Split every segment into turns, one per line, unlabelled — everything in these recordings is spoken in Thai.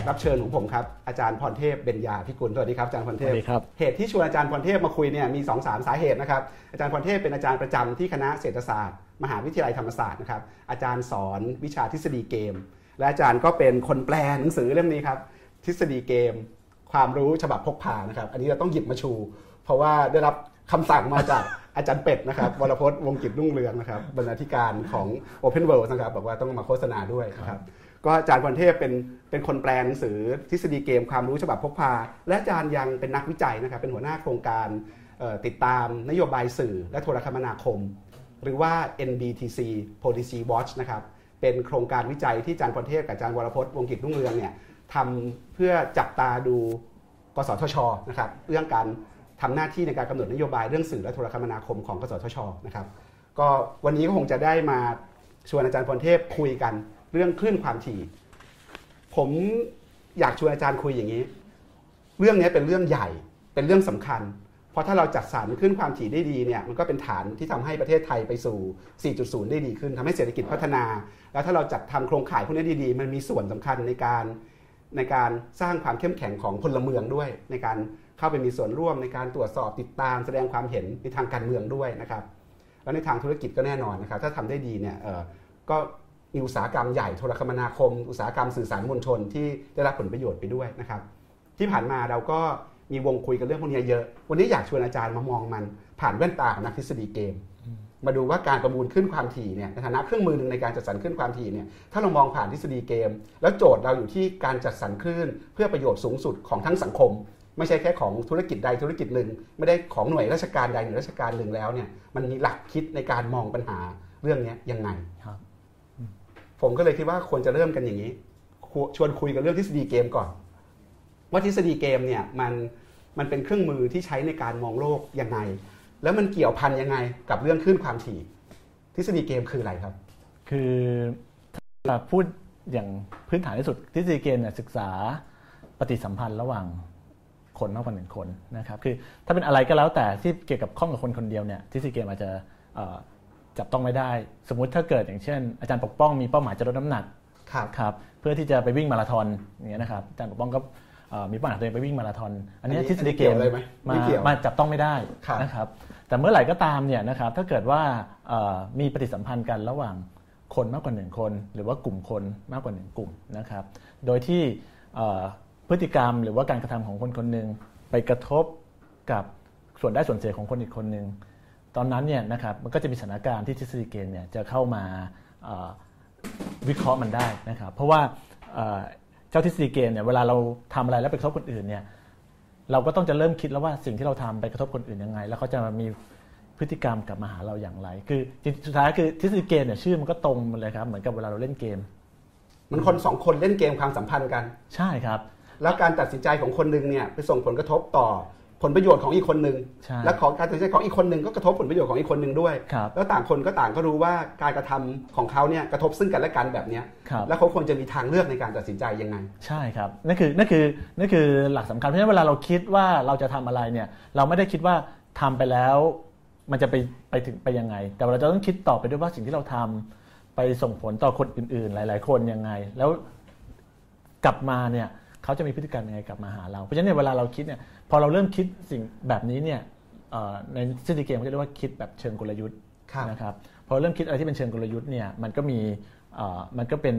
ที่แขกรับเชิญของผมครับ อาจารย์พรเทพเบญญาพิกุลสวัสดีครับอาจารย์พรเทพ
สวัสดีครับ
เหตุที่ชวนอาจารย์พรเทพมาคุยเนี่ยมี2อสาสาเหตุนะครับอาจารย์พรเทพเป็นอาจารย์ประจำที่คณะเศรษฐศาสตร์ มหาวิทยาลัยธรรมศาสตร์นะครับอาจารย์สอนวิชาทฤษฎีเกม และอาจารย์ก็เป็นคนแปลหนังสือเล่มนี้ครับทฤษฎีเกม ความรู้ฉบับพกพานะครับอันนี้เราต้องหยิบมาชู เพราะว่าได้รับคำสั่งมาจากอาจารย์เป็ดนะครับวรพจน์วงกิจรุ่งเรืองนะครับบรรณาธิการของ Open World นะครับบอกว่าต้องมาโฆษณาด้วยนะครับ ก็อาจารย์พรเทพเป็นเป็นคนแปลหนังสือทฤษฎีเกมความรู้ฉบับพกพา และอาจารย์ยังเป็นนักวิจัยนะครับเป็นหัวหน้าโครงการติดตามนโยบายสื่อและโทรคมนาคม หรือว่า NBTC Policy Watch นะครับเป็นโครงการวิจัยที่อาจารย์พรเทพกับอาจารย์วรพจน์วงกิจรุ่งเรืองเนี่ยทำเพื่อจับตาดูกสทชนะครับเรื่องการทำหน้าที่ในการกำหนดนโยบายเรื่องสื่อและโทรคมนาคมของกสทชนะครับก็วันนี้ก็คงจะได้มาชวนอาจารย์พรเทพคุยกัน เรื่องคลื่นความถี่ ผมอยากชวนอาจารย์คุยอย่างนี้ เรื่องนี้เป็นเรื่องใหญ่เป็นเรื่องสำคัญ เพราะถ้าเราจัดสรรขึ้นความถี่ได้ดีเนี่ยมันก็เป็นฐานที่ทำให้ประเทศไทยไปสู่ 4.0 ได้ดีขึ้นทำให้เศรษฐกิจพัฒนา แล้วถ้าเราจัดทำโครงข่ายพวกนี้ดีๆ มันมีส่วนสำคัญในการในการสร้างความเข้มแข็งของพลเมืองด้วย ในการเข้าไปมีส่วนร่วมในการตรวจสอบติดตามแสดงความเห็นในทางการเมืองด้วยนะครับแล้วในทางธุรกิจก็แน่นอนนะครับถ้าทำได้ดีเนี่ยเออก็ มีอุตสาหกรรมใหญ่โทรคมนาคม อุตสาหกรรมสื่อสารมวลชนที่ได้รับผลประโยชน์ไปด้วยนะครับที่ผ่านมาเราก็มีวงคุยกันเรื่องพวกนี้เยอะ วันนี้อยากชวนอาจารย์มามองมันผ่านแว่นตาของนักทฤษฎีเกม มาดูว่าการประมูลขึ้นความถี่เนี่ยในฐานะเครื่องมือหนึ่งในการจัดสรรขึ้นความถี่เนี่ยถ้าเรามองผ่านทฤษฎีเกม แล้วโจทย์เราอยู่ที่การจัดสรรคลื่น เพื่อประโยชน์สูงสุดของทั้งสังคม ไม่ใช่แค่ของธุรกิจใดธุรกิจหนึ่ง ไม่ได้ของหน่วยราชการใดหน่วยราชการหนึ่งแล้วเนี่ยมันมีหลักคิดในการมองปัญหาเรื่องนี้ยังไง
ครับ
ผมก็เลยคิดว่าควรจะเริ่มกันอย่างนี้ ชวนคุยกันเรื่องทฤษฎีเกมก่อน ว่าทฤษฎีเกมเนี่ยมันมันเป็นเครื่องมือที่ใช้ในการมองโลกยังไง แล้วมันเกี่ยวพันยังไงกับเรื่องคลื่นความถี่ ทฤษฎีเกมคืออะไรครับ
คือถ้าพูดอย่างพื้นฐานที่สุดทฤษฎีเกมเนี่ยศึกษาปฏิสัมพันธ์ระหว่างคนมากกว่าหนึ่งคนนะครับคือถ้าเป็นอะไรก็แล้วแต่ที่เกี่ยวกับข้องกับคนคนเดียวเนี่ยทฤษฎีเกมอาจจะ จับต้องไม่ได้ สมมุติถ้าเกิดอย่างเช่น อาจารย์ปกป้องมีเป้าหมายจะลดน้ำหนัก
ครับ
ครับเพื่อที่จะไปวิ่งมาราธอนอย่างเงี้ยนะครับอาจารย์ปกป้องก็เอ่อมีเป้าหมายตัวเองไปวิ่งมาราธอนอันเนี้ย
อันนี้
ทฤษฎีเกม
เกี่ยวเลยไหมไม่
มา
เกี่ยว
มาจับต้องไม่ได้
ครับ
นะครับแต่เมื่อไหร่ก็ตามเนี่ยนะครับถ้าเกิดว่าเอ่อมีปฏิสัมพันธ์กันระหว่างคนมากกว่าหนึ่งคน หรือว่ากลุ่มคนมากกว่าหนึ่งกลุ่มนะครับ โดยที่เอ่อพฤติกรรมหรือว่าการกระทำของคนคนหนึ่งไปกระทบกับส่วนได้ส่วนเสียของคนอีกคนหนึ่ง ตอนนั้นเนี่ยนะครับมันก็จะมีสถานการณ์ที่ทฤษฎีเกมเนี่ยจะเข้ามาเอ่อวิเคราะห์มันได้นะครับเพราะว่าเอ่อเจ้าทฤษฎีเกมเนี่ยเวลาเราทำอะไรแล้วไปกระทบคนอื่นเนี่ยเราก็ต้องจะเริ่มคิดแล้วว่าสิ่งที่เราทำไปกระทบคนอื่นยังไง แล้วเขาจะมีพฤติกรรมกลับมาหาเราอย่างไร คือจริงๆสุดท้ายคือทฤษฎีเกมเนี่ยชื่อมันก็ตรงมาเลยครับเหมือนกับเวลาเราเล่นเกม
มันคนสองคนเล่นเกมความสัมพันธ์กัน
ใช่ครับ
แล้วการตัดสินใจของคนหนึ่งเนี่ยไปส่งผลกระทบต่อ ผลประโยชน์ของอีกคนหนึ่ง
ใช่
และของการตัดสินใจของอีกคนหนึ่งก็กระทบผลประโยชน์ของอีกคนหนึ่งด้วย
ครับ
แล้วต่างคนก็ต่างก็รู้ว่าการกระทำของเขาเนี่ยกระทบซึ่งกันและกันแบบเนี้ย
ครับ
แล้วเขาควรจะมีทางเลือกในการตัดสินใจยังไง
ใช่ครับนั่นคือนั่นคือนั่นคือหลักสำคัญเพราะฉะนั้นเวลาเราคิดว่าเราจะทำอะไรเนี่ยเราไม่ได้คิดว่าทำไปแล้ว มันจะไปไปถึงไปยังไง แต่เราจะต้องคิดต่อไปด้วยว่าสิ่งที่เราทำไปส่งผลต่อคนอื่น ๆ หลาย ๆ คนยังไง แล้วกลับมาเนี่ยเขาจะมีพฤติกรรมยังไงกลับมาหาเรา เพราะฉะนั้นเนยเวลาเราคิดเนี่ย พอเราเริ่มคิดสิ่งแบบนี้เนี่ยเอ่อในทฤษฎีเกมเขาจะเรียกว่าคิดแบบเชิงกลยุทธ์
ครับ
นะครับพอเริ่มคิดอะไรที่เป็นเชิงกลยุทธ์เนี่ยมันก็มีเอ่อมันก็เป็น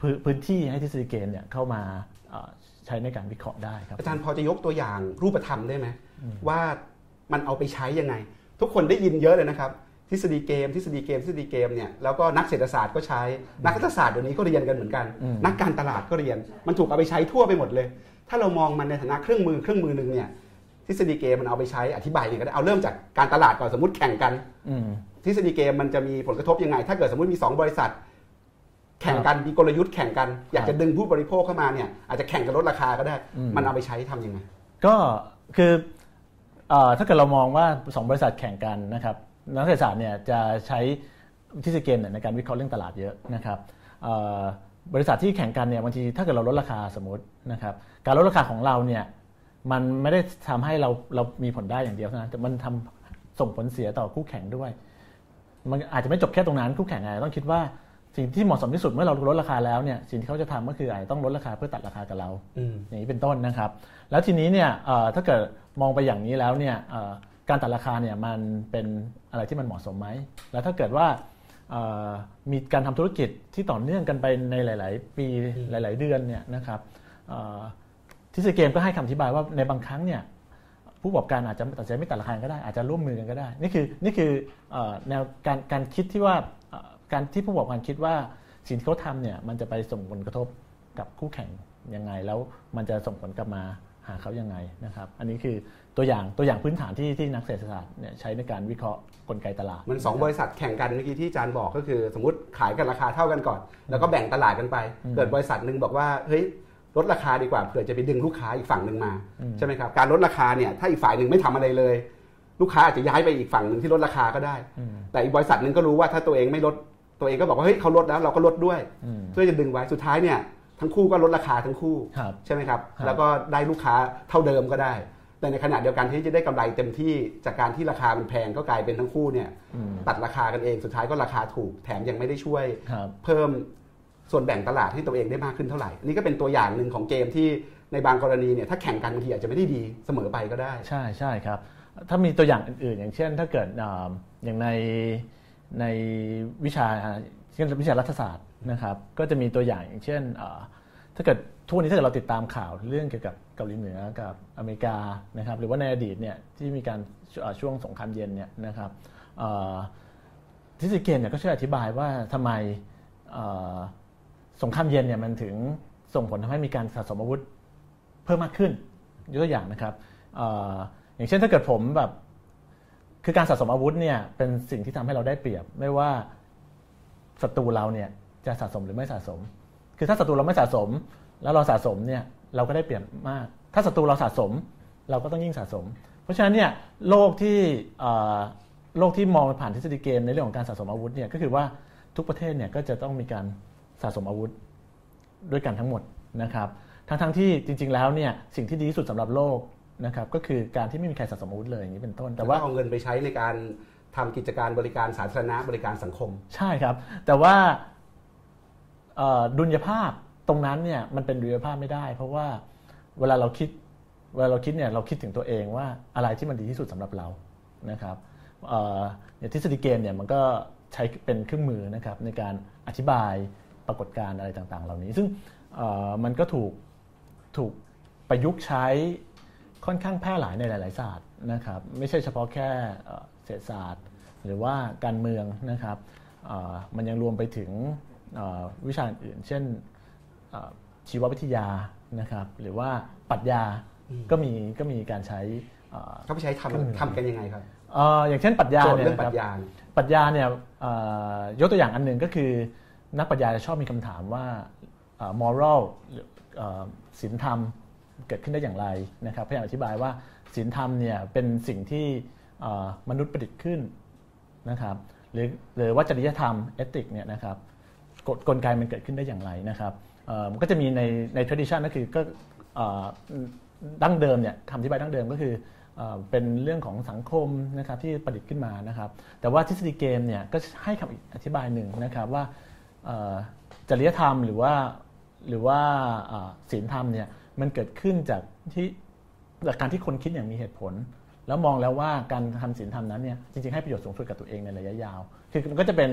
พื้นพื้นที่ให้ทฤษฎีเกมเนี่ยเข้ามาเอ่อใช้ในการวิเคราะห์ได้ครับ
อาจารย์พอจะยกตัวอย่างรูปธรรมได้ไหมว่ามันเอาไปใช้ยังไง ทุกคนได้ยินเยอะเลยนะครับ ทฤษฎีเกม ทฤษฎีเกมทฤษฎีเกมเนี่ยแล้วก็นักเศรษฐศาสตร์ก็ใช้ นักรัฐศาสตร์เดี๋ยวนี้ก็เรียนกันเหมือนกัน
อืม
นักการตลาดก็เรียน มันถูกเอาไปใช้ทั่วไปหมดเลย ถ้าเรามองมันในฐานะเครื่องมือเครื่องมือหนึ่งเนี่ยทฤษฎีเกมมันเอาไปใช้อธิบายยังไงก็ได้เอาเริ่มจากการตลาดก่อนสมมติแข่งกัน
อืม
ทฤษฎีเกมมันจะมีผลกระทบยังไง ถ้าเกิดสมมติมี 2 บริษัท แข่งกันมีกลยุทธ์แข่งกัน อยากจะดึงผู้บริโภคเข้ามาเนี่ยอาจจะแข่งกันลดราคาก็ได้
อืม
มันเอาไปใช้ทำยังไง
ก็คือเอ่อถ้าเกิดเรามองว่าสองบริษัทแข่งกันนะครับ นักเศรษฐศาสตร์เนี่ยจะใช้ทฤษฎีเกมเนี่ยในการวิเคราะห์เรื่องตลาดเยอะนะครับบริษัทที่แข่งกันเนี่ยบางทีถ้าเกิดเราลดราคาสมมตินะครับการลดราคาของเราเนี่ยมันไม่ได้ทำให้เราเรามีผลได้อย่างเดียวเท่านั้นแต่มันทำส่งผลเสียต่อคู่แข่งด้วย มันอาจจะไม่จบแค่ตรงนั้นคู่แข่งอาจจะต้องคิดว่าสิ่งที่เหมาะสมที่สุดเมื่อเราลดราคาแล้วเนี่ยสิ่งที่เขาจะทำก็คืออาจจะต้องลดราคาเพื่อตัดราคากับเรา
อ
ย่างนี้เป็นต้นนะครับ แล้วทีนี้เนี่ยถ้าเกิดมองไปอย่างนี้แล้วเนี่ย การตัดราคาเนี่ยมันเป็นอะไรที่มันเหมาะสมไหม แล้วถ้าเกิดว่ามีการทำธุรกิจที่ต่อเนื่องกันไปในหลาย ๆ ปีหลาย ๆ เดือนเนี่ยนะครับเอ่อทฤษฎีเกมก็ให้คำอธิบายว่าในบางครั้งเนี่ยผู้ประกอบการอาจจะตัดใจไม่ตัดราคาก็ได้อาจจะร่วมมือกันก็ได้ นี่คือนี่คือแนวการการคิดที่ว่าการที่ผู้ประกอบการคิดว่าสิ่งที่เขาทำเนี่ยมันจะไปส่งผลกระทบกับคู่แข่งยังไง แล้วมันจะส่งผลกลับมา หาเขายังไงนะครับ อันนี้คือตัวอย่างตัวอย่างพื้นฐานที่ที่นักเศรษฐศาสตร์เนี่ยใช้ในการวิเคราะห์กลไกตลาด
มันสองบริษัทแข่งกันเมื่อกี้ที่อาจารย์บอกก็คือ สมมติขายกันราคาเท่ากันก่อน แล้วก็แบ่งตลาดกันไป เกิดบริษัทหนึ่งบอกว่าเฮ้ยลดราคาดีกว่าเผื่อจะไปดึงลูกค้าอีกฝั่งหนึ่งมาใช่ไหมครับการลดราคาเนี่ยถ้าอีกฝ่ายหนึ่งไม่ทำอะไรเลย ลูกค้าอาจจะย้ายไปอีกฝั่งหนึ่งที่ลดราคาก็ได้ แต่อีกบริษัทหนึ่งก็รู้ว่าถ้าตัวเองไม่ลดตัวเองก็บอกว่าเฮ้ยเขาลดแล้วเราก็ลดด้วย
อืม
เพื่อจะดึงไว้สุดท้ายเนี่ย ทั้งคู่ก็ลดราคาทั้งคู่
ครับ
ใช่ไหมครับ
ครับ
แล้วก็ได้ลูกค้าเท่าเดิมก็ได้ แต่ในขณะเดียวกันที่จะได้กำไรเต็มที่จากการที่ราคามันแพงก็กลายเป็นทั้งคู่เนี่ย
อืม
ตัดราคากันเองสุดท้ายก็ราคาถูกแถมยังไม่ได้ช่วย
ครับ
เพิ่มส่วนแบ่งตลาดให้ตัวเองได้มากขึ้นเท่าไหร่นี่ก็เป็นตัวอย่างหนึ่งของเกมที่ในบางกรณีเนี่ยถ้าแข่งกันบางทีอาจจะไม่ได้ดีเสมอไปก็ได้
ใช่ใช่ครับ ถ้ามีตัวอย่างอื่น ๆ อย่างเช่น ถ้าเกิดอ่าอย่างในในวิชาเช่นวิชารัฐศาสตร์ นะครับก็จะมีตัวอย่างอย่างเช่น ถ้าเกิดทุกวันนี้ถ้าเกิดเราติดตามข่าวเรื่องเกี่ยวกับเกาหลีเหนือกับอเมริกานะครับหรือว่าในอดีตเนี่ยที่มีการช่วงสงครามเย็นเนี่ยนะครับทฤษฎีเกมเนี่ยก็ช่วยอธิบายว่าทำไมสงครามเย็นเนี่ยมันถึงส่งผลทำให้มีการสะสมอาวุธเพิ่มมากขึ้นยกตัวอย่างนะครับอออย่างเช่นถ้าเกิดผมแบบคือการสะสมอาวุธเนี่ยเป็นสิ่งที่ทำให้เราได้เปรียบ ไม่ว่าศัตรูเราเนี่ย จะสะสมหรือไม่สะสม คือถ้าศัตรูเราไม่สะสม แล้วเราสะสมเนี่ยเราก็ได้เปรียบมาก ถ้าศัตรูเราสะสม เราก็ต้องยิ่งสะสม เพราะฉะนั้นเนี่ยโลกที่เอ่อโลกที่มองผ่านทฤษฎีเกมในเรื่องของการสะสมอาวุธเนี่ยก็คือว่าทุกประเทศเนี่ยก็จะต้องมีการสะสมอาวุธด้วยกันทั้งหมดนะครับ ทั้งทั้งๆที่จริง ๆ แล้วเนี่ยสิ่งที่ดีที่สุดสำหรับโลกนะครับก็คือการที่ไม่มีใครสะสมอาวุธเลยอย่างนี้เป็นต้น
แต่
แต่
ว่า
ว่า
เอาเงินไปใช้ในการทำกิจการบริการสาธารณะบริการสังคม
ใช่ครับ แต่ว่าเอ่อ ดุลยภาพตรงนั้นเนี่ยมันเป็นดุลยภาพไม่ได้ เพราะว่าเวลาเราคิดเวลาเราคิดเนี่ยเราคิดถึงตัวเองว่าอะไรที่มันดีที่สุดสำหรับเรานะครับเอ่ย่างทฤษฎีเกมเนี่ยมันก็ใช้เป็นเครื่องมือนะครับในการอธิบายปรากฏการณ์อะไรต่างๆ เหล่านี้ ซึ่งมันก็ถูกถูกประยุกต์ใช้ค่อนข้างแพร่หลายในหลาย ๆ ศาสตร์นะครับไม่ใช่เฉพาะแค่เศรษฐศาสตร์ หรือว่าการเมืองนะครับมันยังรวมไปถึง วิชาอื่น เช่นเอ่อชีววิทยานะครับหรือว่าปรัชญาก็มีก็มีการใช้เอ่อ
เขาไปใช้
เครื่องมือ
ทำทำกันยังไงครับ
เอ่ออย่างเช่นปรัชญา
โจทย์
เนี่ย
เรื่อง
นะ
ป
ค
รั
รับ
ชญาเนี่ย
ปรัชญาเนี่ยเอ่อยกตัวอย่างอันหนึ่งก็คือนักปรัชญาจะชอบมีคำถามว่าเอ่อ moral หรือเอ่อศีลธรรมเกิดขึ้นได้อย่างไรนะครับพยายามอธิบายว่าศีลธรรมเนี่ยเป็นสิ่งที่เอ่อมนุษย์ประดิษฐ์ขึ้นนะครับหรือหรือว่าจริยธรรมเอติกเนี่ยนะครับ กฎกลไกมันเกิดขึ้นได้อย่างไรนะครับมันก็จะมีในใน tradition ก็คือก็ดั้งเดิมเนี่ยคำอธิบายดั้งเดิมก็คือเป็นเรื่องของสังคมนะครับที่ประดิษฐ์ขึ้นมานะครับ แต่ว่าทฤษฎีเกมเนี่ยก็ให้คำอธิบายหนึ่งนะครับว่าจริยธรรมหรือว่าหรือว่าศีลธรรมเนี่ยมันเกิดขึ้นจากที่จากการที่คนคิดอย่างมีเหตุผล แล้วมองแล้วว่าการทำศีลธรรมนั้นเนี่ยจริงๆให้ประโยชน์สูงสุดกับตัวเองในระยะยาว คือมันก็จะเป็น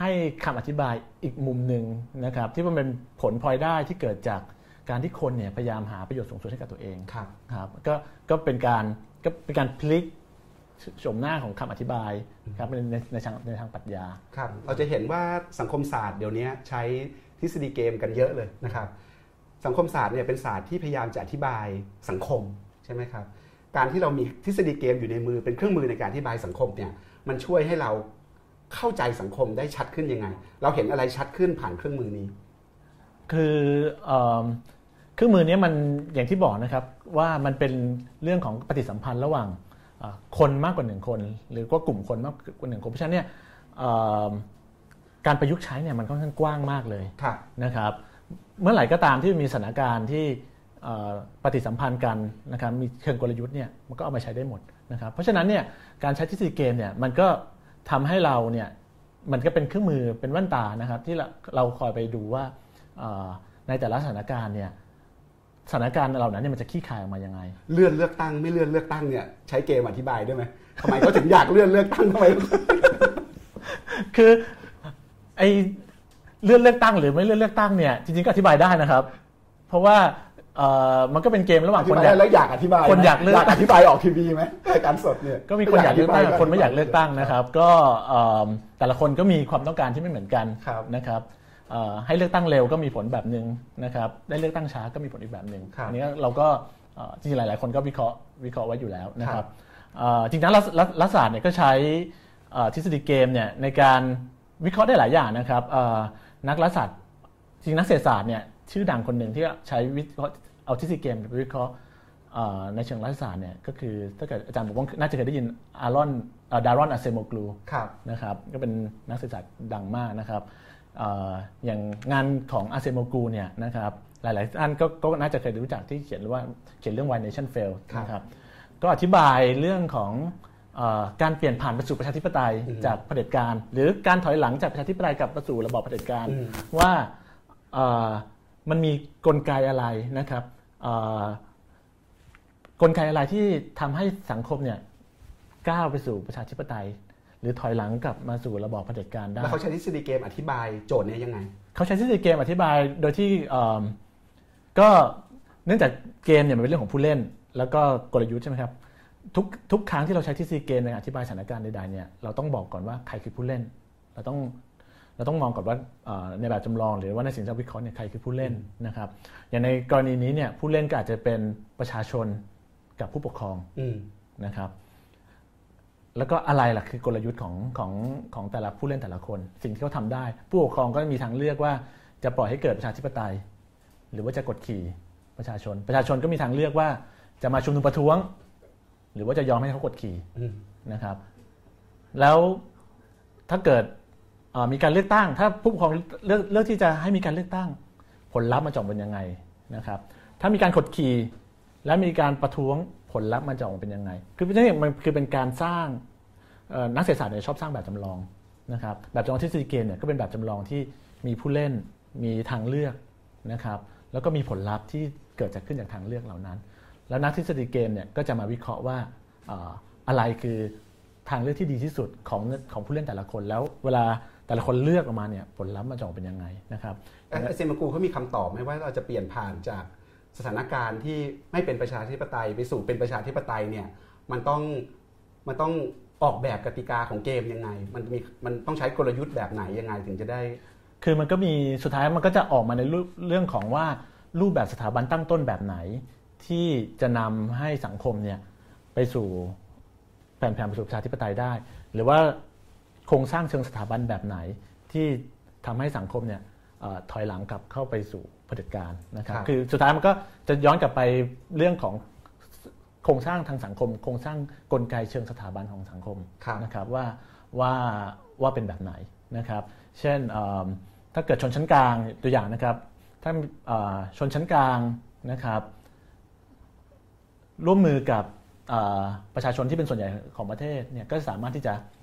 ให้คำอธิบายอีกมุมหนึ่งนะครับที่มันเป็นผลพลอยได้ที่เกิดจากการที่คนเนี่ยพยายามหาประโยชน์สูงสุดให้กับตัวเอง
ครับ
ครับก็ก็เป็นการก็เป็นการพลิกโฉมหน้าของคำอธิบายครับในในในทางในทางปรัชญา
ครับเราจะเห็นว่าสังคมศาสตร์เดี๋ยวนี้ใช้ทฤษฎีเกมกันเยอะเลยนะครับสังคมศาสตร์เนี่ยเป็นศาสตร์ที่พยายามจะอธิบายสังคมใช่ไหมครับการที่เรามีทฤษฎีเกมอยู่ในมือเป็นเครื่องมือในการอธิบายสังคมเนี่ยมันช่วยให้เรา เข้าใจสังคมได้ชัดขึ้นยังไง เราเห็นอะไรชัดขึ้นผ่านเครื่องมือนี้
คือเอิ่มเครื่องมือเนี้มันอย่างที่บอกนะครับว่ามันเป็นเรื่องของปฏิสัมพันธ์ระหว่างเอ่อคนมากกว่าหนึ่งคน หรือว่ากลุ่มคนมากกว่าหนึ่งคนเพราะฉะนั้นเนี่ยเอิ่มการประยุกต์ใช้เนี่ยมันค่อนข้างกว้างมากเลย
ครับ
นะครับ เมื่อไหร่ก็ตามที่มีสถานการณ์ที่เอ่อปฏิสัมพันธ์กันนะครับมีเชิงกลยุทธ์เนี่ยมันก็เอามาใช้ได้หมดนะครับเพราะฉะนั้นเนี่ยการใช้ทฤษฎีเกมเนี่ยมันก็ ทำให้เราเนี่ยมันก็เป็นเครื่องมือเป็นแว่นตานะครับ ที่เราเราคอยไปดูว่าเอ่อในแต่ละสถานการณ์เนี่ยสถานการณ์เหล่านั้นเนี่ยมันจะขี้คายออกมายังไง
เลื่อนเลือกตั้งไม่เลื่อนเลือกตั้งเนี่ยใช้เกมอธิบายได้ไหมทำไมเขาถึงอยากเลื่อนเลือกตั้งทำไม
คือไอเลื่อนเลือกตั้งหรือไม่เลื่อนเลือกตั้งเนี่ยจริงๆก็อธิบายได้นะครับ เพราะว่าเอ่อ มันก็เป็นเกมระหว่าง
อธิ
คน
บาย
อยาก
ได้แล้วอยากอธิบายไหม
คนอยากเลือก
อยากอธิบายออกทีวีไหมรายการสดเนี่ย
ก็มีคนอยากเลือกตั้ง
ธิบ
คนไม่อยากเลือกตั้งนะครับ ก็เอิ่มแต่ละคนก็มีความต้องการที่ไม่เหมือนกัน
ครับ
นะครับเอ่อให้เลือกตั้งเร็วก็มีผลแบบหนึ่งนะครับได้เลือกตั้งช้าก็มีผลอีกแบบหนึ่ง
ครับ
อันนี้เราก็เอ่อจริงๆหลาย ๆ คนก็วิเคราะห์วิเคราะห์ไว้อยู่แล้วนะค
ครั
รับบเอ่อจริงๆแล้วรัฐรัฐรัฐศาสตร์เนี่ยก็ใช้เอ่อทฤษฎีเกมเนี่ยในการวิเคราะห์ได้หลายอย่างนะครับเอ่อนักรัฐศาสตร์จริงๆนักเศรษฐศาสตร์เนี่ยชื่อดังคนหนึ่งที่ใช้วิเคราะห์ เอาทฤษฎีเกมไปวิเคราะห์เอ่อในเชิงรัฐศาสตร์เนี่ยก็คือถ้าเกิดอาจารย์บอกว่าน่าจะเคยได้ยินดารอนดารอนอาเซโมกลู
ครับ
นะครับก็เป็นนักเศรษฐศาสตร์ดังมากนะครับเอ่ออย่างงานของอาเซโมกลูเนี่ยนะครับหลายๆท่านก็ก็น่าจะเคยรู้จักที่เขียนว่าเขียนเรื่อง Why Nation Fail
ครับ
นะครับก็อธิบายเรื่องของเอ่อการเปลี่ยนผ่านไปสู่ประชาธิปไตยจากเผด็จการ หรือการถอยหลังจากประชาธิปไตยกลับมาสู่ระบอบเผด็จการ
อืม
ว่าเอ่อมันมีกลไกอะไรนะครับเอ่อ กลไกอะไรที่ทำให้สังคมเนี่ยก้าวไปสู่ประชาธิปไตย หรือถอยหลังกลับมาสู่ระบอบเผด็จการได้
แล้วเขาใช้ทฤษฎีเกมอธิบายโจทย์เนี้ยังไง
เขาใช้ทฤษฎีเกมอธิบายโดยที่เอิ่มก็เนื่องจากเกมเนี่ยมันเป็นเรื่องของผู้เล่น แล้วก็กลยุทธ์ใช่ไหมครับทุกทุกครั้งที่เราใช้ทฤษฎีเกมในการอธิบายสถานการณ์ใดๆเนี่ยเราต้องบอกก่อนว่าใครคือผู้เล่น เราต้อง เราต้องมองก่อนว่าเอ่อในแบบจำลองหรือว่าในสิ่งที่เราวิเคราะห์เนี่ยใครคือผู้เล่นนะครับอย่างในกรณีนี้เนี่ยผู้เล่นก็อาจจะเป็นประชาชนกับผู้ปกครอง
อืม
นะครับ แล้วก็อะไรล่ะคือกลยุทธ์ของของของแต่ละผู้เล่นแต่ละคน สิ่งที่เขาทำได้ ผู้ปกครองก็มีทางเลือกว่าจะปล่อยให้เกิดประชาธิปไตย หรือว่าจะกดขี่ประชาชน ประชาชนก็มีทางเลือกว่าจะมาชุมนุมประท้วง หรือว่าจะยอมให้เขากดขี่
อืม
นะครับ แล้วถ้าเกิดเอ่อ มีการเลือกตั้ง ถ้าผู้ปกครองเลือกเลือกที่จะให้มีการเลือกตั้ง ผลลัพธ์มันจะออกเป็นยังไงนะครับ ถ้ามีการกดขี่และมีการประท้วงผลลัพธ์มันจะออกเป็นยังไง คือนี่มันคือเป็นการสร้างนักเศรษฐศาสตร์เนี่ยชอบสร้างแบบจำลองนะครับแบบจำลองทฤษฎีเกมเนี่ยก็เป็นแบบจำลองที่มีผู้เล่นมีทางเลือกนะครับแล้วก็มีผลลัพธ์ที่เกิดจากขึ้นจากทางเลือกเหล่านั้น แล้วนักทฤษฎีเกมเนี่ยก็จะมาวิเคราะห์ว่าอะไรคือทางเลือกที่ดีที่สุดของของผู้เล่นแต่ละคน แล้วเวลา แต่ละคนเลือกออกมาเนี่ยผลลัพธ์มันจะออกเป็นยังไงนะครับ
เอ่อเซมากูเขามีคำตอบไหมว่าเราจะเปลี่ยนผ่านจากสถานการณ์ที่ไม่เป็นประชาธิปไตยไปสู่เป็นประชาธิปไตยเนี่ยมันต้องมันต้องออกแบบกติกาของเกมยังไง มันมีมันต้องใช้กลยุทธ์แบบไหนยังไงถึงจะได้
คือมันก็มีสุดท้ายมันก็จะออกมาในรูปเรื่องของว่ารูปแบบสถาบันตั้งต้นแบบไหน ที่จะนำให้สังคมเนี่ยไปสู่แผนแผนไปสู่ประชาธิปไตยได้ หรือว่า โครงสร้างเชิงสถาบันแบบไหนที่ทำให้สังคมเนี่ยเอ่อถอยหลังกลับเข้าไปสู่เผด็จการนะครับ
ครับ
คือสุดท้ายมันก็จะย้อนกลับไปเรื่องของโครงสร้างทางสังคม โครงสร้างกลไกเชิงสถาบันของสังคม
ครับ
นะครับว่าว่าว่าเป็นแบบไหนนะครับ เช่นเอิ่มถ้าเกิดชนชั้นกลางตัวอย่างนะครับถ้าเอ่อชนชั้นกลางนะครับ ร่วมมือกับเอ่อประชาชนที่เป็นส่วนใหญ่ของประเทศเนี่ยก็สามารถที่จะเอ่อ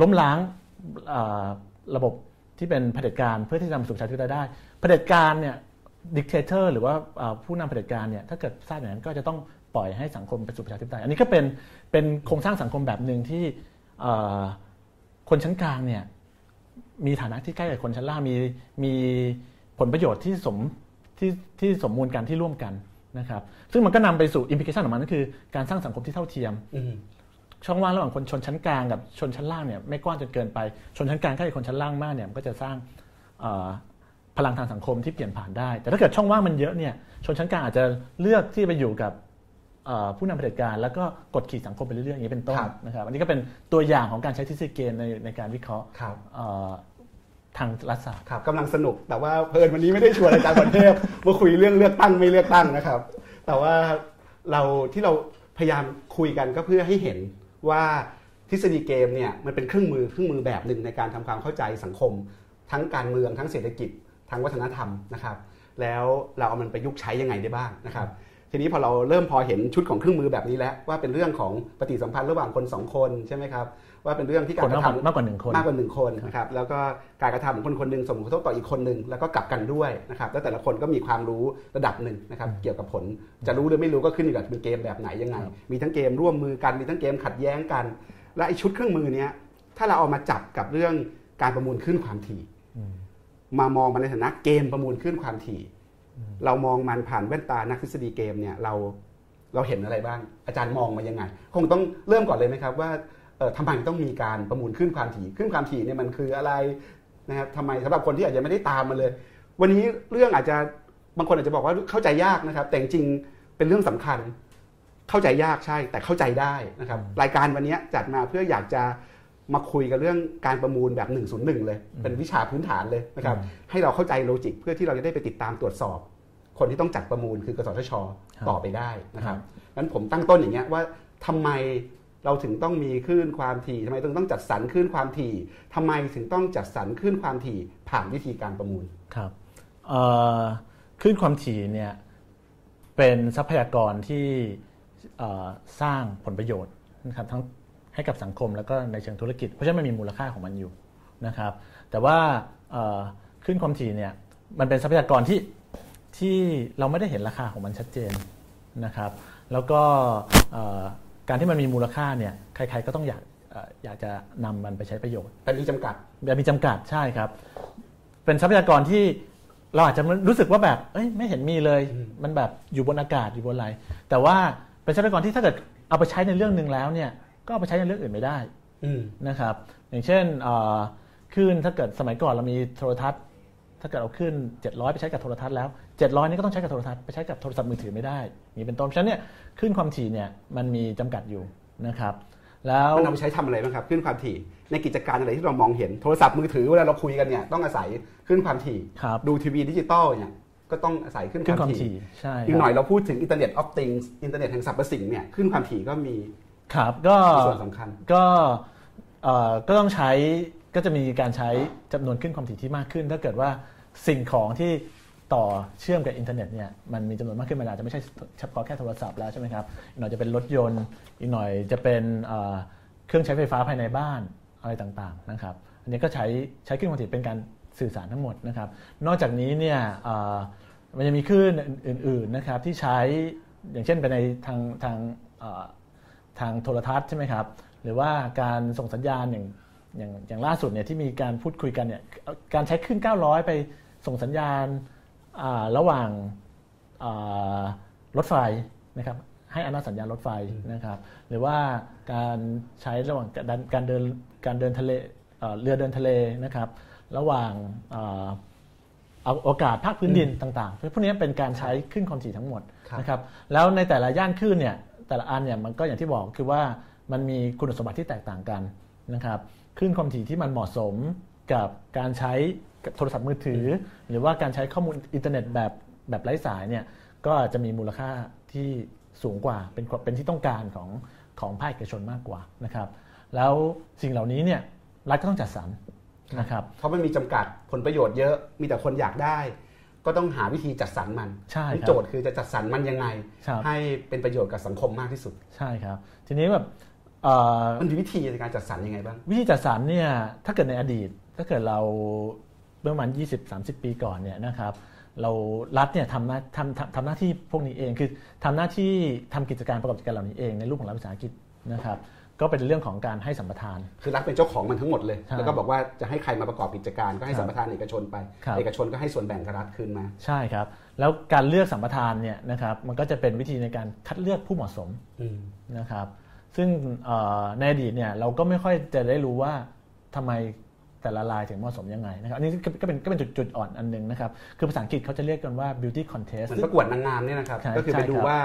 ล้มล้างระบบที่เป็นเผด็จการเพื่อที่จะนำสู่ประชาธิปไตยได้เผด็จการเนี่ย dictator หรือว่าผู้นำเผด็จการเนี่ยถ้าเกิดทราบอย่างนั้นก็จะต้องปล่อยให้สังคมไปสู่ประชาธิปไตยอันนี้ก็เป็นเป็นโครงสร้างสังคมแบบหนึ่งที่คนชั้นกลางเนี่ยมีฐานะที่ใกล้กับคนชั้นล่างมีมีผลประโยชน์ที่สมที่ที่สมมูลกันที่ร่วมกันนะครับ ซึ่งมันก็นำไปสู่อิมพิเคชันของมันก็คือการสร้างสังคมที่เท่าเทียม
ม
ช่องว่างระหว่างคนชนชั้นกลางกับชนชั้นล่างเนี่ยไม่กว้างจนเกินไปชนชั้นกลางใกล้กับคนชั้นล่างมากเนี่ยมันก็จะสร้างเอ่อพลังทางสังคมที่เปลี่ยนผ่านได้ แต่ถ้าเกิดช่องว่างมันเยอะเนี่ยชนชั้นกลางอาจจะเลือกที่ไปอยู่กับเอ่อผู้นำเผด็จการแล้วก็กดขี่สังคมไปเรื่อยๆอย่างนี้เป็นต้น
ครับ
นะครับอันนี้ก็เป็นตัวอย่างของการใช้ทฤษฎีเกณฑ์ในในการวิเคราะห์
ครับ
เอ่อทางรัฐศาสตร์
ครับกำลังสนุก แต่ว่าเพลินวันนี้ไม่ได้ชวนอาจารย์ประเทพมาคุยเรื่องเลือกตั้งไม่เลือกตั้งนะครับ แต่ว่าเราที่เราพยายามคุยกันก็เพื่อให้เห็น ว่าทฤษฎีเกมเนี่ยมันเป็นเครื่องมือเครื่องมือแบบหนึ่งในการทำความเข้าใจสังคม ทั้งการเมืองทั้งเศรษฐกิจทั้งวัฒนธรรมนะครับ แล้วเราเอามันไปยุกใช้ยังไงได้บ้างนะครับ ทีนี้พอเราเริ่มพอเห็นชุดของเครื่องมือแบบนี้แล้วว่าเป็นเรื่องของปฏิสัมพันธ์ระหว่างคนสองคนใช่ไหมครับ ว่าเป็นเรื่องที่การ
คน
ก
มาก
ระ
กว่า
ทำ
มากกว่าหนึ่งคน
มากกว่าหนึ่งคนนะครับแล้วก็การกระทำของคนคนหนึ่งส่งผลกระทบต่ออีกคนหนึ่งแล้วก็กลับกันด้วยนะครับแล้วแต่ละคนก็มีความรู้ระดับหนึ่งนะครับเกี่ยวกับผลจะรู้หรือไม่รู้ก็ขึ้นอยู่กับเป็นเกมแบบไหนยังไง
ครับ
มีทั้งเกมร่วมมือกันมีทั้งเกมขัดแย้งกัน และไอชุดเครื่องมือเนี้ยถ้าเราเอามาจับกับเรื่องการประมูลขึ้นความถี่มามองมันในฐานะเกมประมูลขึ้นความถี่ เรามองมันผ่านแว่นตานักทฤษฎีเกมเนี่ยเราเราเห็นอะไรบ้าง อาจารย์มองมายังไง คงต้องเริ่มก่อนเลยไหมครับว่าเอ่อ ทำไมต้องมีการประมูลขึ้นความถี่ขึ้นความถี่เนี่ยมันคืออะไรนะครับทำไมสำหรับคนที่อาจจะไม่ได้ตามมาเลย วันนี้เรื่องอาจจะบางคนอาจจะบอกว่าเข้าใจยากนะครับ แต่จริงๆเป็นเรื่องสำคัญ เข้าใจยากใช่ แต่เข้าใจได้นะครับ รายการวันนี้จัดมาเพื่ออยากจะมาคุยกันเรื่องการประมูลแบบ 101 เลย เป็นวิชาพื้นฐานเลยนะครับ ให้เราเข้าใจโลจิกเพื่อที่เราจะได้ไปติดตามตรวจสอบ คนที่ต้องจัดประมูลคือกสทช
ครับ
ต่อไปได้นะครับงั้นผมตั้งต้นอย่างเงี้ยว่าทำไม เราถึงต้องมีคลื่นความถี่ทำไมถึงต้องจัดสรรคลื่นความถี่ทำไมถึงต้องจัดสรรคลื่นความถี่ผ่านวิธีการประมูล
ครับคลื่นความถี่เนี่ยเป็นทรัพยากรที่สร้างผลประโยชน์นะครับทั้งให้กับสังคมแล้วก็ในเชิงธุรกิจ เพราะฉะนั้นมันมีมูลค่าของมันอยู่นะครับแต่ว่าคลื่นความถี่เนี่ยมันเป็นทรัพยากรที่ที่เราไม่ได้เห็นราคาของมันชัดเจนนะครับ แล้วก็ การที่มันมีมูลค่าเนี่ยใครๆก็ต้องอยากเอ่ออยากจะนำมันไปใช้ประโยชน์
แต่มีจำกัด
แบบมีจำกัดใช่ครับ เป็นทรัพยากรที่เราอาจจะรู้สึกว่าแบบเอ้ยไม่เห็นมีเลย
อืม
มันแบบอยู่บนอากาศอยู่บนอะไร แต่ว่าเป็นทรัพยากรที่ถ้าเกิดเอาไปใช้ในเรื่องหนึ่งแล้วเนี่ย ก็เอาไปใช้ในเรื่องอื่นไม่ได้
อืม
นะครับ อย่างเช่นเอ่อคลื่นถ้าเกิดสมัยก่อนเรามีโทรทัศน์ ถ้าเกิดเอาขึ้น 700 ไปใช้กับโทรทัศน์แล้ว 700นี่ก็ต้องใช้กับโทรทัศน์ไปใช้กับโทรศัพท์มือถือไม่ได้นี่เป็นต้นเพราะฉะนั้นเนี่ยคลื่นความถี่เนี่ยมันมีจำกัดอยู่นะครับแล้ว
มันเอาไปใช้ทำอะไรบ้างครับคลื่นความถี่ในกิจการอะไรที่เรามองเห็นโทรศัพท์มือถือเวลาเราคุยกันเนี่ยต้องอาศัยคลื่นความถี่
ครับ
ดูทีวีดิจิตอลเนี่ยก็ต้องอาศัยคลื่น
คลื่นความม
คาวถี่ความ
ถี่ใช่ครับ
อีกหน่อบยเราพูดถึง Internet of Things อินเทอร์เน็ตแห่งสรรพสิ่งเนี่ยคลื่นความถี่ก็มี
ครับก็
มีส่วนสำคัญ
ก็เอ่อก็ต้องใช้ก็จะมีการใช้จำนวนคลื่นความถี่ที่มากขึ้น ถ้าเกิดว่าสิ่งของที่ ต่อเชื่อมกับอินเทอร์เน็ตเนี่ยมันมีจำนวนมากขึ้นมันอาจจะไม่ใช่เฉพาะแค่โทรศัพท์แล้วใช่ไหมครับอีกหน่อยจะเป็นรถยนต์อีกหน่อยจะเป็นเครื่องใช้ไฟฟ้าภายในบ้านอะไรต่างๆนะครับอันนี้ก็ใช้ใช้ขึ้นความถี่เป็นการสื่อสารทั้งหมดนะครับ นอกจากนี้เนี่ยมันจะมีคลื่นอื่นๆนะครับที่ใช้อย่างเช่นไปในทางทางทางโทรทัศน์ใช่ไหมครับหรือว่าการส่งสัญญาณอย่างอย่างอย่างล่าสุดเนี่ยที่มีการพูดคุยกันเนี่ยการใช้ขึ้น900 ไปส่งสัญญาณ ระหว่างอ่ารถไฟนะครับให้อำนาจสัญญาณรถไฟนะครับ หรือว่าการใช้ระหว่างการการเดินการเดินทะเลเอ่อเรือเดินทะเลนะครับ ระหว่างอ่าเอาโอกาสภาคพื้นดินต่างๆพวกนี้เป็นการใช้ขึ้นความถี่ทั้งหมด
ครับ
นะครับ แล้วในแต่ละย่านคลื่นเนี่ยแต่ละอันเนี่ยมันก็อย่างที่บอกคือว่ามันมีคุณสมบัติที่แตกต่างกันนะครับคลื่นความถี่ที่มันเหมาะสมกับการใช้กับ โทรศัพท์มือถือ หรือว่าการใช้ข้อมูลอินเทอร์เน็ตแบบแบบไร้สายเนี่ยก็จะมีมูลค่าที่สูงกว่าเป็นเป็นที่ต้องการของของภาคเอกชนมากกว่านะครับ แล้วสิ่งเหล่านี้เนี่ยรัฐก็ต้องจัดสรรนะครับ
เพราะมันมีจำกัดผลประโยชน์เยอะมีแต่คนอยากได้ ก็ต้องหาวิธีจัดสรรมัน
ใช่ครับ
โจทย์คือจะจัดสรรมันยังไง
ครับ
ให้เป็นประโยชน์กับสังคมมากที่สุด
ใช่ครับ ทีนี้แบบเอ่อ
มันมีวิธีในการจัดสรรยังไงบ้าง
วิธีจัดสรรเนี่ยถ้าเกิดในอดีต ถ้าเกิดเรา เมื่อประมาณ 20-30 ปีก่อนเนี่ยนะครับเรารัฐเนี่ยทำหน้าทำทำทำหน้าที่พวกนี้เองคือทำหน้าที่ทำกิจการประกอบกิจการเหล่านี้เองในรูปของรัฐวิสาหกิจนะครับก็เป็นเรื่องของการให้สัมปทาน
คือรัฐเป็นเจ้าของมันทั้งหมดเลย
ใช่
แล้วก็บอกว่าจะให้ใครมาประกอบกิจการก็ให้
ครับ
สัมปทานเอกชนไป
ครับ
เอกชนก็ให้ส่วนแบ่งกับรัฐคืนมา
ใช่ครับ แล้วการเลือกสัมปทานเนี่ยนะครับมันก็จะเป็นวิธีในการคัดเลือกผู้เหมาะสม
อืม
นะครับ ซึ่งเอ่อในอดีตเนี่ยเราก็ไม่ค่อยจะได้รู้ว่าทำไม แต่ละลายถึงเหมาะสมยังไงนะครับ อันนี้ก็ก็เป็นก็เป็นจุดจุดอ่อนอันหนึงนะครับ คือภาษาอังกฤษเขาจะเรียกกันว่า beauty
เห
contest
มือนประกวดนางงามเนี่ยนะครับ
ใช่
ก็คือไป
ใช่
ดู
ครับ
ว่า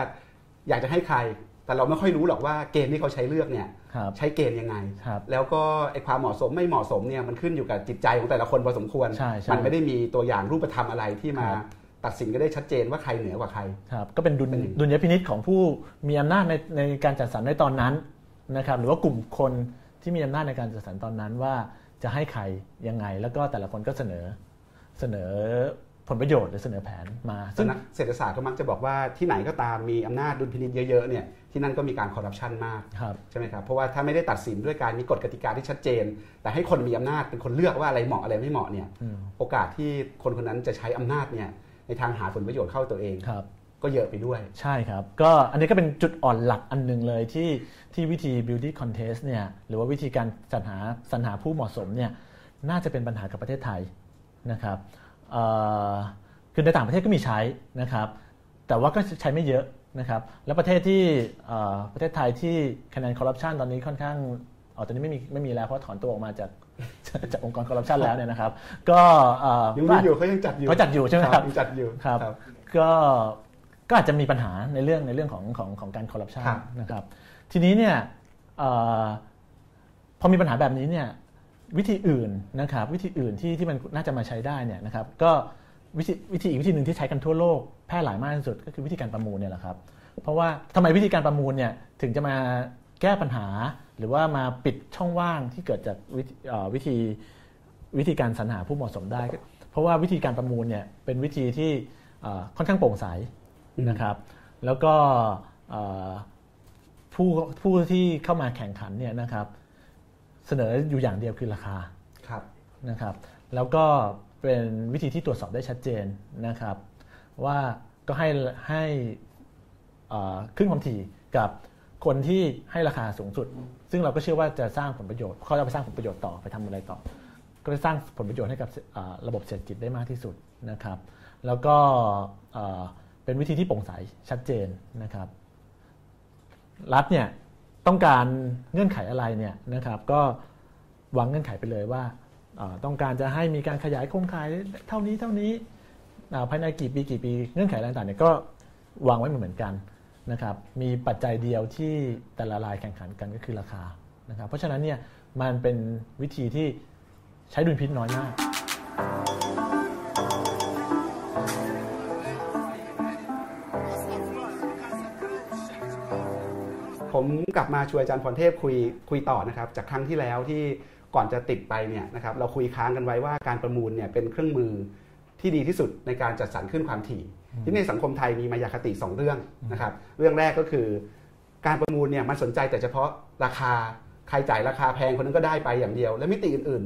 อยากจะให้ใคร แต่เราไม่ค่อยรู้หรอกว่าเกณฑ์ที่เขาใช้เลือกเนี่ย
ครับ
ใช้เกณฑ์ยังไง
ครับ
แล้วก็ไอ้ความเหมาะสมไม่เหมาะสมเนี่ยมันขึ้นอยู่กับจิตใจของแต่ละคนพอสมควร
ใช่ใช่
มันไม่ได้มีตัวอย่างรูปธรรมอะไรที่มา
ครับ
ตัดสินก็ได้ชัดเจนว่าใครเหนือกว่าใคร
ครับก็เป็นดุล
เป็นอย่างนี้
ดุลยพินิษของผู้มีอำนาจในในการจัดสรรในตอนนั้นนะครับหรือว่ากลุ่มคนที่มีอำนาจในการจัดสรรตอนนั้นว่า จะให้ใครยังไง แล้วก็แต่ละคนก็เสนอเสนอผลประโยชน์หรือเสนอแผนมา
ซึ่
ซึ่
ง
ง
นักเศรษฐศาสตร์ก็มักจะบอกว่าที่ไหนก็ตามมีอำนาจดุลพินิจเยอะๆเนี่ยที่นั่นก็มีการคอร์รัปชันมาก
ครับ
ใช่ไหมครับเพราะว่าถ้าไม่ได้ตัดสินด้วยการมีกฎกติกาที่ชัดเจน แต่ให้คนมีอำนาจเป็นคนเลือกว่าอะไรเหมาะอะไรไม่เหมาะเนี่ย
อืม
โอกาสที่คนคนนั้นจะใช้อำนาจเนี่ยในทางหาผลประโยชน์เข้าตัวเอง
ครับ
ก็เยอะไปด้วย
ใช่ครับ ก็อันนี้ก็เป็นจุดอ่อนหลักอันหนึงเลยที่ที่วิธี beauty contest เนี่ยหรือว่าวิธีการสรรหาสรรหาผู้เหมาะสมเนี่ยน่าจะเป็นปัญหากับประเทศไทยนะครับเอ่อคือในต่างประเทศก็มีใช้นะครับ แต่ว่าก็ใช้ไม่เยอะนะครับ แล้วประเทศที่เอ่อประเทศไทยที่คะแนนคอร์รัปชันตอนนี้ค่อนข้างอ๋อตอนนี้ไม่มีไม่มีแล้วเพราะถอนตัวออกมาจากจากองค์กรคอร์รัปชันแล้วเนี่ยนะครับ ก็เอ่อ
ยังมีอยู่เขายังจัดอยู่
เขาจัดอยู่ใช่ไหมครับ
ยังจัดอยู่
ครับ ก็ ก็อาจจะมีปัญหาในเรื่องในเรื่องของของของการคอร์รัปชัน
ครับ
นะครับ ทีนี้เนี่ยเออพอมีปัญหาแบบนี้เนี่ยวิธีอื่นนะครับ วิธีอื่นที่ที่มันน่าจะมาใช้ได้เนี่ยนะครับ ก็วิธีวิธีอีกวิธีหนึ่งที่ใช้กันทั่วโลกแพร่หลายมากที่สุดก็คือวิธีการประมูลเนี่ยแหละครับ เพราะว่าทำไมวิธีการประมูลเนี่ยถึงจะมาแก้ปัญหา หรือว่ามาปิดช่องว่างที่เกิดจากวิธีเอ่อวิธีวิธีการสรรหาผู้เหมาะสมได้ เพราะว่าวิธีการประมูลเนี่ยเป็นวิธีที่เอ่อค่อนข้างโปร่งใส
อืม
นะครับ แล้วก็เอ่อผู้ผู้ที่เข้ามาแข่งขันเนี่ยนะครับ เสนออยู่อย่างเดียวคือราคา
ครับ
นะครับ แล้วก็เป็นวิธีที่ตรวจสอบได้ชัดเจนนะครับ ว่าก็ให้ให้เอ่อขึ้นความถี่กับคนที่ให้ราคาสูงสุด ซึ่งเราก็เชื่อว่าจะสร้างผลประโยชน์เขาจะไปสร้างผลประโยชน์ต่อไปทำอะไรต่อ ก็จะสร้างผลประโยชน์ให้กับเอ่อระบบเศรษฐกิจได้มากที่สุดนะครับ แล้วก็ เป็นวิธีที่โปร่งใสชัดเจนนะครับ รัฐเนี่ยต้องการเงื่อนไขอะไรเนี่ยนะครับก็วางเงื่อนไขไปเลยว่าต้องการจะให้มีการขยายโครงข่ายเท่านี้เท่านี้ภายในกี่ปีกี่ปีเงื่อนไขต่างๆเนี่ยก็วางไว้เหมือนกันนะครับมีปัจจัยเดียวที่แต่ละรายแข่งขันกันก็คือราคานะครับเพราะฉะนั้นเนี่ยมันเป็นวิธีที่ใช้ดุลพินิจน้อยมาก
ผมกลับมาชวนอาจารย์พรเทพคุยคุยต่อนะครับ จากครั้งที่แล้วที่ก่อนจะติดไปเนี่ยนะครับเราคุยค้างกันไว้ว่าการประมูลเนี่ยเป็นเครื่องมือที่ดีที่สุดในการจัดสรรขึ้นความถี่ ที่ในสังคมไทยมีมายาคติ 2 เรื่องนะครับ เรื่องแรกก็คือการประมูลเนี่ยมันสนใจแต่เฉพาะราคาใครจ่ายราคาแพงคนนั้นก็ได้ไปอย่างเดียว และมิติอื่น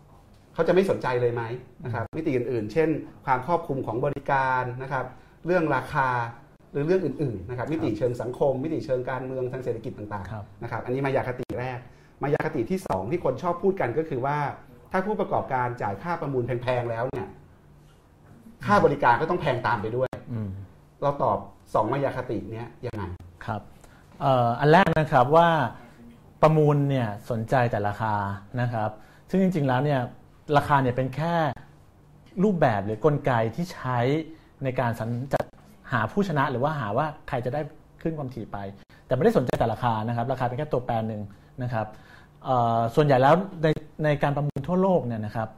ๆ เขาจะไม่สนใจเลยไหมนะครับมิติอื่นๆ เช่น ความครอบคลุมของบริการนะครับ เรื่องราคา หรือเรื่องอื่นๆนะครับมิติเชิงสังคม มิติเชิงการเมืองทางเศรษฐกิจต่าง
ครับ
ๆนะครับอันนี้มายาคติแรก มายาคติที่สองที่คนชอบพูดกันก็คือว่า ถ้าผู้ประกอบการจ่ายค่าประมูลแพงๆแล้วเนี่ยค่าบริการก็ต้องแพงตามไปด้วย
อืม
เราตอบสองมายาคติเนี้ยยังไง
ครับเอ่ออันแรกนะครับว่าประมูลเนี่ยสนใจแต่ราคานะครับ ซึ่งจริง ๆแล้วเนี่ยราคาเนี่ยเป็นแค่รูปแบบหรือกลไกที่ใช้ในการสรรจัด หาผู้ชนะหรือว่าหาว่าใครจะได้ขึ้นความถี่ไป แต่ไม่ได้สนใจแต่ราคานะครับ ราคาเป็นแค่ตัวแปรหนึ่งนะครับเอ่อส่วนใหญ่แล้วในในการประมูลทั่วโลกเนี่ยนะครับ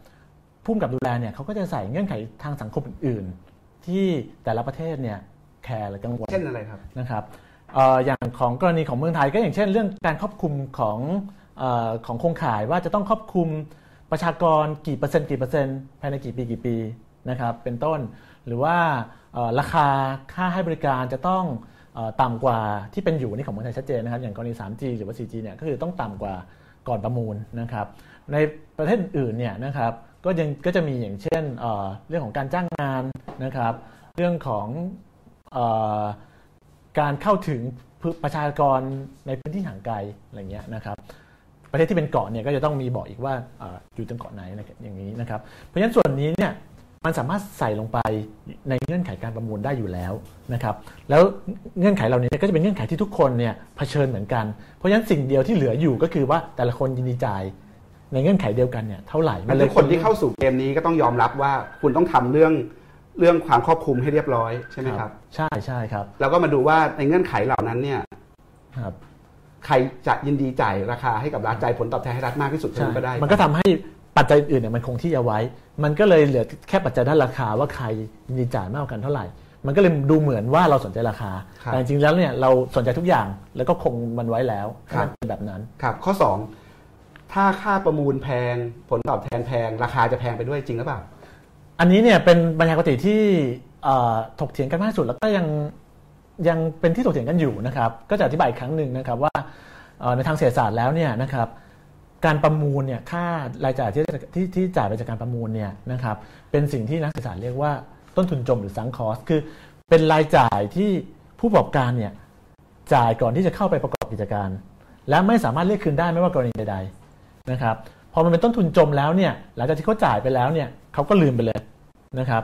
ผู้กำกับดูแลเนี่ยเขาก็จะใส่เงื่อนไขทางสังคมอื่น ๆ ที่แต่ละประเทศเนี่ยแคร์หรือกังวล
เช่นอะไรครับ
นะครับเอ่ออย่างของกรณีของเมืองไทยก็อย่างเช่น เรื่องการครอบคลุมของเออของโครงข่ายว่าจะต้องครอบคลุมประชากรกี่เปอร์เซ็นต์กี่เปอร์เซ็นต์ภายในกี่ปีกี่ปีนะครับเป็นต้นหรือว่าเอ่อ ราคาค่าให้บริการจะต้องต่ำกว่าที่เป็นอยู่นี่ของเมืองไทยชัดเจนนะครับ อย่างกรณี 3G หรือว่า 4G เนี่ยก็คือต้องต่ำกว่าก่อนประมูลนะครับ ในประเทศอื่นเนี่ยนะครับก็ยังก็จะมีอย่างเช่นเรื่องของการจ้างงานนะครับ เรื่องของอการเข้าถึงประชากรในพื้นที่ห่างไกลอะไรเงี้ยนะครับ ประเทศที่เป็นเกาะเนี่ยก็จะต้องมีบอกอีกว่าออยู่ตรงเกาะไหนนะอย่างนี้นะครับ เพราะฉะนั้นส่วนนี้เนี่ย มันสามารถใส่ลงไปในเงื่อนไขการประมูลได้อยู่แล้วนะครับแล้วเงื่อนไขเหล่านี้ก็จะเป็นเงื่อนไขที่ทุกคนเนี่ยเผชิญเหมือนกัน เพราะฉะนั้นสิ่งเดียวที่เหลืออยู่ก็คือว่าแต่ละคนยินดีจ่ายในเงื่อนไขเดียวกันเนี่ยเท่าไหร่
มันทุกคนที่เข้าสู่เกมนี้ก็ต้องยอมรับว่าคุณต้องทำเรื่องเรื่องความครอบคลุมให้เรียบร้อยใช่ไหมครับ
ใช่ใช่ครับ
แล้วก็มาดูว่าในเงื่อนไขเหล่านั้นเนี่ย
ครับ
ใครจะยินดีจ่ายราคาให้กับรัฐจ่ายผลตอบแทนให้รัฐมากที่สุดเท่านั้นก็ได้
มันก็ทำให้ ปัจจัยอื่นเนี่ยมันคงที่เอาไว้ มันก็เลยเหลือแค่ปัจจัยด้านราคาว่าใครยินดีจ่ายมากกว่ากันเท่าไหร่ มันก็เลยดูเหมือนว่าเราสนใจราคา
ครับ
แต่จริงๆแล้วเนี่ยเราสนใจทุกอย่างแล้วก็คงมันไว้แล้ว
ครับ
ให้มันเป็นแบบนั้น
ครับข้อ 2 ถ้าค่าประมูลแพงผลตอบแทนแพง ราคาจะแพงไปด้วยจริงหรือเปล่า
อันนี้เนี่ยเป็นบรรยากาศที่เอ่อถกเถียงกันมากที่สุดแล้วก็ยังยังเป็นที่ถกเถียงกันอยู่นะครับ ก็จะอธิบายอีกครั้งหนึ่งนะครับว่าเอ่อในทางเศรษฐศาสตร์แล้วเนี่ยนะครับ การประมูลเนี่ยค่ารายจ่ายที่ที่ที่จ่ายไปจากการประมูลเนี่ยนะครับเป็นสิ่งที่นักเศรษารเรียกว่าต้นทุนจมหรือซังคอสคือเป็นรายจ่ายที่ผู้ประกอบการเนี่ยจ่ายก่อนที่จะเข้าไปประกอบกิจการ และไม่สามารถเรียกคืนได้ไม่ว่ากรณีใดๆนะครับพอมันเป็นต้นทุนจมแล้วเนี่ยหลังจากที่เขาจ่ายไปแล้วเนี่ยเขาก็ลืมไปเลยนะครับ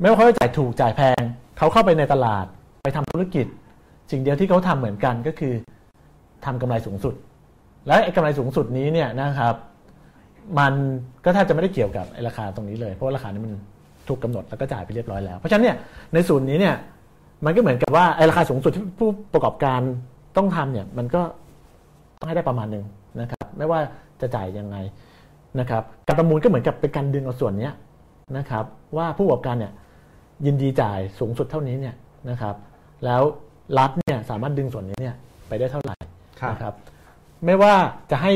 ไม่ว่าเขาจะจ่ายถูกจ่ายแพงเขาเข้าไปในตลาดไปทำธุรกิจ สิ่งเดียวที่เขาทำเหมือนกันก็คือทำกำไรสูงสุด และไอ้กำไรสูงสุดนี้เนี่ยนะครับ มันก็แทบจะไม่ได้เกี่ยวกับไอ้ราคาตรงนี้เลย เพราะว่าราคานี้มันถูกกำหนดแล้วก็จ่ายไปเรียบร้อยแล้ว เพราะฉะนั้นเนี่ยในส่วนนี้เนี่ยมันก็เหมือนกับว่าไอ้ราคาสูงสุดที่ผู้ประกอบการต้องทำเนี่ยมันก็ต้องให้ได้ประมาณหนึ่งนะครับ ไม่ว่าจะจ่ายยังไงนะครับการประมูลก็เหมือนกับเป็นการดึงเอาส่วนนี้นะครับ ว่าผู้ประกอบการเนี่ยยินดีจ่ายสูงสุดเท่านี้เนี่ยนะครับ แล้วรัฐเนี่ยสามารถดึงส่วนนี้เนี่ยไปได้เท่าไหร่นะครับ ไม่ว่าจะให้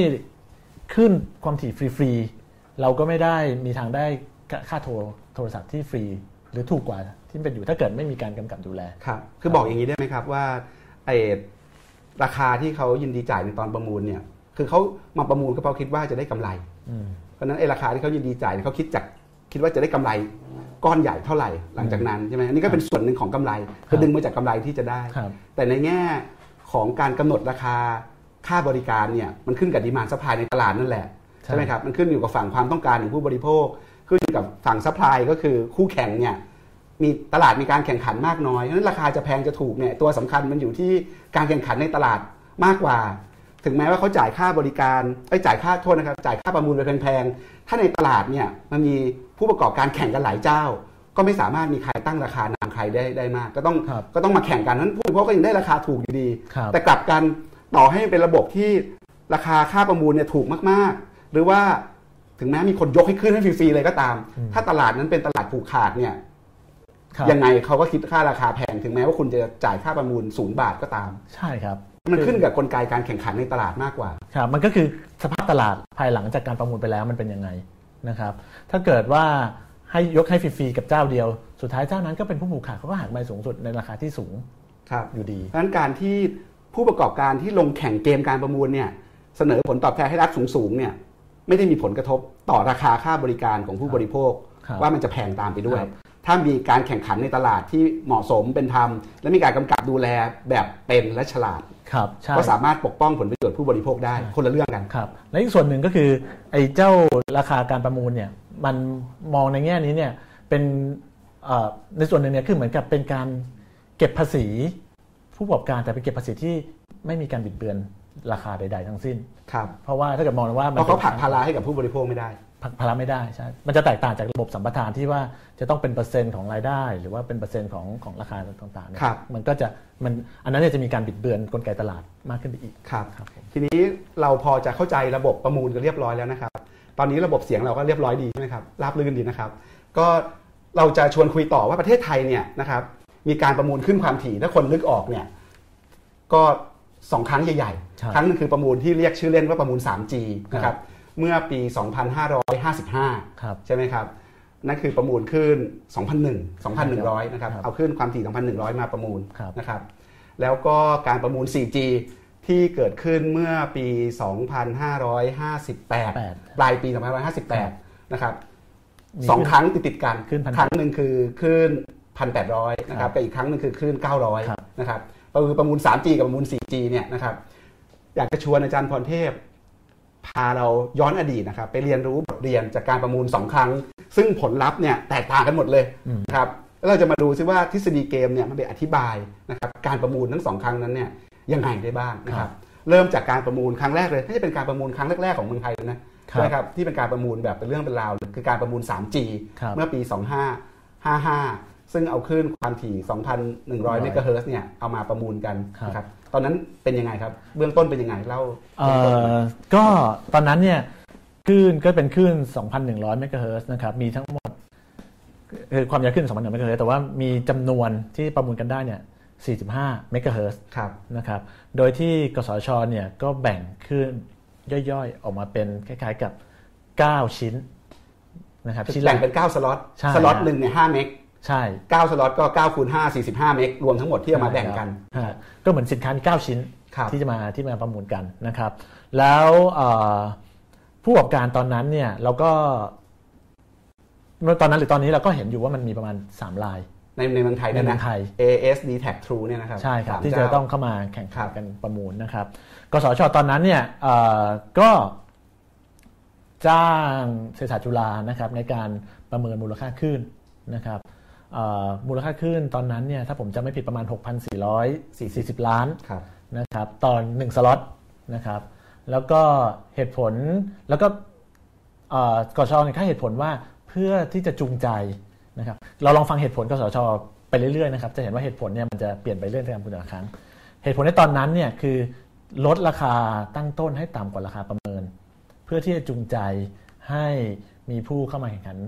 ขึ้นความถี่ฟรีๆเราก็ไม่ได้มีทางได้ค่าโทรโทรศัพท์ที่ฟรี หรือถูกกว่าที่เป็นอยู่ถ้าเกิดไม่มีการกำกับดูแล
ครับคือบอกอย่างนี้ได้ไหมครับว่าไอราคาที่เขายินดีจ่ายในตอนประมูลเนี่ย คือเขามาประมูลก็เพราะคิดว่าจะได้กำไร
อืม
เพราะฉะนั้นไอราคาที่เขายินดีจ่ายเนี่ยเขาคิดจากคิดว่าจะได้กำไรก้อนใหญ่เท่าไหร่หลังจากนั้นใช่ไหมอันนี้ก็เป็นส่วนหนึ่งของกำไรคือดึงมาจากกำไรที่จะได้
ครับ
แต่ในแง่ของการกำหนดราคา ค่าบริการเนี่ยมันขึ้นกับ demand supply ในตลาดนั่นแหละ
ใช่
ใช่ไหมครับมันขึ้นอยู่กับฝั่งความต้องการของผู้บริโภค ขึ้นอยู่กับฝั่ง supply ก็คือคู่แข่งเนี่ยมีตลาดมีการแข่งขันมากน้อยเพราะฉะนั้นราคาจะแพงจะถูกเนี่ยตัวสำคัญมันอยู่ที่การแข่งขันในตลาดมากกว่า ถึงแม้ว่าเขาจ่ายค่าบริการไอ้ยจ่ายค่าโทษนะครับจ่ายค่าประมูลไปแพงๆถ้าในตลาดเนี่ยมันมีผู้ประกอบการแข่งกันหลายเจ้า ก็ไม่สามารถมีใครตั้งราคานำใครได้ได้มาก ก็ต้อง
ครับ
ก็ต้องมาแข่งกันนั้นผู้บริโภคก็ยังได้ราคาถูกอยู่ดี
ครับ
แต่กลับกัน ต่อให้เป็นระบบที่ราคาค่าประมูลเนี่ยถูกมาก ๆ หรือว่าถึงแม้มีคนยกให้ขึ้นให้ฟรีๆเลยก็ตาม ถ้าตลาดนั้นเป็นตลาดผูกขาดเนี่ย
ครับ
ยังไงเขาก็คิดค่าราคาแพงถึงแม้ว่าคุณจะจ่ายค่าประมูลศูนย์บาทก็ตาม
ใช่ครับ
มันขึ้นกับกลไกการแข่งขันในตลาดมากกว่า
ครับมันก็คือสภาพตลาดภายหลังจากการประมูลไปแล้วมันเป็นยังไงนะครับ ถ้าเกิดว่าให้ยกให้ฟรีๆกับเจ้าเดียว สุดท้ายเจ้านั้นก็เป็นผู้ผูกขาดเขาก็หักใบสูงสุดในราคาที่สูง
ครับ
อยู่ดี
ดังนั้นการที่ ผู้ประกอบการที่ลงแข่งเกมการประมูลเนี่ยเสนอผลตอบแทนให้รัฐสูงๆเนี่ยไม่ได้มีผลกระทบต่อราคาค่าบริการของผู้บริโภค
ครับ
ว่ามันจะแพงตามไปด้วย
ครับ
ถ้ามีการแข่งขันในตลาดที่เหมาะสมเป็นธรรม และมีการกำกับดูแลแบบเป็นและฉลาด
ครับใช่
ก็สามารถปกป้องผลประโยชน์ผู้บริโภคได้คนละเรื่องกัน
ครับและอีกส่วนหนึ่งก็คือไอ้เจ้าราคาการประมูลเนี่ยมันมองในแง่นี้เนี่ยเป็นเอ่อในส่วนหนึ่งเนี่ยคือเหมือนกับเป็นการเก็บภาษี ผู้ประกอบการแต่เป็นเก็บภาษีที่ไม่มีการบิดเบือนราคาใดๆทั้งสิ้น
ครับ
เพราะว่าถ้าเกิดมองว่า
เพ
มัน
ราะเขา
ป็น
ผลักภาระให้กับผู้บริโภคไม่ได้
ผลักภาระไม่ได้ใช่ มันจะแตกต่างจากระบบสัมปทานที่ว่าจะต้องเป็นเปอร์เซ็นต์ของรายได้ หรือว่าเป็นเปอร์เซ็นต์ของของราคาต่างๆเนี่ย
ครับ
มันก็จะมันอันนั้นเนี่ยจะมีการบิดเบือนกลไกตลาดมากขึ้นไปอีก
ครับ
ครับผม
ทีนี้เราพอจะเข้าใจระบบประมูลกันเรียบร้อยแล้วนะครับ ตอนนี้ระบบเสียงเราก็เรียบร้อยดีใช่ไหมครับ ราบรื่นดีนะครับ ก็เราจะชวนคุยต่อว่าประเทศไทยเนี่ยนะครับ มีการประมูลขึ้นความถี่ถ้าคนนึกออกเนี่ยก็สองครั้งใหญ่
ใช่
ๆครั้งหนึงคือประมูลที่เรียกชื่อเล่นว่าประมูล 3G นะครับเมื่อปี 2555
ครับ
ใช่ไหมครับนั่นคือประมูลขึ้น 2001 2100 นะครับ
ครับ
เอาขึ้นความถี่ 2100 มาประมูล
ครับ
นะครับ แล้วก็การประมูล 4G ที่เกิดขึ้นเมื่อปี 2558 ปลายปี 2558 นะครับ
มี
สองครั้งติดติดๆกัน
ขึ้น1,800
ครั้งหนึ่งคือขึ้น 1,800นะครับกับอีกครั้งหนึ่งคือขึ้น
ครับ
900นะครับคือประมูล 3G กับประมูล 4G เนี่ยนะครับอยากจะชวนอาจารย์พรเทพ พาเราย้อนอดีตนะครับไปเรียนรู้บทเรียนจากการประมูล 2 ครั้ง ซึ่งผลลัพธ์เนี่ยแตกต่างกันหมดเลย
อืม
นะครับแล้วเราจะมาดูซิว่าทฤษฎีเกมเนี่ยมันไปอธิบายนะครับการประมูลทั้งสองครั้งนั้นเนี่ยยังไงได้บ้างนะครับเริ่มจากการประมูลครั้งแรกเลยน่าจะเป็นการประมูลครั้งแรกๆของเมืองไทยเลยนะ
ครับ
ใช่ไหมครับที่เป็นการประมูลแบบเป็นเรื่องเป็นราวเลยคือการประมูล 3G
ครับ
เมื่อปี 2555 ซึ่งเอาขึ้นความถี่ 2,100 เมกะเฮิรตซ์เนี่ยเอามาประมูลกัน
ครับ
นะครับตอนนั้นเป็นยังไงครับ เบื้องต้นเป็นยังไงเล่า
เอ่อก็ตอนนั้นเนี่ยคลื่นก็เป็นคลื่น 2,100 เมกะเฮิรตซ์นะครับมีทั้งหมดคือความยาวคลื่น2,100 เมกะเฮิรตซ์แต่ว่ามีจำนวนที่ประมูลกันได้เนี่ย45 เมกะเฮิรตซ์
ครับ
นะครับโดยที่กสชเนี่ยก็แบ่งคลื่นย่อยๆ ออกมาเป็นคล้ายๆกับ 9 ชิ้นนะครับชิ้น
แบ่
ละ
งเป็น 9 สล็อต
ใช่
สล็อตหนึ่งเนี่ย5เมก
ใช่
9สล็อตก็9คูณ5 45 เมกรวมทั้งหมดที่เอามาแบ่งกัน
ฮะก็เหมือนสินค้ามี9ชิ้น
ครับ
ที่จะมาที่มาประมูลกันนะครับ แล้วเอ่อผู้ประกอบการตอนนั้นเนี่ยเราก็เมื่อตอนนั้นหรือตอนนี้เราก็เห็นอยู่ว่ามันมีประมาณ 3 ลาย
ในในเมืองไทย
ใน
เนี่ย
เมือ
นะ
งไทย
AS D Tag True เนี่ยนะครับ
ใช่ครับ
สาม
ที่จะ
เา
ต้องเข้ามาแข่ง
ครั
ขัน
บ
กันประมูลนะครับกสชตอนนั้นเนี่ยเอ่อก็จ้างเศรษฐศาสตร์จุฬานะครับในการประเมินมูลค่าคลื่นนะครับเอ่อ มูลค่าคลื่นตอนนั้นเนี่ยถ้าผมจำไม่ผิดประมาณ 6,440 ล้าน
ครับ
นะครับตอนหนึ่งสล็อตนะครับแล้วก็เหตุผลแล้วก็เอ่อกสชเนี่ยให้เหตุผลว่าเพื่อที่จะจูงใจนะครับเราลองฟังเหตุผลกสชไปเรื่อยๆนะครับจะเห็นว่าเหตุผลเนี่ยมันจะเปลี่ยนไปเรื่อยๆตามแต่ละครั้ง เหตุผลในตอนนั้นเนี่ยคือลดราคาตั้งต้นให้ต่ำกว่าราคาประเมิน เพื่อที่จะจูงใจให้มีผู้เข้ามาแข่งขัน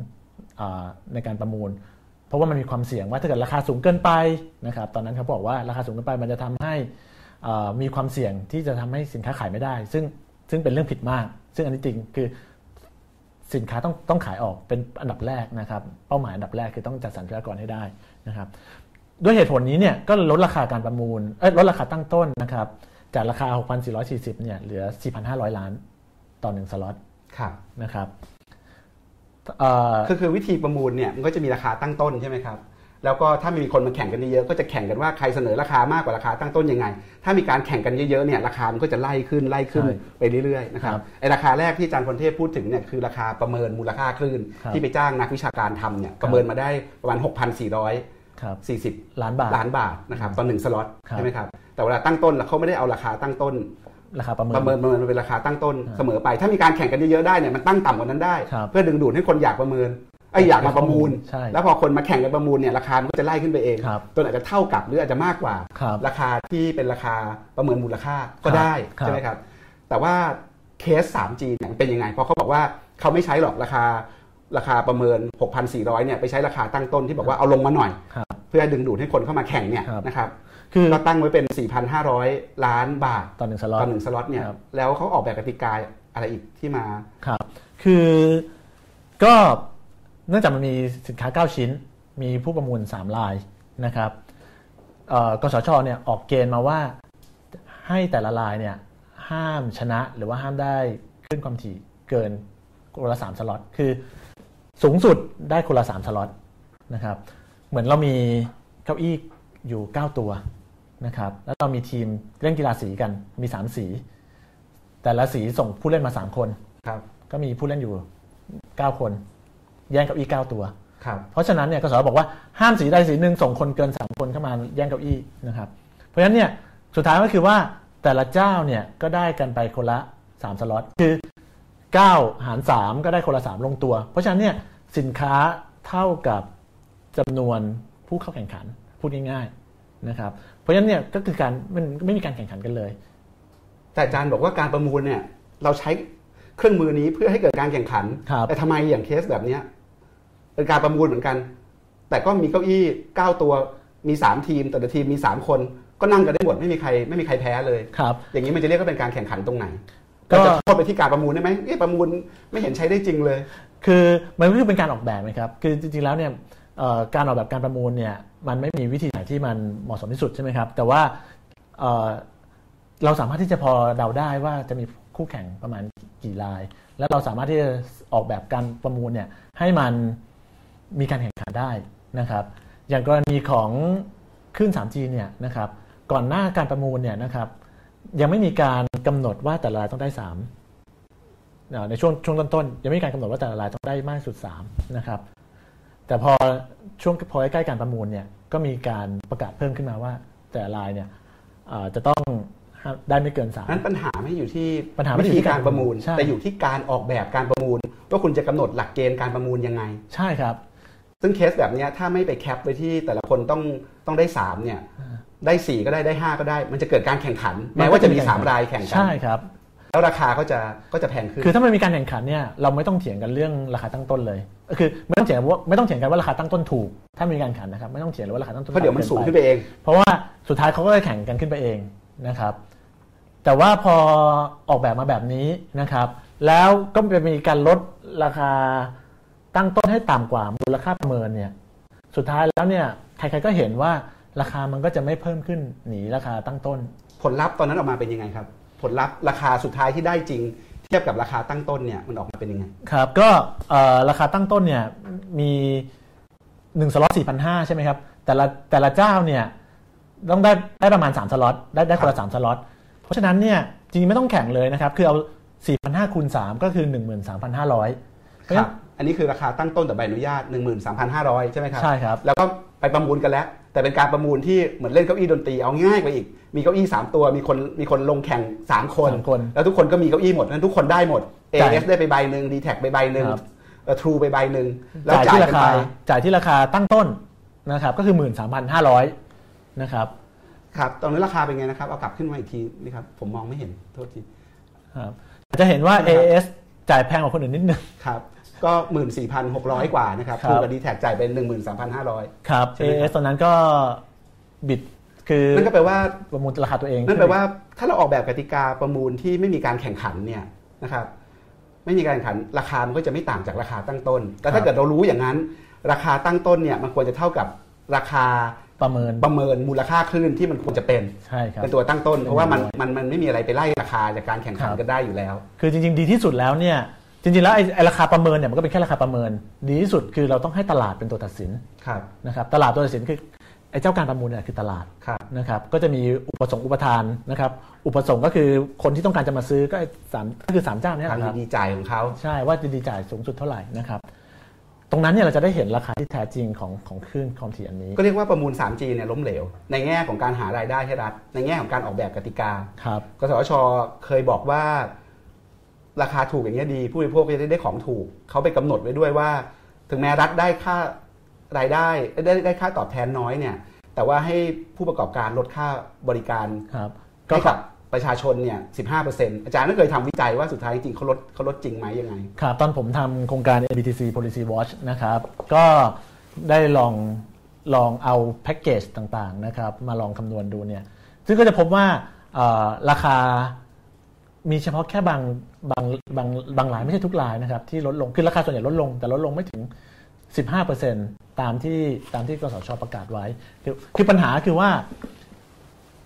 อ่าในการประมูล เพราะว่ามันมีความเสี่ยงว่าถ้าเกิดราคาสูงเกินไปนะครับตอนนั้นเขาบอกว่าราคาสูงเกินไปมันจะทำให้อ่ามีความเสี่ยงที่จะทำให้สินค้าขายไม่ได้ ซึ่งซึ่งเป็นเรื่องผิดมาก ซึ่งอันนี้จริงคือสินค้าต้องต้องขายออกเป็นอันดับแรกนะครับ เป้าหมายอันดับแรกคือต้องจัดสรรทรัพยากรให้ได้นะครับ ด้วยเหตุผลนี้เนี่ยก็ลดราคาการประมูลเอ้ยลดราคาตั้งต้นนะครับ จากราคา 6,440เนี่ยเหลือ 4,500 ล้านต่อหนึ่งสล็อต
ครับ
นะครับ เอ่อ
คือคือวิธีประมูลเนี่ยมันก็จะมีราคาตั้งต้นใช่ไหมครับแล้วก็ถ้ามีคนมาแข่งกันเยอะๆก็จะแข่งกันว่าใครเสนอราคามากกว่าราคาตั้งต้นยังไง ถ้ามีการแข่งกันเยอะๆเนี่ยราคามันก็จะไล่ขึ้นไล่ขึ้น
ใช่
ไปเรื่อยๆนะครับ
ครับ
ไอราคาแรกที่อาจารย์พรเทพพูดถึงเนี่ยคือราคาประเมินมูลค่าคลื่น
ครับ
ที่ไปจ้างนักวิชาการทำเนี่ยประเมินมาได้ประมาณ 6,440
ครับล้านบาท
ล้านบาทนะครับตอนหนึ่งสล็อต
ครับ
ใช่ไหมครับแต่เวลาตั้งต้นแล้วเขาไม่ได้เอาราคาตั้งต้น
ราคาประเมิน
ประเมินประเมินมันเป็นราคาตั้งต้นเสมอไป ถ้ามีการแข่งกันเยอะๆได้เนี่ยมันตั้งต่ำกว่านั้นได้
ครับ
เพื่อดึงดูดให้คนอยากประมูลไอ้ยอยากมาประมูล
ใช่
แล้วพอคนมาแข่งกันประมูลเนี่ยราคามันก็จะไล่ขึ้นไปเอง
ครับ
จนอาจจะเท่ากับหรืออาจจะมากกว่า
ครับ
ราคาที่เป็นราคาประเมินมูลค่าก็
ครับ
ได้
ครับ
ใช่ไหมครับ แต่ว่าเคส 3G เนี่ยมันเป็นยังไงเพราะเขาบอกว่าเขาไม่ใช้หรอกราคาราคาประเมิน 6,400เนี่ยไปใช้ราคาตั้งต้นที่บอกว่าเอาลงมาหน่อย
ครับ
เพื่อดึงดูดให้คนเข้ามาแข่งเนี่ย
ครับ
นะครับ
คือ
ก็ตั้งไว้เป็น 4,500 ล้านบาท
ต่อหนึ่งสล็อ
ต
ต
อนหนึ่งสล็อตเนี่ย
ครับ
แล้วเขาออกแบบกติกาอะไรอีกที่มา
ครับ คือก็เนื่องจากมันมีสินค้า 9 ชิ้น มีผู้ประมูล 3 ลายนะครับเอ่อกสชเนี่ยออกเกณฑ์มาว่าให้แต่ละลายเนี่ยห้ามชนะหรือว่าห้ามได้ขึ้นความถี่เกินคนละ3สล็อตคือสูงสุดได้คนละ3สล็อตนะครับเหมือนเรามีเก้าอี้ อยู่ 9 ตัวนะครับ แล้วเรามีทีมเล่นกีฬาสีกันมี 3 สี แต่ละสีส่งผู้เล่นมา 3 คน
ครับ
ก็มีผู้เล่นอยู่ 9 คน แย่งเก้าอี้9ตัว
ครับ
เพราะฉะนั้นเนี่ยกสศบอกว่าห้ามสีใดสีหนึ่งส่งคนเกิน 3 คนเข้ามาแย่งเก้าอี้นะครับ เพราะฉะนั้นเนี่ยสุดท้ายก็คือว่าแต่ละเจ้าเนี่ยก็ได้กันไปคนละ3สล็อตคือ 9 หาร 3 ก็ได้คนละ 3 ลงตัว เพราะฉะนั้นเนี่ยสินค้าเท่ากับจำนวนผู้เข้าแข่งขัน พูดง่ายๆนะครับเพราะฉะนั้นเนี่ยก็คือการมันไม่มีการแข่งขันกันเลย
แต่อาจารย์บอกว่าการประมูลเนี่ยเราใช้เครื่องมือนี้เพื่อให้เกิดการแข่งขัน
ครับ
แต่ทำไมอย่างเคสแบบเนี้ยเป็นการประมูลเหมือนกัน แต่ก็มีเก้าอี้เก้าตัวมีสามทีม แต่ละทีมมีสามคนก็นั่งกันได้หมดไม่มีใครไม่มีใครแพ้เลย
ครับ
อย่างนี้มันจะเรียกว่าเป็นการแข่งขันตรงไหน
ก็
ก็จะโทษไปที่การประมูลได้ไหมเอ๊ะประมูลไม่เห็นใช้ได้จริงเลย
คือมันก็คือเป็นการออกแบบนะครับ คือจริงๆแล้วเนี่ยเอ่อ การออกแบบการประมูลเนี่ยมันไม่มีวิธีไหนที่มันเหมาะสมที่สุดใช่ไหมครับ แต่ว่าเเราสามารถที่จะพอเดาได้ว่าจะมีคู่แข่งประมาณกี่ราย แล้วเราสามารถที่จะออกแบบการประมูลเนี่ยให้มันมีการแข่งขันได้นะครับ อย่างกรณีของคลื่น 3G เนี่ยนะครับก่อนหน้าการประมูลเนี่ยนะครับยังไม่มีการกำหนดว่าแต่ละรายต้องได้ 3 ในช่วงช่วงต้นๆยังไม่มีการกำหนดว่าแต่ละรายต้องได้มากสุด3นะครับ แต่พอช่วงพอใกล้ๆการประมูลเนี่ยก็มีการประกาศเพิ่มขึ้นมาว่า แต่ละรายเนี่ยอ่าจะต้องได้ไม่เกิน
นั้นปัญหาไม่อยู่ที่
ปัญหาไม่
วิ
ได้อยู่
ธี
ที่
การประมูล
ใช่
แต่อยู่ที่การออกแบบการประมูลว่าคุณจะกำหนดหลักเกณฑ์การประมูลยังไง
3ใช่ครับ
ซึ่งเคสแบบเนี้ยถ้าไม่ไปแคปไว้ที่แต่ละคนต้องต้องได้3เนี่ยได้ 4 ก็ได้ได้ 5 ก็ได้ มันจะเกิดการแข่งขัน แม้ว่าจะมี 3 รายแข่งกั
ใช่ครับ
แล้วราคาก็จะก็จะแพงขึ้น
คือถ้ามันมีการแข่งขันเนี่ยเราไม่ต้องเถียงกันเรื่องราคาตั้งต้นเลย ก็คือไม่ต้องเถียงว่าไม่ต้องเถียงกันว่าราคาตั้งต้นถูก ถ้ามีการแข่งขันนะครับไม่ต้องเถียงเลยว่าราคาตั้งต้น
เพราะเดี๋ยวมัน
ต่ำ
สูง
กิ
ขึ้นไปเอง
เพราะว่าสุดท้ายเขาก็จะแข่งกันขึ้นไปเองนะครับ แต่ว่าพอออกแบบมาแบบนี้นะครับ แล้วก็จะมีการลดราคาตั้งต้นให้ต่ำกว่ามูลค่าประเมินเนี่ยสุดท้ายแล้วเนี่ยใครๆก็เห็นว่าราคามันก็จะไม่เพิ่มขึ้นหนีราคาตั้งต้น
ผลลัพธ์ตอนนั้นออกมาเป็นยังไงครับ ผลลัพธ์ราคาสุดท้ายที่ได้จริง เทียบกับราคาตั้งต้นเนี่ยมันออกมาเป็นยังไง
ครับก็เอ่อราคาตั้งต้นเนี่ยมี1สล็อต4,500 ใช่ไหมครับแต่ละแต่ละเจ้าเนี่ยต้องได้ได้ประมาณ 3 สล็อตได้ได้คนละ3สล็อตเพราะฉะนั้นเนี่ยจริงๆไม่ต้องแข่งเลยนะครับ คือเอา 4,500คูณ3ก็คือ 13,500 เพราะฉะ
ครั
นั้
บ
น
อันนี้คือราคาตั้งต้นแต่ใบอนุญาต 13,500 ใช่ไหมครับ
ใช่ครับ
แล้วก็ไปประมูลกันแล้ว แต่เป็นการประมูลที่เหมือนเล่นเก้าอี้ดนตรีเอาง่ายกว่าอีก มีเก้าอี้ 3 ตัวมีคนมีคนลงแข่ง 3 คน
สามคน
แล้วทุกคนก็มีเก้าอี้หมดนั้นทุกคนได้หมด
จ่าย
AS ได้ไปใบหนึ่ง d t แทไปใบหนึ่ง
ครับ
ทรูไปใบหนึ่งแล้ว
จ่าย
จ่าย
ที่
กั
รานคา
ไป
จ่ายที่ราคาตั้งต้นนะครับก็คือ 13,500นะครับ
ครับตอนนี้นราคาเป็นไงนะครับเอากลับขึ้นมาอีกทีนี่ครับผมมองไม่เห็นโทษที
ครับจะเห็นว่า AS จ่ายแพงกว่าคนอื่นนิดนึง
ครับ ก็ 14,600 กว่านะครับ
ครับ
ทรูกับ d t แทจ่ายเป็น 13,500
ครับ
ใช่ไหมครับ
AS ตอนนั้นก็บิดคือ
นั่นก็แปลว่า
ประมูลราคาตัวเอง
นั่นแปลว่าถ้าเราออกแบบกติกาประมูลที่ไม่มีการแข่งขันเนี่ยนะครับไม่มีการแข่งขันราคามันก็จะไม่ต่างจากราคาตั้งต้น แต่ถ้าเกิดเรารู้อย่างนั้น ราคาตั้งต้นเนี่ยมันควรจะเท่ากับราคา
ประเมิน
ประเมินมูลค่าคลื่นที่มันควรจะเป็น
ใช่ครับ
เป็นตัวตั้งต้น เพราะว่ามัน
เป็นร้อย
มันมันไม่มีอะไรไปไล่ราคาจากการแข่งขัน
ครับ
กันได้อยู่แล้ว
คือจริง ๆ ดีที่สุดแล้วเนี่ย จริงๆแล้วไอ้ไอ้ราคาประเมินเนี่ยมันก็เป็นแค่ราคาประเมิน ดีที่สุดคือเราต้องให้ตลาดเป็นตัวตัดสิน
ครับ
นะครับตลาดตัวตัดสินคือไอ้เจ้าการประมูลเนี่ยคือตลาด
ครับ
นะครับก็จะมีอุปสงค์อุปทานนะครับอุปสงค์ก็คือคนที่ต้องการจะมาซื้อก็ไอ้สามก็คือสามเจ้าเนี้แห
ทาง
ละครับ
ดีจ่ายของเขา
ใช่ว่าจะดีจ่ายสูงสุดเท่าไหร่นะครับตรงนั้นเนี่ยเราจะได้เห็นราคาที่แท้จริงของของคลื่นความถี่อันนี้
ก็เรียกว่าประมูล 3G เนี่ยล้มเหลว ในแง่ของการหารายได้ให้รัฐ ในแง่ของการออกแบบกติกา
ครับ
กสชเคยบอกว่า ราคาถูกอย่างนี้ยดี ผู้บริโภคจะได้ได้ของถูก เขาไปกำหนดไว้ด้วยว่า ถึงแม้รัฐได้ค่ารายได้ได้ได้ค่าตอบแทนน้อยเนี่ยแต่ว่าให้ผู้ประกอบการลดค่าบริการ
ครับก็
ให้กับประชาชนเนี่ย15%อาจารย์ก็เคยทำวิจัยว่าสุดท้ายจริงๆเขาลดเขาลดจริงไหมยังไง
ครับ ตอนผมทำโครงการ ABTC Policy Watch นะครับ ก็ได้ลองลองเอาแพ็กเกจต่างๆนะครับ มาลองคำนวณดูเนี่ย ซึ่งก็จะพบว่าเอ่อราคามีเฉพาะแค่บาง บางบางบางรายไม่ใช่ทุกรายนะครับที่ลดลงคือราคาส่วนใหญ่ลดลง แต่ลดลงไม่ถึง 15%ตามที่ตามที่กสชประกาศไว้ คือคือปัญหาคือว่า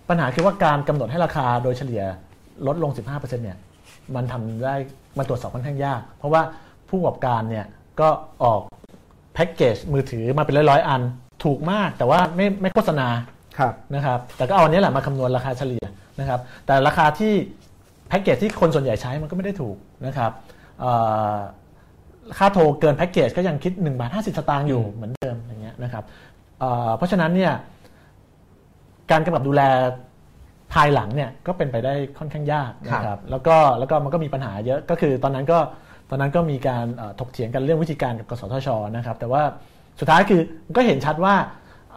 ปัญหาคือว่าการกำหนดให้ราคาโดยเฉลี่ยลดลง 15%เนี่ยมันทำได้มันตรวจสอบค่อนข้างยาก เพราะว่าผู้ประกอบการเนี่ยก็ออกแพ็กเกจมือถือมาเป็นร้อยๆอันถูกมาก แต่ว่าไม่ไม่โฆษณา
ครับ
นะครับ แต่ก็เอาอันนี้แหละมาคำนวณราคาเฉลี่ยนะครับ แต่ราคาที่ แพ็กเกจที่คนส่วนใหญ่ใช้มันก็ไม่ได้ถูกนะครับเอ่อค่าโทรเกินแพ็กเกจก็ยังคิด1บาท50 สตางค์อยู่เหมือนเดิมอย่างเงี้ยนะครับเอ่อเพราะฉะนั้นเนี่ยการกำกับดูแลภายหลังเนี่ยก็เป็นไปได้ค่อนข้างยากนะค
ครั
รับบแล้วก็แล้วก็มันก็มีปัญหาเยอะก็คือตอนนั้นก็ตอนนั้นก็มีการเอ่อถกเถียงกันเรื่องวิธีการกับกสทชนะครับ แต่ว่าสุดท้ายคือก็เห็นชัดว่า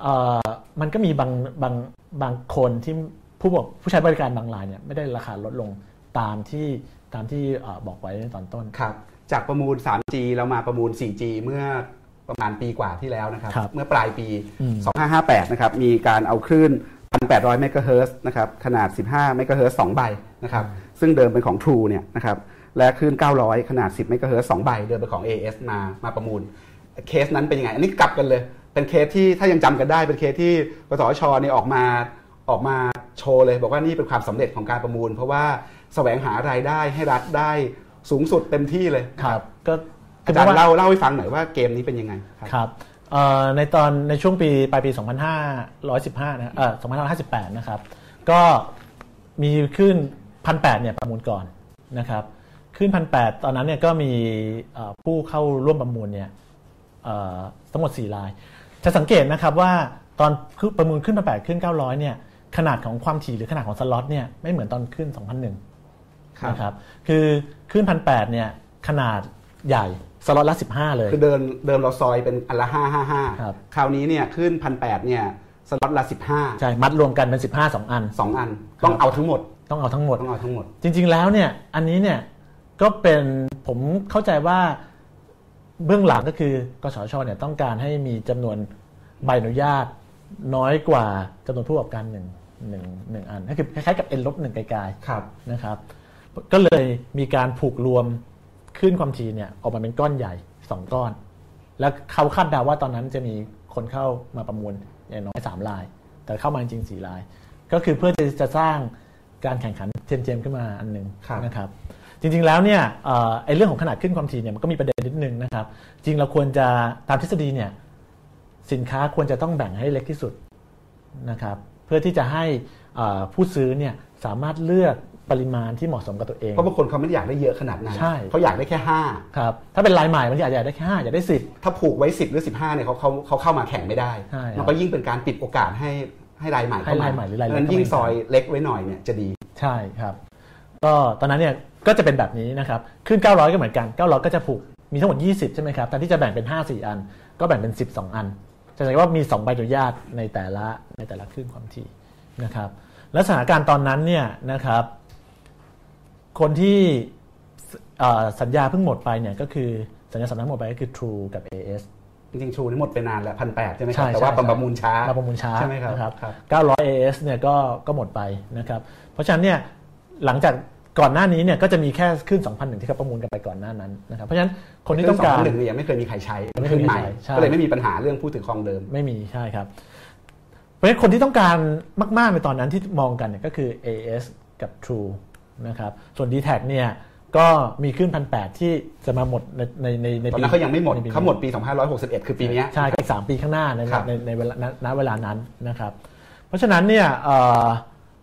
เอ่อมันก็มีบางบางบางคนที่ผู้บอกผู้ใช้บริการบางรายเนี่ยไม่ได้ราคาลดลง ตามที่ตามที่เอ่อบอกไว้ในตอนต้น
ครับ จากประมูล 3G เรามาประมูล 4G เมื่อประมาณปีกว่าที่แล้วนะครับ
ครับ
เมื่อปลายปี
อืม
2558 นะครับ มีการเอาคลื่น 1,800 เมกะเฮิรตซ์นะครับ ขนาด 15 เมกะเฮิรตซ์2ใบนะครับ ซึ่งเดิมเป็นของ True เนี่ยนะครับ และคลื่น 900 ขนาด 10 เมกะเฮิรตซ์2ใบ เดิมเป็นของ AIS มา มาประมูล เคสนั้นเป็นยังไง อันนี้กลับกันเลย เป็นเคสที่ถ้ายังจำกันได้ เป็นเคสที่กสทชเนี่ยออกมา ออกมาโชว์เลย บอกว่านี่เป็นความสำเร็จของการประมูล เพราะว่า แสวงหารายได้ให้รัฐได้สูงสุดเต็มที่เลย
ครับ ก็คื
อา
อ
จาร
พะ
ย์
ว่
เล่าเล่าให้ฟังหน่อยว่าเกมนี้เป็นยังไงครับ
ครับเอ่อในตอนในช่วงปีปลายปี 2515นะเอ่อ2558 นะครับ ก็มีขึ้นพันแเนี่ยประมูลก่อนนะครับขึ้นพันแตอนนั้นเนี่ยก็มีเอ่อผู้เข้าร่วมประมูลเนี่ยเอ่อทั้งหมด 4 ราย จะสังเกตนะครับว่าตอนประมูลขึ้นพันแขึ้น 900 เนี่ยขนาดของความถี่หรือขนาดของสล็อตเนี่ยไม่เหมือนตอนขึ้น 2001
ครับ
นะครับคือขึ้นพันแเนี่ยขนาดใหญ่สล็อตละ15 เลย
คือเดินเดิมเราซอยเป็นอันละห้าห้าห้า
ครับ
คราวนี้เนี่ยขึ้นพันแปดเนี่ยสล็อตละสิบห้า
ใช่ มัดรวมกันเป็น 15 2 อัน
สองอัน ต้องเอาทั้งหมด
ต้องเอาทั้งหมด
ต้องเอาทั้งหมด
จริง ๆ แล้วเนี่ย อันนี้เนี่ย ก็เป็น ผมเข้าใจว่าเบื้องหลังก็คือกสชเนี่ยต้องการให้มีจำนวนใบอนุญาตน้อยกว่าจำนวนผู้ประกอบการหนึ่งหนึ่งหนึ่งอันก็คือคล้ายๆกับ n ลบหนึ่งไกล
ครับ
ๆนะครับ ก็เลยมีการผูกรวมขึ้นความถี่เนี่ยออกมาเป็นก้อนใหญ่ 2 ก้อน แล้วเขาคาดเดาว่าตอนนั้นจะมีคนเข้ามาประมูลอย่างน้อย3ราย แต่เข้ามาจริงๆ4ราย ก็คือเพื่อจะจะสร้างการแข่งขันเทียมเจมขึ้นมาอันหนึ่ง
ครับ
นะครับจริงๆแล้วเนี่ยเอ่อไอ้เรื่องของขนาดขึ้นความถี่เนี่ยมันก็มีประเด็นนิดนึงนะครับ จริงเราควรจะตามทฤษฎีเนี่ยสินค้าควรจะต้องแบ่งให้เล็กที่สุดนะครับ เพื่อที่จะให้เอ่อผู้ซื้อเนี่ยสามารถเลือก ปริมาณที่เหมาะสมกับตัวเอง
เพราะบางคนเขาไม่ได้อยากได้เยอะขนาดนั้น
ใช่
เขาอยากได้แค่ห้า
ครับถ้าเป็นรายใหม่บางทีอาจจะอยากได้แค่ห้าอยากได้สิบ
ถ้าผูกไว้10หรือ15เนี่ยเขาเขาเขาเข้ามาแข่งไม่ได้
ใช่ครับ
มันก็ยิ่งเป็นการปิดโอกาสให้ให้รายใหม่เข้า
ให้
มา
รายใหม่หรือรายเล็ก
งั้นยิ่ง
เข้ามา
ซอยเล็กไว้หน่อยเนี่ยจะดี
ใช่ครับก็ตอนนั้นเนี่ยก็จะเป็นแบบนี้นะครับขึ้น 900 ก็เหมือนกัน 900 ก็จะผูกมีทั้งหมด 20 ใช่ไหมครับแต่ที่จะแบ่งเป็น 5 4 อัน ก็แบ่งเป็น 12 อันจะเห็นว่ามี 2 ใบอนุญาตในแต่ละในแต่ละคลื่นความถี่นะครับและสถานการณ์ตอนนั้นเนี่ยนะครับ คนที่เอ่อสัญญาเพิ่งหมดไปเนี่ยก็คือสัญญาสัมปทานหมดไปก็คือ True กับ AS
จริงๆชูนี่หมดไปนานแล้วพันแปดใช่ไหมค
ใช่
รับแต่ว่า
ใช่
ประมูลช้า
มาประมูลช้า
ใช่ไหมครับ
นะครับ
ครับ
900 AS เนี่ยก็ก็หมดไปนะครับเพราะฉะนั้นเนี่ยหลังจากก่อนหน้านี้เนี่ยก็จะมีแค่ขึ้น2,001ที่เขาประมูลกันไปก่อนหน้านั้นนะครับเพราะฉะนั้นคนที่ต้องการ
หนึ่งเนี่ยยังไม่เคยมีใครใช้
ไม่เคยมี
ใหม่
ใครใช่
ก็เลยไม่มีปัญหาเรื่องผู้ถือครองเดิม
ไม่มีใช่ครับเพราะฉะนั้นคนที่ต้องการมาก ๆ ในตอนนั้นที่มองกันเนี่ยก็คือ AS กับ True นะครับส่วน d t แทเนี่ยก็มีขึ้นพันแที่จะมาหมดในในในใน
ตอน
ปี
นั้นเขายังไม่หมด
ในปี
เขาหมดปี 2561 คือปีเนี้ย
ใช่ก็อีกสามปีข้างหน้าใน
ครับ
ในในเวลาณณเวลานั้นนะครับ เพราะฉะนั้นเนี่ยเอ่อ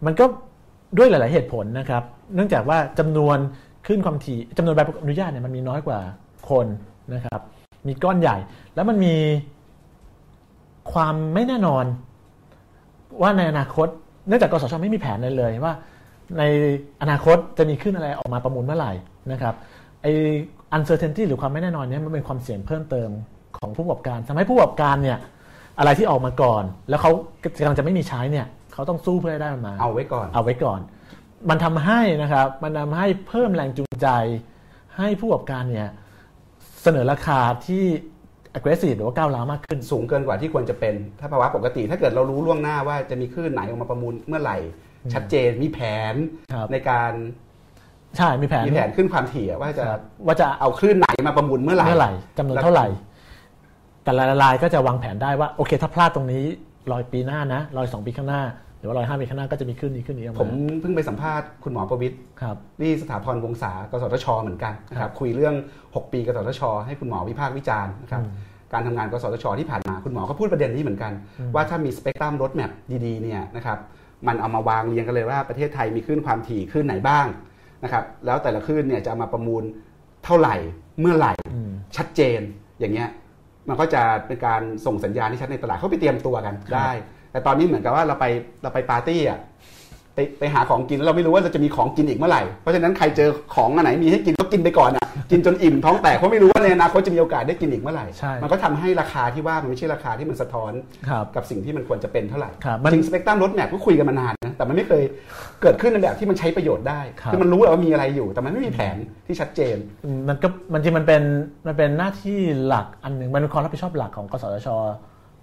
มันก็ด้วยหลาย ๆ เหตุผลนะครับ เนื่องจากว่าจำนวนขึ้นความถี่จำนวนใบอนุญาตเนี่ยมันมีน้อยกว่าคนนะครับ มีก้อนใหญ่ แล้วมันมีความไม่แน่นอน ว่าในอนาคต เนื่องจากกสชไม่มีแผนเลยเลยว่า ในอนาคตจะมีขึ้นอะไรออกมาประมูลเมื่อไหร่นะครับไอ uncertainty หรือความไม่แน่นอนเนี้มันเป็นความเสี่ยงเพิ่มเติมของผู้ประกอบการทำให้ผู้ประกอบการเนี่ยอะไรที่ออกมาก่อน แล้วเขากำลังจะไม่มีใช้เนี่ยเขาต้องสู้เพื่อให้ได้มันมา
เอาไว้ก่อน
เอาไว้ก่อน มันทำให้นะครับมันทำให้เพิ่มแรงจูงใจ ให้ผู้ประกอบการเนี่ยเสนอราคาที่ aggressive หรือว่าก้าวร้าวมากขึ้น
สูงเกินกว่าที่ควรจะเป็น ถ้าภาวะปกติ ถ้าเกิดเรารู้ล่วงหน้าว่าจะมีคลื่นไหนออกมาประมูลเมื่อไหร่ ชัดเจนมีแผน
ครับ
ในการ
ใช่มีแผน
มีแผนขึ้นความถี่อะว่าจะ
ครับว่าจะ
เอาคลื่นไหนมาประมูลเมื่อไหร่
เมื่อไหร่จำนวนเท่าไหร่ แต่ละรายก็จะวางแผนได้ว่าโอเค ถ้าพลาดตรงนี้รอยปีหน้านะรอยสองปีข้างหน้า หรือว่ารอยห้าปีข้างหน้าก็จะมีขึ้นนี้ขึ้นนี้ออก
ผม
มา
เพิ่งไปสัมภาษณ์คุณหมอประวิตร
ครับ
ที่สถาพรวงศากสทช เหมือนกันนะครับคุยเรื่อง 6 ปีกสทช ให้คุณหมอวิพากษ์วิจารณ์นะครับการทำงานกสทช ที่ผ่านมาคุณหมอก็พูดประเด็นนี้เหมือนกัน ว่าถ้ามีสเปกตรัมรถแมพดีๆเนี่ยนะครับมันเอามาวางเรียงกันเลยว่าประเทศไทยมีคลื่นความถี่คลื่นไหนบ้างนะครับแล้วแต่ละคลื่นเนี่ยจะเอามาประมูลเท่าไหร่เมื่อไหร่
อืม
ชัดเจนอย่างเงี้ยมันก็จะเป็นการส่งสัญญาณที่ชัดในตลาดเขาไปเตรียมตัวกันได้ แต่ตอนนี้เหมือนกับว่าเราไปเราไปปาร์ตี้อะไปไปหาของกินแล้วเราไม่รู้ว่าเราจะมีของกินอีกเมื่อไหร่ เพราะฉะนั้นใครเจอของอันไหนมีให้กินก็กินไปก่อนอะ กินจนอิ่มท้องแตกเพราะไม่รู้ว่าในอนาคตจะมีโอกาสได้กินอีกเมื่อไหร่
ใช่
มันก็ทำให้ราคาที่ว่ามันไม่ใช่ราคาที่มันสะท้อน
ครับ
กับสิ่งที่มันควรจะเป็นเท่าไหร่
ครับมัน
จริงสเปกตรัมรถแมพก็คุยกันมานานนะแต่มันไม่เคยเกิดขึ้นในแบบที่มันใช้ประโยชน์ได้
ครับ
คือมันรู้แหละว่ามีอะไรอยู่ แต่มันไม่มีแผนที่ชัดเจน
มันก็มันจริงมันเป็นมันเป็นหน้าที่หลักอันหนึ่งมันเป็นความรับผิดชอบหลักของกสทช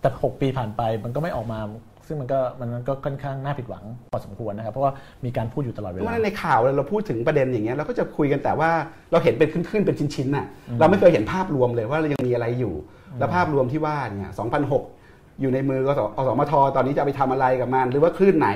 แต่ 6 ปีผ่านไปมันก็ไม่ออกมา ซึ่งมันก็มันก็ค่อนข้างน่าผิดหวังพอสมควรนะครับ เพราะว่ามีการพูดอยู่ตลอดเว
เพราะ
ลา
ว่าในข่าวเราพูดถึงประเด็นอย่างเงี้ยเราก็จะคุยกันแต่ว่าเราเห็นเป็นขึ้นๆเป็นชิ้นๆน่ะเราไม่เคยเห็นภาพรวมเลยว่าเรายังมีอะไรอยู่ แล้วภาพรวมที่ว่าเนี่ย2600 อยู่ในมือกสอสมทตอนนี้จะเอาไปทำอะไรกับมัน หรือว่าคลื่นไหน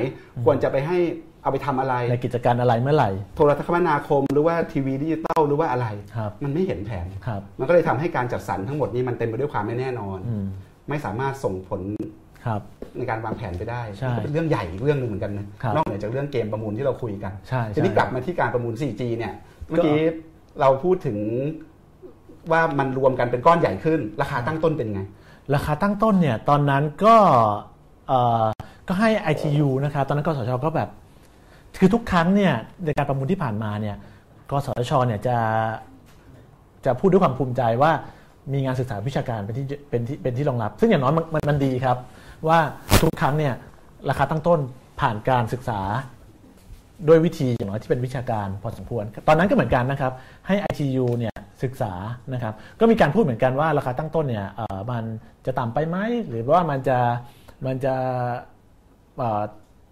ควรจะไปให้เอาไปทำอะไร
ในกิจการอะไรเมื่อไหร่
โทรคมนาคมหรือว่าทีวีดิจิตอลหรือว่าอะไร
ครับ
มันไม่เห็นแผน
ครับ
มันก็เลยทำให้การจัดสรรทั้งหมดนี้มันเต็มไปด้วยความไม่แน่นอน
อืม
ไม่สามารถส่งผล
ครับ
ในการวางแผนไปได้
ใช่
มันก็เป็นเรื่องใหญ่อีกเรื่องหนึ่งเหมือนกันนะครับนอกเหนือจากเรื่องเกมประมูลที่เราคุยกัน
ใช่
ทีนี้
ใช่
กลับมาที่การประมูล 4G เนี่ยเมื่อกี้เราพูดถึงว่ามันรวมกันเป็นก้อนใหญ่ขึ้น ราคาตั้งต้นเป็นไง
ราคาตั้งต้นเนี่ยตอนนั้นก็เอ่อก็ให้ ITU นะครับตอนนั้นกสทชก็แบบ คือทุกครั้งเนี่ยในการประมูลที่ผ่านมาเนี่ยกสทชเนี่ยจะจะพูดด้วยความภูมิใจว่า มีงานศึกษาวิชาการเป็นที่เป็นที่เป็นที่รองรับ ซึ่งอย่างน้อยมันมันดีครับ ว่าทุกครั้งเนี่ยราคาตั้งต้นผ่านการศึกษาด้วยวิธีอย่างน้อยที่เป็นวิชาการพอสมควร ตอนนั้นก็เหมือนกันนะครับ ให้ ITU เนี่ยศึกษานะครับ ก็มีการพูดเหมือนกันว่าราคาตั้งต้นเนี่ยมันจะต่ำไปไหมหรือว่ามันจะมันจะ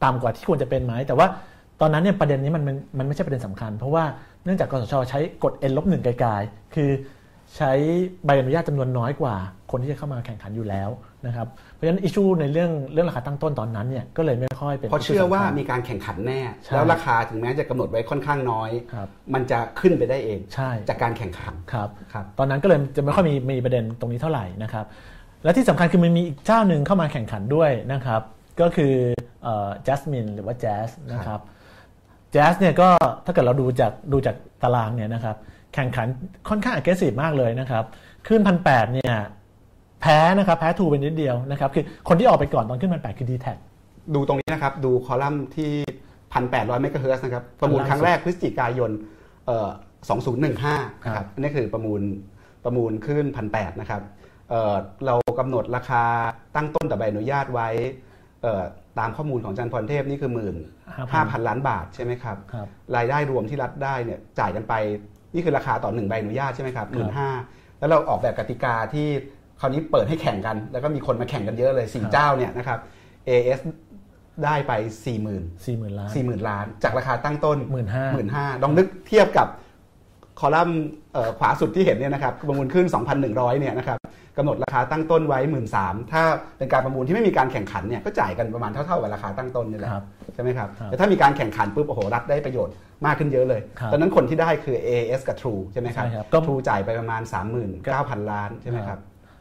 ต่ำกว่าที่ควรจะเป็นไหมแต่ว่าตอนนั้นเนี่ยประเด็นนี้มันมันมันไม่ใช่ประเด็นสำคัญ เพราะว่าเนื่องจากกสชใช้กฎ n ลบหนึ่งไกลๆคือ ใช้ใบอนุญาตจำนวนน้อยกว่า คนที่จะเข้ามาแข่งขันอยู่แล้วนะครับเพราะฉะนั้นอิชูในเรื่องเรื่องราคาตั้งต้นตอนนั้นเนี่ยก็เลยไม่ค่อยเป็น
เพราะเชื่อว่า
สำคัญ
มีการแข่งขันแน่
ใช่
แล้วราคาถึงแม้จะกำหนดไว้ค่อนข้างน้อย
ครับ
มันจะขึ้นไปได้เอง
ใช่
จากการแข่งขัน
ครับ
ครับ
ตอนนั้นก็เลยจะไม่ค่อยมีมีประเด็นตรงนี้เท่าไหร่นะครับและที่สำคัญคือมันมีอีกเจ้าหนึ่งเข้ามาแข่งขันด้วยนะครับก็คือจัสมินหรือว่าแจ๊สนะครับแจ๊สเนี่ยก็ถ้าเกิดเราดูจากดูจากตารางเนี่ยนะครับ แข่งขันค่อนข้าง aggressive มากเลยนะครับ ขึ้นพันแเนี่ยแพ้นะครับแพ้ทูเป็นนิดเดียวนะครับคือคนที่ออกไปก่อนตอนขึ้นพันแคือ d t แท
ดูตรงนี้นะครับ ดูคอลัมน์ที่ 1,800เมกะเฮิรตซ์นะครับ ประมูลครั้งแรกพฤศจิกายนเอ่อ2015นะครับอันนี้คือประมูลประมูลขึ้น 1,800นะครับเอ่อเรากำหนดราคาตั้งต้นแต่ใบอนุญาตไว้เอ่อตามข้อมูลของอาจันพรเทพนี่คือหมื่นห้าพันล้านบาทใช่ไหมครับ
ครับ
รายได้รวมที่รัฐได้เนี่ยจ่ายกันไป นี่คือราคาต่อหนึ่งใบอนุญาตใช่ไหมครับหมื่นห้าแล้วเราออกแบบกติกาที่คราวนี้เปิดให้แข่งกัน แล้วก็มีคนมาแข่งกันเยอะเลยสี่เจ้าเนี่ยนะครับ AS ได้ไป 4 0 0 0 0
สี่หมื่นล้าน
4 0,000 ล้าน จากราคาตั้งต้น
หมื่นห้า
หมื่นห้าลองนึกเทียบกับคอลัมน์เอ่อขวาสุดที่เห็นเนี่ยนะครับประมูลขึ้น 2,100 เนี่ยนะครับ กำหนดราคาตั้งต้นไว้1 3ื่นถ้าเป็นการประมูลที่ไม่มีการแข่งขันเนี่ยก็จ่ายกันประมาณเท่าๆกับราคาตั้งต้นนี่แหละ
ครับ
ใช่ไหมครับ
ครับ
แต่ถ้ามีการแข่งขันปุ๊บโอ้โหรัฐได้ประโยชน์มากขึ้นเยอะเลย
ครับ
ตอนนั้นคนที่ได้คือ AS กับ True ใช่ไหมครับ
ใช่ครับก็
True จ่ายไปประมาณ 39,000 ล้านใช่ไหมครับ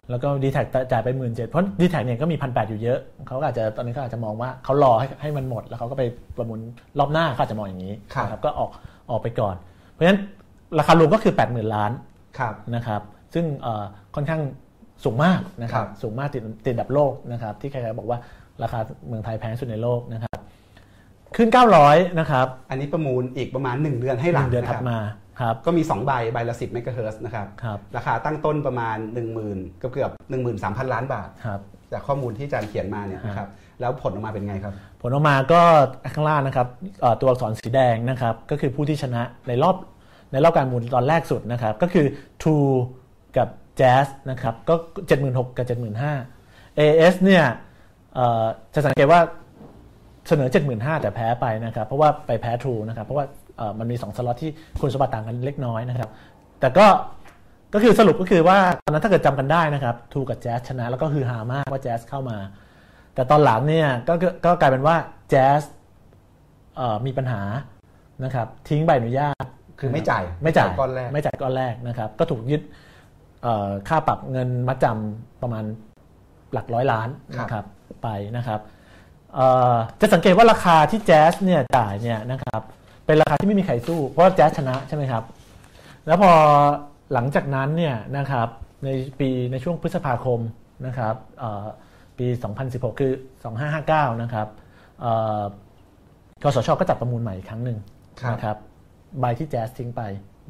แล้วก็ d t แทจ่ายไปหมื่นเจ็ดเพราะ d t แทเนี่ยก็มีพันแอยู่เยอะเขาก็อาจจะตอนนี้เขาอาจจะมองว่าเขารอให้ให้มันหมด แล้วเขาก็ไปประมูลรอบหน้าเขาอาจจะมองอย่างนี้
ครับ
นะก็ออกออกไปก่อน เพราะฉะนั้นราคารวมก็คือ 8 0,000 ล้าน
ครับ
นะครับซึ่งเอ่อค่อนข้าง สูงมากนะครั
ครับ
บสูงมากติดติดอันดับโลกนะครับที่ใครๆบอกว่าราคาเมืองไทยแพงสุดในโลกนะครับขึ้น 900 นะครับ
อันนี้ประมูลอีกประมาณ 1 เดือนให้
ห
หลั
นึ่
ง
งเดือน
นะ
ถั
ค
ด
รับ
มาครับ
ก็มี 2 ใบ ใบละ 10 เมกะเฮิรตซ์นะครับ
ครับ
ราคาตั้งต้นประมาณ 1 0,000เกือบเกือบ13,000 ล้านบาท
ครับ
จากข้อมูลที่อาจารย์เขียนมาเนี่ยนะครับแล้วผลออกมาเป็นไงครับ
ผลออกมาก็ข้างล่างนะครับเอ่อตัวอักษรสีแดงนะครับ ก็คือผู้ที่ชนะในรอบในรอบการประมูลตอนแรกสุดนะครับ ก็คือ True กับ Jazz นะครับก็ 76,000 กับ 75,000 AS เนี่ยเอ่อจะสังเกตว่าเสนอ 75,000 แต่แพ้ไปนะครับ เพราะว่าไปแพ้ True นะครับ เพราะว่าเอ่อมันมี 2 สล็อตที่คุณสมบัติต่างกันเล็กน้อยนะครับ แต่ก็ก็คือสรุปก็คือว่าตอนนั้นถ้าเกิดจำกันได้นะครับ True กับ Jazz ชนะ แล้วก็คือฮามากว่า Jazz เข้ามา แต่ตอนหลังเนี่ยก็ก็ก็กลายเป็นว่าแจ๊สเอ่อมีปัญหานะครับทิ้งใบอนุญาต
คือไม่จ่าย
ไม่จ่าย
ก้อนแรก
ไม่จ่ายก้อนแรกนะครับ ก็ถูกยึดเอ่อ ค่าปรับเงินมัดจำประมาณหลักร้อยล้านนะครับไปนะครับเอ่อจะสังเกตว่าราคาที่แจ๊สเนี่ยจ่ายเนี่ยนะครับเป็นราคาที่ไม่มีใครสู้ เพราะว่าแจ๊สชนะใช่ไหมครับ แล้วพอหลังจากนั้นเนี่ยนะครับในปีในช่วงพฤษภาคมนะครับเอ่อปี 2016 คือ 2559 นะครับเอ่อกสชก็จัดประมูลใหม่อีกครั้งหนึ่ง
ครับ
นะครับใบที่แจ๊สทิ้งไป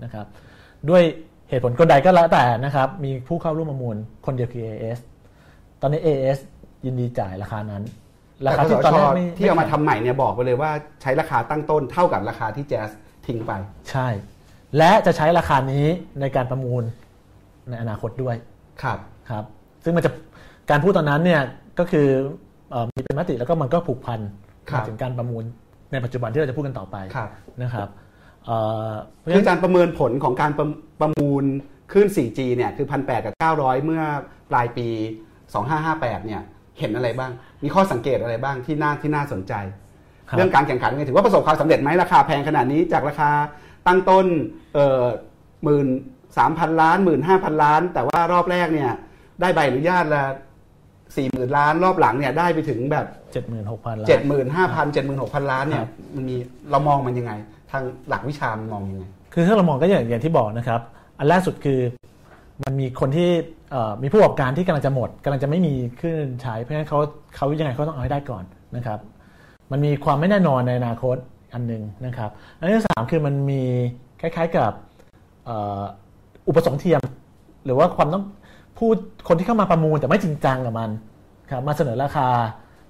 นะครับ ด้วย เหตุผลกลใดก็แล้วแต่นะครับ มีผู้เข้าร่วมประมูลคนเดียวคือ AS ตอนนี้ AS ยินดีจ่ายราคานั้น ราคาที่ตอนแรกไม่
ที่เอามา
ไทำ
ใหม่เนี่ยบอกไปเลยว่าใช้ราคาตั้งต้นเท่ากับราคาที่แจ๊สทิ้งไป
ใช่ และจะใช้ราคานี้ในการประมูลในอนาคตด้วย
ครับ
ครับ ซึ่งมันจะการพูดตอนนั้นเนี่ยก็คือเอ่อมีเป็นมติแล้วก็มันก็ผูกพัน
ครับ
มาถึงการประมูลในปัจจุบันที่เราจะพูดกันต่อไป
ครับ
นะครับ เอ่อเพราะฉะ
คือ
นั้น
อาจารย์ประเมินผลของการประประมูลคลื่น 4G เนี่ยคือ 1,800 กับ 900 เมื่อปลายปี 2558 เนี่ยเห็นอะไรบ้าง มีข้อสังเกตอะไรบ้างที่น่าที่น่าสนใจ
ครับ
เรื่องการแข่งขันไงถือว่าประสบความสำเร็จไหมราคาแพงขนาดนี้จากราคาตั้งต้นเอ่อหมื่นสามพันล้านหมื่นห้าพันล้าน แต่ว่ารอบแรกเนี่ยได้ใบอนุญาตละสี่หมื่นล้านรอบหลังเนี่ยได้ไปถึงแบบ
76,000ล้าน
เจ็ดหมื่นห้าพันเจ็ดหมื่นหกพันล้านเนี่
ค
ย
รับ
มันมีเรามองมันยังไง ทางหลักวิชามันมองยังไง
คือถ้าเรามองก็อย่างอย่างที่บอกนะครับ อันแรกสุดคือมันมีคนที่มีผู้ประกอบการที่กำลังจะหมดกำลังจะไม่มีขึ้นใช้เพราะฉะนั้นเขาเขายังไงเขาต้องเอาให้ได้ก่อนนะครับ มันมีความไม่แน่นอนในอนาคตอันหนึ่งนะครับอันที่สามคือมันมีคล้ายๆกับอุปสงค์เทียม หรือว่าความต้องพูดคนที่เข้ามาประมูลแต่ไม่จริงจังกับมันครับมาเสนอราคา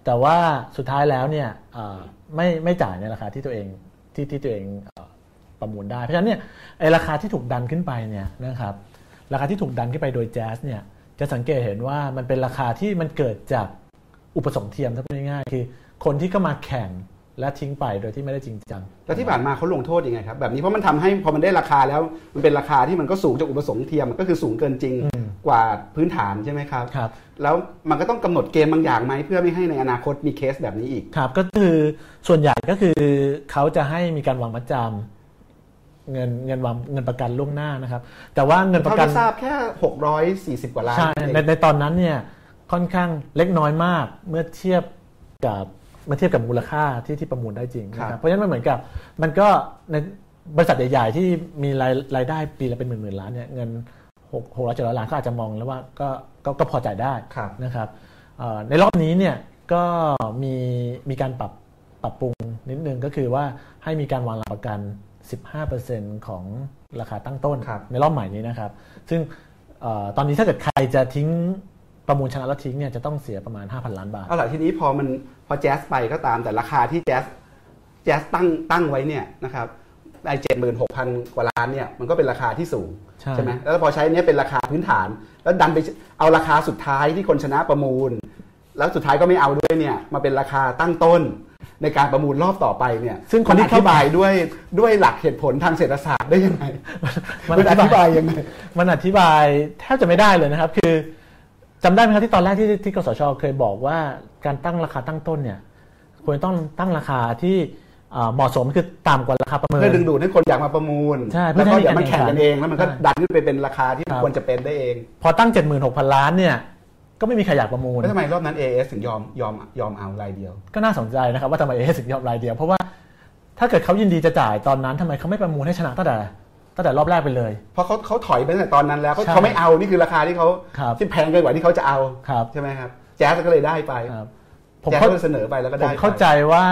แต่ว่าสุดท้ายแล้วเนี่ยไม่ไม่จ่ายในราคาที่ตัวเอง ที่ที่ตัวเองประมูลได้ เพราะฉะนั้นเนี่ยไอราคาที่ถูกดันขึ้นไปเนี่ยนะครับราคาที่ถูกดันขึ้นไปโดยแจ๊สเนี่ยจะสังเกตเห็นว่ามันเป็นราคาที่มันเกิดจากอุปสงค์เทียมถ้าพูดง่ายๆคือคนที่ก็มาแข่ง และทิ้งไปโดยที่ไม่ได้จริงจัง
แล้วที่ผ่านมาเขาลงโทษยังไงครับแบบนี้เพราะมันทำให้พอมันได้ราคาแล้วมันเป็นราคาที่มันก็สูงจากอุปสงค์เทียมก็คือสูงเกินจริง
อืม
กว่าพื้นฐานใช่ไหมครับ
ครับ
แล้วมันก็ต้องกำหนดเกณฑ์บางอย่างไหมเพื่อไม่ให้ในอนาคตมีเคสแบบนี้อีก
ครับ ก็คือส่วนใหญ่ก็คือเขาจะให้มีการวางมัดจำเงินเงินวางเงินประกันล่วงหน้านะครับ แต่ว่าเงินประ
เท่า
กัน
ที่ทราบแค่ 640 กว่าล้าน
ใช่
เอง
ในในตอนนั้นเนี่ยค่อนข้างเล็กน้อยมากเมื่อเทียบกับเมื่อเทียบกับมูลค่าที่ที่ประมูลได้จริงนะครับเพราะฉะนั้นมันเหมือนกับมันก็ในบริษัทใหญ่ ๆ ที่มีรายรายได้ปีละเป็นหมื่นๆล้านเนี่ยเงินหกหกร้อยเจ็ดร้อยล้านก็อาจจะมองแล้วว่าก็ก็ก็พอจ่ายได้
ครับ
นะครับเอ่อในรอบนี้เนี่ยก็มีมีการปรับปรับปรุงนิดนึงก็คือว่าให้มีการวางหลักประกัน 15%ของราคาตั้งต้น
ครับ
ในรอบใหม่นี้นะครับ ซึ่งเออตอนนี้ถ้าเกิดใครจะทิ้ง ประมูลชนะแล้วทิ้งเนี่ยจะต้องเสียประมาณ 5,000 ล้านบาท
เอาล่ะทีนี้พอมันพอแจ๊สไปก็ตามแต่ราคาที่แจ๊สแจ๊สตั้งตั้งไว้เนี่ยนะครับไอ้เจ็ดหมื่นหกพันกว่าล้านเนี่ยมันก็เป็นราคาที่สูง
ใช่
ไหมแล้วพอใช้เนี้ยเป็นราคาพื้นฐาน แล้วดันไปเอาราคาสุดท้ายที่คนชนะประมูล แล้วสุดท้ายก็ไม่เอาด้วยเนี่ยมาเป็นราคาตั้งต้น ในการประมูลรอบต่อไปเนี่ย
ซึ่งคนที่
มัอธิบายด้วยด้วยหลักเหตุผลทางเศรษฐศาสตร์ได้ยังไง
มัน
มันอธิบายยังไง
มันอธิบายแทบจะไม่ได้เลยนะครับ คือ จำได้ไหมครับที่ตอนแรกที่ที่กสชเคยบอกว่าการตั้งราคาตั้งต้นเนี่ยควรต้องตั้งราคาที่เอ่อเหมาะสมคือต่ำกว่าราคาประเมิน
เพื่อดึงดูดให้คนอยากมาประมูล
ใช่เพื่
แล้
อ
ว
ให้
ก็เดี๋ยวมัน
มี
แข่ง
การ
กันเองแล้วมันก็
ใช่
ดันขึ้นไปเป็นราคาที่
ครับ
ควรจะเป็นได้เอง
พอตั้ง 76,000 ล้านเนี่ยก็ไม่มีใครอยากประมูล
แล้วทำไมรอบนั้น AS ถึงยอมยอมยอมเอารายเดียว
ก็น่าสนใจนะครับว่าทำไมเอถึงยอมรายเดียว เพราะว่าถ้าเกิดเขายินดีจะจ่ายตอนนั้นทำไมเขาไม่ประมูลให้ชนะตั้งแต่ ตั้งแต่รอบแรกไปเลย
เพราะเขาเขาถอยไปตั้งแต่ตอนนั้นแล้วเขา
ใช่
เขาไม่เอานี่คือราคาที่เขา
ครับ
ที่แพงเกินกว่าที่เขาจะเอา
ครับ
ใช่ไหมครับ แจ๊สก็เลยได้ไป
ครับ ผม
แจ๊ส
เข้า
ก็เลยเสนอไปแล้วก็
ผ
ได้
ม
ไป
เข้าใจว่า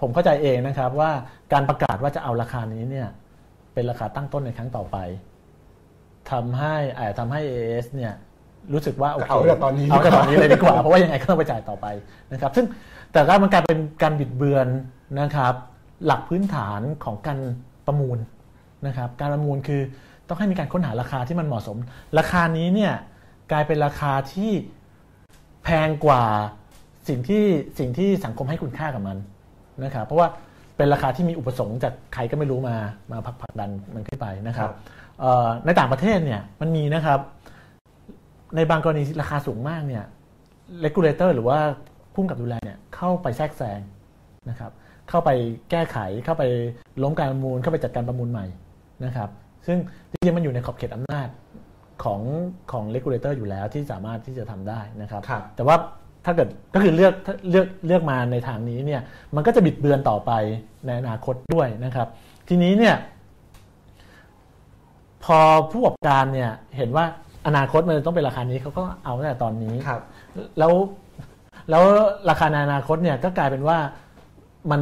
ผมเข้าใจเองนะครับว่าการประกาศว่าจะเอาราคานี้เนี่ย เป็นราคาตั้งต้นในครั้งต่อไปทำให้อาจจะทำให้ AS เนี่ย รู้สึกว่าโอเค
เอาแต่ตอนนี้
เอาแต่ตอนนี้เลยดีกว่า เพราะว่ายังไงก็ต้องไปจ่ายต่อไปนะครับ ซึ่งแต่ก็มันกลายเป็นการบิดเบือนนะครับ หลักพื้นฐานของการประมูล นะครับการประมูลคือต้องให้มีการค้นหาราคาที่มันเหมาะสม ราคานี้เนี่ยกลายเป็นราคาที่แพงกว่าสิ่งที่สิ่งที่สังคมให้คุณค่ากับมันนะครับเพราะว่าเป็นราคาที่มีอุปสงค์จากใครก็ไม่รู้มามาผลักดันมันขึ้นไปนะครับเอ่อในต่างประเทศเนี่ยมันมีนะครับ ในบางกรณีราคาสูงมากเนี่ย regulator หรือว่าผู้กำกับดูแลเนี่ยเข้าไปแทรกแซงนะครับ เข้าไปแก้ไขเข้าไปล้มการประมูลเข้าไปจัดการประมูลใหม่ นะครับซึ่งจริงๆมันอยู่ในขอบเขตอำนาจของของ regulator อยู่แล้วที่สามารถที่จะทำได้นะครับ
ครับ
แต่ว่าถ้าเกิดก็คือเลือกเลือกเลือกมาในทางนี้เนี่ยมันก็จะบิดเบือนต่อไปในอนาคตด้วยนะครับ ทีนี้เนี่ยพอผู้ประกอบการเนี่ยเห็นว่าอนาคตมันจะต้องเป็นราคานี้เขาก็เอาตั้งแต่ตอนนี้
ครับ
แล้วแล้วราคาในอนาคตเนี่ยก็กลายเป็นว่ามัน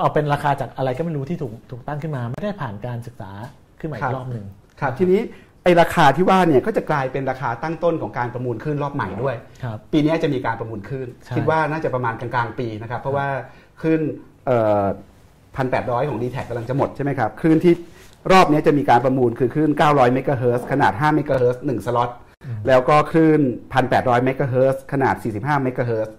เอาเป็นราคาจากอะไรก็ไม่รู้ที่ถูกถูกตั้งขึ้นมา ไม่ได้ผ่านการศึกษาขึ้นมาอี
ครั
ก
บ
รอบหนึ่ง
ครับทีนี้ไอ้ราคาที่ว่าเนี่ยก็จะกลายเป็นราคาตั้งต้นของการประมูลขึ้นรอบใหม่ด้วย
ครับ
ปีนี้จะมีการประมูลขึ้น
ใช่
คิดว่าน่าจะประมาณกลางๆปีนะครับเพราะว่าขึ้นพันแปดร้อยของ d t แทกำลังจะหมดใช่ไหมครับคลื่นที่รอบนี้จะมีการประมูลคือคลื่น 900 เมกะเฮิรตซ์ขนาด 5 เมกะเฮิรตซ์1สล็อตแล้วก็คลื่น 1,800 เมกะเฮิรตซ์ขนาด 45 เมกะเฮิรตซ์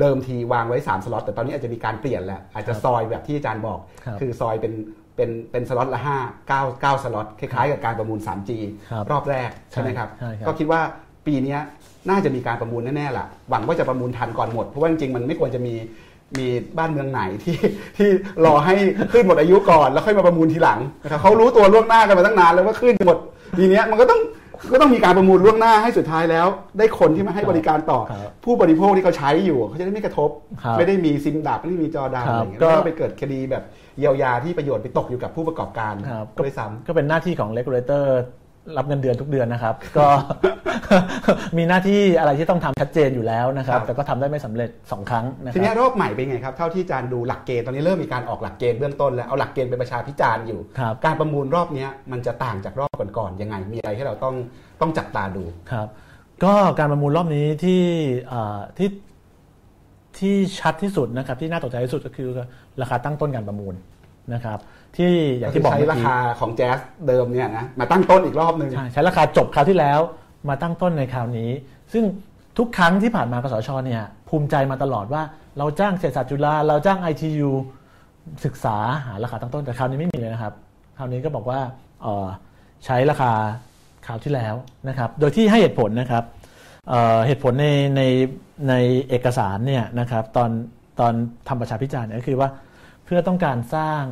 เดิมทีวางไว้ 3 สล็อต แต่ตอนนี้อาจจะมีการเปลี่ยนแล้วอาจจะซอยแบบที่อาจารย์บอก
ครับ
คือซอยเป็นเป็นเป็นสล็อตละ5 9 9สล็อตคล้ายๆกับการประมูล 3G
ครับ
รอบแรกใช่ไหมครับ
ใช่ครับ
ก็คิดว่าปีเนี้ยน่าจะมีการประมูลแน่ๆแหละหวังว่าจะประมูลทันก่อนหมด เพราะว่าจริงๆมันไม่ควรจะมีมีบ้านเมืองไหนที่ที่รอให้ขึ้นหมดอายุก่อน แล้วค่อยมาประมูลทีหลังนะครับเขารู้ตัวล่วงหน้ากันมาตั้งนานแล้วว่าขึ้นหมดทีเนี้ยมันก็ต้อง ก็ต้องมีการประมูลล่วงหน้าให้สุดท้ายแล้ว ได้คนที่มาให้บริการต่อ
ครับ
ผู้บริโภคที่เขาใช้อยู่เขาจะได้ไม่กระทบ
ครับ
ไม่ได้มีซิมดับไม่ได้มีจอดาว
ครั
อะ
บ
ไรอย่างเงี้ย
ก็
ไม่ต้องไปเกิดคดีแบบเยียวยาที่ประโยชน์ไปตกอยู่กับผู้ประกอบการ
ครับก็
ด้วยซ้ำ
ก็เป็นหน้าที่ของ regulator รั บเงินเดือนทุกเดือนนะครับ ก็มีหน้าที่อะไรที่ต้องทำชัดเจนอยู่แล้วนะครับ
ครับ
แต่ก็ทำได้ไม่สำเร็จสองครั้งนะค
ทีนี้
รับ
รอบใหม่เป็นไงครับ เท่าที่อาจารย์ดูหลักเกณฑ์ตอนนี้เริ่มมีการออกหลักเกณฑ์เบื้องต้นแล้วเอาหลักเกณฑ์เป็นประชาพิจารณ์อยู่
ครับ
การประมูลรอบเนี้ยมันจะต่างจากรอบก่อนๆยังไง มีอะไรที่เราต้องต้องจับตาดู
ครับ ก็การประมูลรอบนี้ที่เอ่อที่ที่ชัดที่สุดนะครับที่น่าตกใจที่สุดก็คือราคาตั้งต้นการประมูลนะครับ ที่อย่างที่บอก
ใช้
เมื่อ
รา
กี้
คาของแจ๊สเดิมเนี่ยนะมาตั้งต้นอีกรอบหนึ่ง
ใช่ใช้ราคาจบคราวที่แล้วมาตั้งต้นในคราวนี้ ซึ่งทุกครั้งที่ผ่านมากสชเนี่ยภูมิใจมาตลอดว่าเราจ้างเศรษฐศาสตร์จุฬาเราจ้าง ITU ศึกษาหาราคาตั้งต้นแต่คราวนี้ไม่มีเลยนะครับ คราวนี้ก็บอกว่าเอ่อใช้ราคาคราวที่แล้วนะครับ โดยที่ให้เหตุผลนะครับเอ่อเหตุผลในในในเอกสารเนี่ยนะครับตอนตอนทำประชาพิจารณ์เนี่ยก็คือว่าเพื่อต้องการสร้าง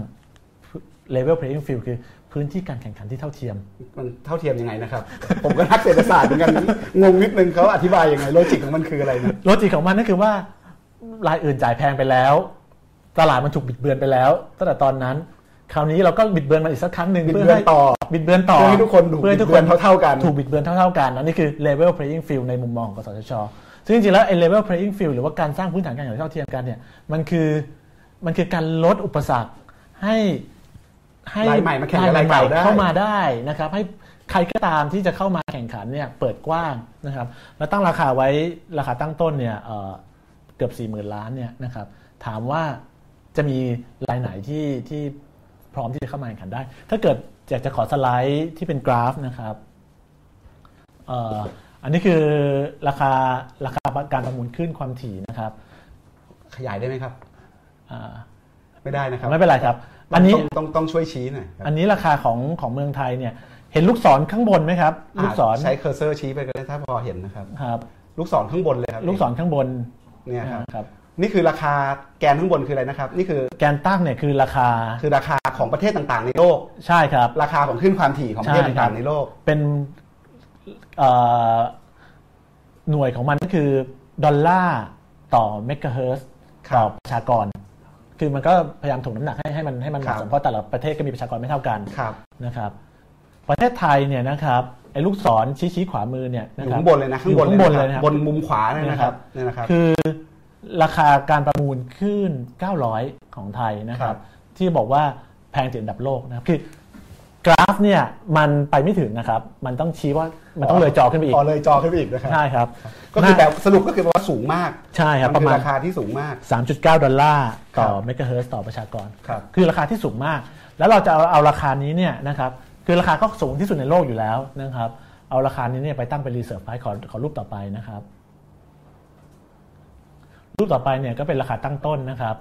level playing field คือพื้นที่การแข่งขันที่เท่าเทียม
มันเท่าเทียมยังไงนะครับ ผมก็นักเศรษฐศาสตร์เหมือนกัน งงนิดนึงเขาอธิบายยังไงโลจิกของมันคืออะไรนะ
โลจิกของมันนั่นคือว่ารายอื่นจ่ายแพงไปแล้ว ตลาดมันถูกบิดเบือนไปแล้วตั้งแต่ตอนนั้น คราวนี้เราก็บิดเบือนมันอีกสักครั้งหนึ่ง
บิด
เพื่อ
เบือน
ให้
ต่อ
บิดเบือนต่อ
เพื่อให้ทุกคนถูก
เพื่อให้ทุก
บิด
ค
เบือนนเท่าๆกัน
ถูกบิดเบือนเท่าๆกันอันนี้คือ level playing field ในมุมมองของกสทชซึ่งจริงๆแล้วไอ้ level playing field หรือว่าการสร้างพื้นฐานการแข่งขันเท่าเทียมกันเนี่ยมันคือมันคือการลดอุปสรรคให้ ให้
รายใหม่มาแข่งกับรายเก่าได้
เข้ามาได้นะครับ ให้ใครก็ตามที่จะเข้ามาแข่งขันเนี่ยเปิดกว้างนะครับแล้วตั้งราคาไว้ราคาตั้งต้นเนี่ยเอ่อเกือบ4 0,000ล้านเนี่ยนะครับถามว่าจะมีรายไหนที่ที่พร้อมที่จะเข้ามาแข่งขันได้ ถ้าเกิดอยากจะขอสไลด์ที่เป็นกราฟนะครับเอ่ออันนี้คือราคาราคาการประมูลขึ้นความถี่นะครับ
ขยายได้ไหมครับ
อ่า
ไม่ได้นะครับ
ไม่เป็นไรครับ อันนี้
ต้องต้องต้องช่วยชี้หน่อยครับ
อันนี้ราคาของของเมืองไทยเนี่ยเห็นลูกศรข้างบนไหมครับ ลูกศร
ใช้เคอร์เซอร์ชี้ไปก็ได้ถ้าพอเห็นนะครับ
ครับ
ลูกศรข้างบนเลยครับ
ลูกศรข้างบน
เนี่ยครับ
ครับ
นี่คือราคาแกนข้างบนคืออะไรนะครับ นี่คือ
แกนตั้งเนี่ยคือราคา
คือราคาของประเทศต่างๆ ในโลก
ใช่ครับ
ราคาของขึ้นความถี่ของประเทศ
ใช่ครับ
ต่างๆในโลก
เป็นเอ่อหน่วยของมันก็คือดอลลาร์ต่อเมกะเฮิรตซ์
ครับ
ต่อประชากร คือมันก็พยายามถ่วงน้ำหนักให้ให้มันให้มันเห
ครั
มาะ
บ
สมเพราะแต่ละประเทศก็มีประชากรไม่เท่ากัน
ครับ
นะครับ ประเทศไทยเนี่ยนะครับไอ้ลูกศรชี้ชี้ขวามือเนี่ย
อ
นะ
ยู่
ครับ
ข้างบนเลยนะข้างบน
อยู่ข้างบนเลยนะครับ
บนมุมขวาเนี่ยนะครับเนี่ยนะครับ
คือราคาการประมูลขึ้น 900 ของไทยนะค
ครั
รับ
บ
ที่บอกว่าแพงติดอันดับโลกนะครับคือ กราฟเนี่ยมันไปไม่ถึงนะครับ มันต้องชี้ว่ามันต้องเลยจอขึ้นไปอีก
พอเลยจอขึ้นไปอีกนะครับ
ใช่ครับ
ก็คือแบบสรุปก็คือว่าสูงมาก
ใช่ครับ
คือ
ประมาณ
ราคาที่สูงมาก
3.9 ดอลลาร์ต่อ
ครับ
เมกะเฮิรตซ์ต่อประชากร
ครับ
คือราคาที่สูงมาก แล้วเราจะเอาเอาราคานี้เนี่ยนะครับคือราคาก็สูงที่สุดในโลกอยู่แล้วนะครับ เอาราคานี้เนี่ยไปตั้งเป็น reserve price ขอขอรูปต่อไปนะครับ รูปต่อไปเนี่ยก็เป็นราคาตั้งต้นนะครับ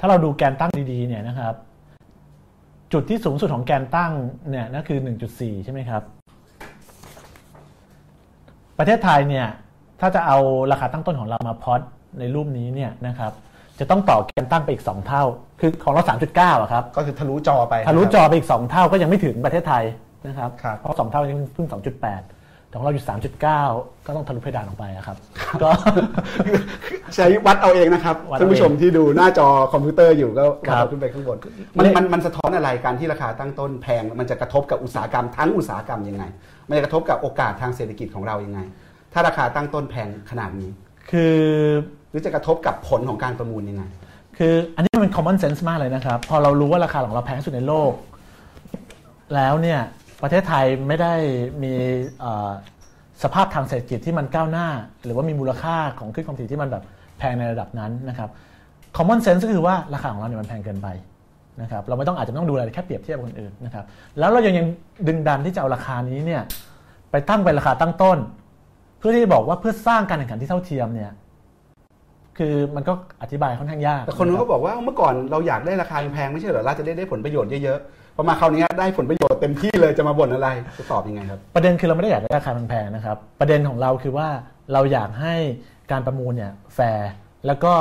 ถ้าเราดูแกนตั้งดีๆเนี่ยนะครับ จุดที่สูงสุดของแกนตั้งเนี่ยนั่นคือ 1.4 ใช่ไหมครับ ประเทศไทยเนี่ยถ้าจะเอาราคาตั้งต้นของเรามาพอดในรูปนี้เนี่ยนะครับจะต้องต่อแกนตั้งไปอีก 2 เท่า คือของเรา 3.9อะครับ
ก็คือทะลุจอไป
ทะลุ
นค
จ
รับ
อไปอีก 2 เท่าก็ยังไม่ถึงประเทศไทยนะครับ
ครับ
เพราะ 2 เท่านี้เพิ่ง 2.8 แต่ของเราอยู่ 3.9 ก็ต้องทะลุเพดานออกไปอะครับ ก็
ใช้วัดเอาเองนะครับ
วัดเอาเอง
ท่านผู้ชมที่ดูหน้าจอคอมพิวเตอร์อยู่ก็วัด
ครับ
เอาขึ้นไปข้างบน มัน
เลข
มันมันสะท้อนอะไรการที่ราคาตั้งต้นแพง มันจะกระทบกับอุตสาหกรรมทั้งอุตสาหกรรมยังไง มันจะกระทบกับโอกาสทางเศรษฐกิจของเรายังไง ถ้าราคาตั้งต้นแพงขนาดนี้
คือ
หรือจะกระทบกับผลของการประมูลยังไง
คืออันนี้มัน common sense มากเลยนะครับ พอเรารู้ว่าราคาของเราแพงที่สุดในโลก แล้วเนี่ย ประเทศไทยไม่ได้มีสภาพทางเศรษฐกิจที่มันก้าวหน้า หรือว่ามีมูลค่าของขึ้นความถี่ที่มันแบบแพงในระดับนั้นนะครับ common sense ก็คือว่าราคาของเราเนี่ยมันแพงเกินไปนะครับเราไม่ต้องอาจจะต้องดูอะไรแค่เปรียบเทียบคนอื่นนะครับแล้วเรายังยังดึงดันที่จะเอาราคานี้เนี่ยไปตั้งเป็นราคาตั้งต้น เพื่อที่จะบอกว่าเพื่อสร้างการแข่งขันที่เท่าเทียมเนี่ยคือมันก็อธิบายค่อนข้างยาก
แต่คน
นะรับ
ก็บอกว่าเมื่อก่อนเราอยากได้ราคาแพงไม่ใช่เหรอเราจะได้ได้ผลประโยชน์เยอะๆ พอมาคราวนี้ได้ผลประโยชน์เต็มที่เลยจะมาบ่นอะไรจะตอบยังไงครับ
ประเด็นคือเราไม่ได้อยากได้ราคาแพงๆนะครับ ประเด็นของเราคือว่าเราอยากให้การประมูลเนี่ยแฟร์แล้วก็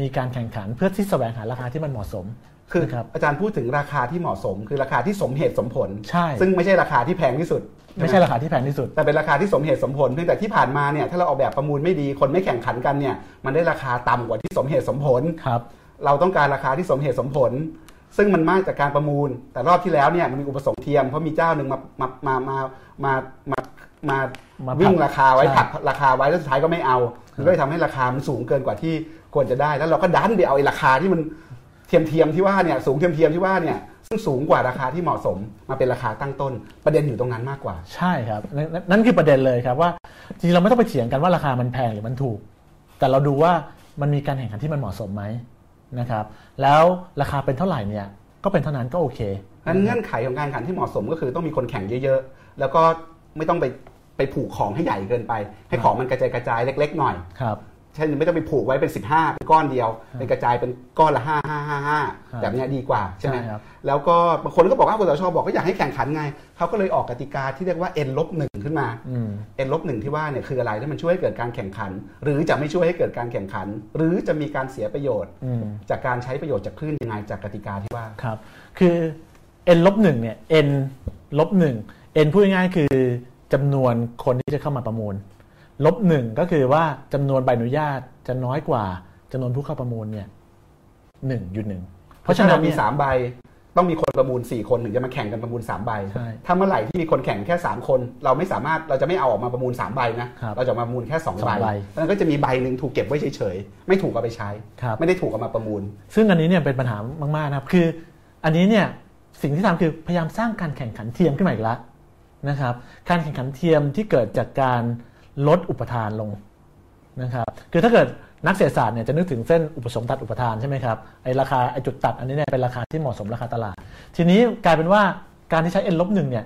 มีการแข่งขันเพื่อที่แสวงหาราคาที่มันเหมาะสม
คือ
นะครับ
อาจารย์พูดถึงราคาที่เหมาะสม คือราคาที่สมเหตุสมผล
ใช่
ซึ่งไม่ใช่ราคาที่แพงที่สุด
ไม่ใช่ราคาที่แพงที่สุด
แต่เป็นราคาที่สมเหตุสมผลเพียงแต่ที่ผ่านมาเนี่ยถ้าเราออกแบบประมูลไม่ดีคนไม่แข่งขันกันเนี่ยมันได้ราคาต่ำกว่าที่สมเหตุสมผล
ครับ
เราต้องการราคาที่สมเหตุสมผล ซึ่งมันมากจากการประมูล แต่รอบที่แล้วเนี่ยมันมีอุปสงค์เทียมเพราะมีเจ้าหนึ่งมามามามามามามา
มาผลัก
วิ่งราคาไว้
ใช่
ผลักราคาไว้แล้วสุดท้ายก็ไม่เอามันก็เลยทำให้ราคามันสูงเกินกว่าที่ควรจะได้ แล้วเราก็ดันไปเอาไอ้ราคาที่มันเทียมเทียมๆที่ว่าเนี่ยสูงเทียมเทียมๆที่ว่าเนี่ยซึ่งสูงกว่าราคาที่เหมาะสมมาเป็นราคาตั้งต้น ประเด็นอยู่ตรงนั้นมากกว่า
ใช่ครับนนนั่นคือประเด็นเลยครับว่าจริงๆเราไม่ต้องไปเถียงกันว่าราคามันแพงหรือมันถูก แต่เราดูว่ามันมีการแข่งขันที่มันเหมาะสมไหม นะครับแล้วราคาเป็นเท่าไหร่เนี่ยก็เป็นเท่านั้นก็โอเค
งั้นเงื่อนไขของการแข่งขันที่เหมาะสมก็คือต้องมีคนแข่งเยอะๆ แล้วก็ไม่ต้องไปไปไปผูกของให้ใหญ่เกินไป ให้ของมันกระจายกระจายเล็ก ๆ หน่อย
ครับ
เช่นไม่ต้องไปผูกไว้เป็น 15 เป็นก้อนเดียว เป็นกระจายเป็นก้อนละ 5 5 5
ครับ
5แบบเนี้ยดีกว่าใช่ไหม
ใช่ครับ
แล้วก็บางคนก็บอกว่าคสชบอกก็อยากให้แข่งขันไง เขาก็เลยออกกติกาที่เรียกว่า n ลบหนึ่งขึ้นมา
อืม
n ลบหนึ่งที่ว่าเนี่ยคืออะไรที่มันช่วยให้เกิดการแข่งขัน หรือจะไม่ช่วยให้เกิดการแข่งขัน หรือจะมีการเสียประโยชน์
อืม
จากการใช้ประโยชน์จากคลื่นยังไงจากกติกาที่ว่า
ครับคือ n ลบหนึ่งเนี่ย n ลบหนึ่ง n พูดง่ายๆคือจำนวนคนที่จะเข้ามาประมูล ลบหนึ่งก็คือว่าจำนวนใบอนุญาตจะน้อยกว่าจำนวนผู้เข้าประมูลเนี่ยหนึ่งจุดหนึ่งเพราะฉะนั้น
มี
เนี่ย
สามใบต้องมีคนประมูล 4 คนถึงจะมาแข่งกันประมูล3ใบ
ใช่
ถ้าเมื่อไหร่ที่มีคนแข่งแค่ 3 คน เราไม่สามารถเราจะไม่เอาออกมาประมูล3ใบนะ
ครับ
เราจะมาประมูลแค่2
สอง
ใบ
ใบ
เพราะฉะนั้นก็จะมีใบหนึ่งถูกเก็บไว้เฉยๆ ไม่ถูกเอาไปใช้
ครับ
ไม่ได้ถูกเอามาประมูล
ซึ่งอันนี้เนี่ยเป็นปัญหามากๆนะครับ คืออันนี้เนี่ยสิ่งที่ทำคือพยายามสร้างการแข่งขันเทียมขึ้นมาอีกแล้วนะครับ การแข่งขันเทียมที่เกิดจากการ ลดอุปทานลงนะครับคือถ้าเกิดนักเศรษฐศาสตร์เนี่ยจะนึกถึงเส้นอุปสมตัดอุปทานใช่ไหมครับไอ้ราคาไอ้จุดตัดอันนี้เนี่ยเป็นราคาที่เหมาะสมราคาตลาด ทีนี้กลายเป็นว่าการที่ใช้ n ลบหนึ่งเนี่ย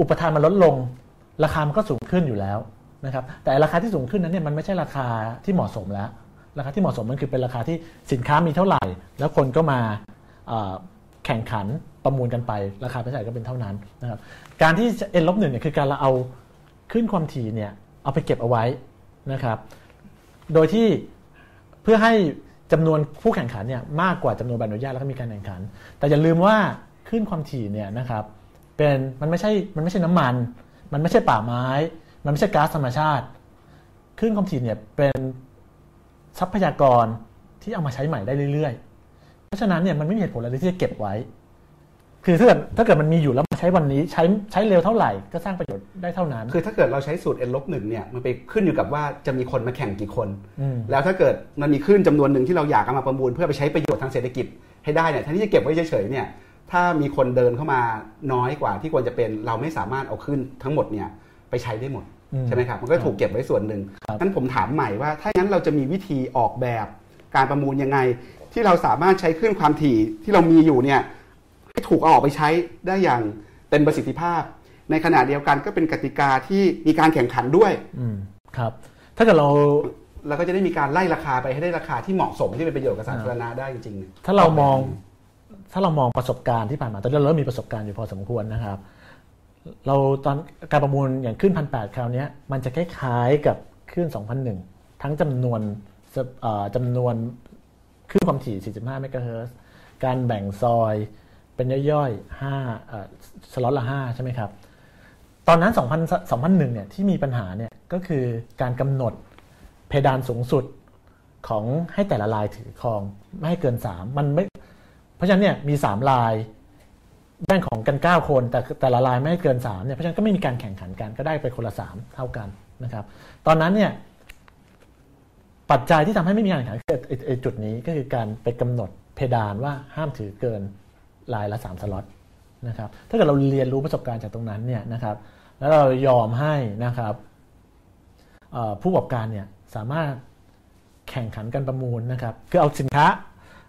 อุปทานมันลดลง ราคามันก็สูงขึ้นอยู่แล้วนะครับแต่ราคาที่สูงขึ้นนั้นเนี่ยมันไม่ใช่ราคาที่เหมาะสมแล้ว ราคาที่เหมาะสมมันคือเป็นราคาที่สินค้ามีเท่าไหร่ แล้วคนก็มาแข่งขันประมูลกันไป ราคาไม่ใช่ก็เป็นเท่านั้นนะครับการที่ n ลบหนึ่งเนี่ยคือการเราเอาขึ้นความถี่เนี่ย เอาไปเก็บเอาไว้นะครับ โดยที่เพื่อให้จำนวนผู้แข่งขันเนี่ยมากกว่าจำนวนใบอนุญาตแล้วก็มีการแข่งขัน แต่อย่าลืมว่าขึ้นความถี่เนี่ยนะครับเป็นมันไม่ใช่มันไม่ใช่น้ำมัน มันไม่ใช่ป่าไม้ มันไม่ใช่ก๊าซธรรมชาติคลื่นความถี่เนี่ยเป็นทรัพยากรที่เอามาใช้ใหม่ได้เรื่อยๆ เพราะฉะนั้นเนี่ยมันไม่มีเหตุผลอะไรที่จะเก็บไว้ คือถ้าเกิดถ้าเกิดมันมีอยู่แล้วมาใช้วันนี้ใช้ใช้เร็วเท่าไหร่ก็สร้างประโยชน์ได้เท่านั้น
คือถ้าเกิดเราใช้สูตร n ลบหนึ่งเนี่ยมันไปขึ้นอยู่กับว่าจะมีคนมาแข่งกี่คน
อืม
แล้วถ้าเกิดมันมีคลื่นจำนวนหนึ่งที่เราอยากเอามาประมูล เพื่อไปใช้ประโยชน์ทางเศรษฐกิจให้ได้เนี่ยแทนที่จะเก็บไว้เฉยๆเนี่ยถ้ามีคนเดินเข้ามาน้อยกว่าที่ควรจะเป็นเราไม่สามารถเอาคลื่นทั้งหมดเนี่ยไปใช้ได้หมด
อืม
ใช่ไหมครับมันก็ถูกเก็บไว้ส่วนหนึ่ง
ครับ
งั้นผมถามใหม่ว่า ถ้างั้นเราจะมีวิธีออกแบบการประมูลยังไง ที่เราสามารถใช้คลื่นความถี่ที่เรามีอยู่เนี่ยให้ ถูกเอาออกไปใช้ได้อย่างเต็มประสิทธิภาพ ในขณะเดียวกันก็เป็นกติกาที่มีการแข่งขันด้วย
อืมครับ ถ้าเกิดเรา
แล้วก็จะได้มีการไล่ราคาไปให้ได้ราคาที่เหมาะสมที่เป็นประโยชน์กับสาธารณะได้จริงๆ
ถ้าเรามองถ้าเรามองประสบการณ์ที่ผ่านมาตอนนี้เราเริ่มมีประสบการณ์อยู่พอสมควรนะครับ เราตอนการประมูลอย่างขึ้นพันแปดคราวเนี้ยมันจะคล้ายๆกับขึ้น2001ทั้งจำนวนสเอ่อจำนวนขึ้นความถี่ 45 เมกะเฮิรตซ์การแบ่งซอย เป็นย่อยๆ5เอ่อสล็อตละ5ใช่ไหมครับ ตอนนั้น 2000 2001เนี่ยที่มีปัญหาเนี่ยก็คือการกำหนดเพดานสูงสุดของให้แต่ละลายถือครองไม่ให้เกิน 3 มันไม่ เพราะฉะนั้นเนี่ยมี 3 ลายแบ่งของกัน 9 คน แต่แต่ละลายไม่ให้เกิน3เนี่ยเพราะฉะนั้นก็ไม่มีการแข่งขันกันก็ได้ไปคนละ 3 เท่ากันนะครับตอนนั้นเนี่ยปัจจัยที่ทำให้ไม่มีการแข่งขันคือจุดนี้ก็คือการไปกำหนดเพดานว่าห้ามถือเกิน ลายละ 3 สล็อตนะครับถ้าเกิดเราเรียนรู้ประสบการณ์จากตรงนั้นเนี่ยนะครับแล้วเรายอมให้นะครับผู้ประกอบการเนี่ยสามารถแข่งขันกันประมูลนะครับคือเอาสินค้า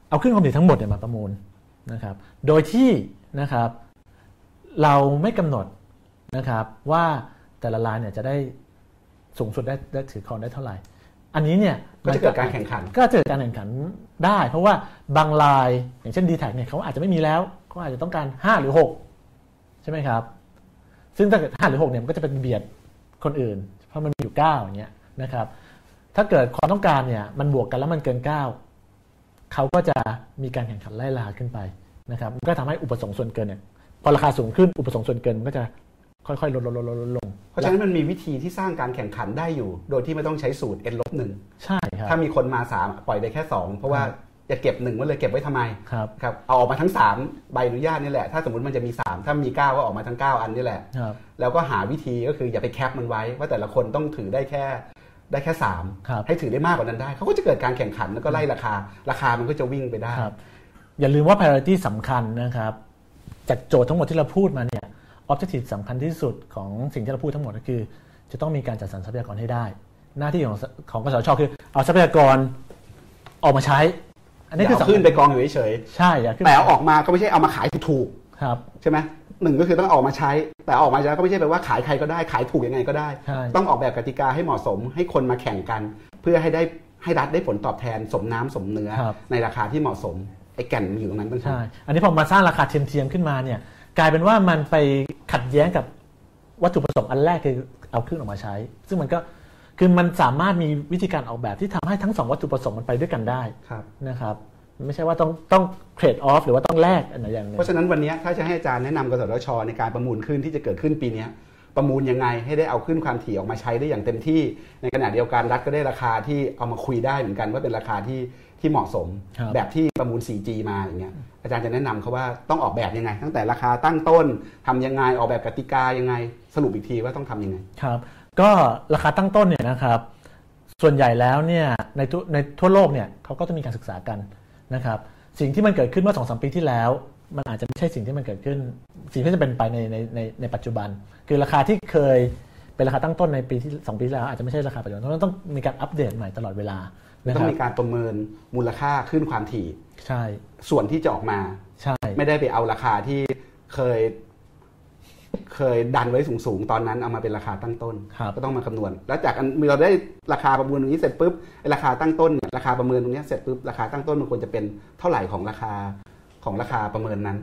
เอาขึ้นคอมพิวามถี่ทั้งหมดเนี่ยมาประมูลนะครับโดยที่นะครับเราไม่กำหนดนะครับว่าแต่ละรายเนี่ยจะได้สูงสุดได้ได้ถือครองได้เท่าไหร่ อันนี้เนี่ย
ก็จะเกิดการแข่งขัน
ก็จะเกิดการแข่งขันได้ เพราะว่าบางรายอย่างเช่น d t แทเนี่ยเขาอาจจะไม่มีแล้วเขาอาจจะต้องการ 5 หรือ 6 ใช่ไหมครับ ซึ่งถ้าเกิด 5 หรือ 6 เนี่ยมันก็จะเป็นเบียดคนอื่น เพราะมันมีอยู่ 9 อย่างเงี้ยนะครับ ถ้าเกิดความต้องการเนี่ยมันบวกกันแล้วมันเกิน 9 เขาก็จะมีการแข่งขันไล่ลาขึ้นไปนะครับ มันก็ทำให้อุปสงค์ส่วนเกินเนี่ยพอราคาสูงขึ้นอุปสงค์ส่วนเกินมันก็จะ ค่อยๆลดลดลดลดลดลง
เพราะฉะนั้นมันมีวิธีที่สร้างการแข่งขันได้อยู่ โดยที่ไม่ต้องใช้สูตร n ลบหนึ่ง
ใช่ครับ
ถ้ามีคนมา 3 ปล่อยไปแค่ 2 เพราะว่าจะเก็บหนึ่งไว้เลยเก็บไว้ทำไม
ครับ
ครับเอาออกมาทั้ง 3 ใบอนุญาตนี่แหละ ถ้าสมมติมันจะมี 3 ถ้ามี 9 ก็ออกมาทั้ง 9 อันนี่แหละ
ครับ
แล้วก็หาวิธีก็คืออย่าไปแคปมันไว้ ว่าแต่ละคนต้องถือได้แค่ได้แค่
ครับ
3ให้ถือได้มากกว่านั้นได้ เขาก็จะเกิดการแข่งขันแล้วก็ไล่ราคา ราคามันก็จะวิ่งไปได้
ครับอย่าลืมว่า priority สำคัญนะครับ จากโจทย์ทั้งหมดที่เราพูดมาเนี่ย objective สำคัญที่สุดของสิ่งที่เราพูดทั้งหมดก็คือ จะต้องมีการจัดสรรทรัพยากรให้ได้ หน้าที่ของของกสชคือ เอาทรัพยากรออกมาใช้ อันนี้
อย่า
คือ
เอา
สำ
ขึ้นไปกองอยู่เฉย
ใช่อย่าขึ้น
ๆแต่เอาออกมาก็ไม่ใช่เอามาขายถูก
ครับ
ๆใช่ไหมหนึ่งก็คือต้องออกมาใช้ แต่ออกมาแล้วก็ไม่ใช่แปลว่าขายใครก็ได้ขายถูกยังไงก็ได้
ใช่
ต้องออกแบบกติกาให้เหมาะสม ให้คนมาแข่งกัน เพื่อให้ได้ให้รัฐได้ผลตอบแทนสมน้ำสมเนื้อ
ครับ
ในราคาที่เหมาะสมไอ้แก่นมันอยู่ตรงนั้นตั้ง
ใช่ อันนี้พอมาสร้างราคาเทียมๆขึ้นมาเนี่ย กลายเป็นว่ามันไปขัดแย้งกับวัตถุประสงค์อันแรกคือเอาเครื่องออกมาใช้ ซึ่งมันก็คือมันสามารถมีวิธีการออกแบบที่ทำให้ทั้งสองวัตถุประสงค์มันไปด้วยกันได้
ครับ
นะครับไม่ใช่ว่าต้องต้องเทรดออฟหรือว่าต้องแลกอันไหนอย่างหนึ่ง
เพราะฉะนั้นวันนี้ถ้าจะให้อาจารย์แนะนำกสทช ในการประมูลขึ้นที่จะเกิดขึ้นปีเนี้ยประมูลยังไงให้ได้เอาขึ้นความถี่ออกมาใช้ได้อย่างเต็มที่ ในขณะเดียวกันรัฐก็ได้ราคาที่เอามาคุยได้เหมือนกันว่าเป็นราคาที่ ที่เหมาะสม
ครับ
แบบที่ประมูล 4G มาอย่างเงี้ยอาจารย์จะแนะนำเขาว่าต้องออกแบบยังไง ตั้งแต่ราคาตั้งต้นทำยังไงออกแบบกติกายังไง สรุปอีกทีว่าต้องทำยังไง
ครับ ก็ราคาตั้งต้นเนี่ยนะครับ ส่วนใหญ่แล้วเนี่ยในทุในทั่วโลกเนี่ยเขาก็จะมีการศึกษากันนะครับ สิ่งที่มันเกิดขึ้นเมื่อสองสปีที่แล้ว มันอาจจะไม่ใช่สิ่งที่มันเกิดขึ้น สิ่งที่จะเป็นไปในในในในปัจจุบัน คือราคาที่เคยเป็นราคาตั้งต้นในปีที่สองปีที่แล้วอาจจะไม่ใช่ราคาปัจจุบันเพราะฉะนั้นต้องมีการอัปเดตใหม่ตลอดเวลานะค
ต้อง
รับ
มีการประเมินมูลค่าขึ้นความถี่
ใช่
ส่วนที่จะออกมา
ใช่
ไม่ได้ไปเอาราคาที่เคย เคยดันไว้สูงๆ ตอนนั้นเอามาเป็นราคาตั้งต้น
ครับ
ก็ต้องมาคำนวณ แล้วจากอันเราได้ราคาประมูลตรงนี้เสร็จปุ๊บไอ้ราคาตั้งต้นเนี่ยราคาประเมินตรงเนี้ยเสร็จปุ๊บราคาตั้งต้นมันควรจะเป็นเท่าไหร่ของราคาของราคาประเมินนั้น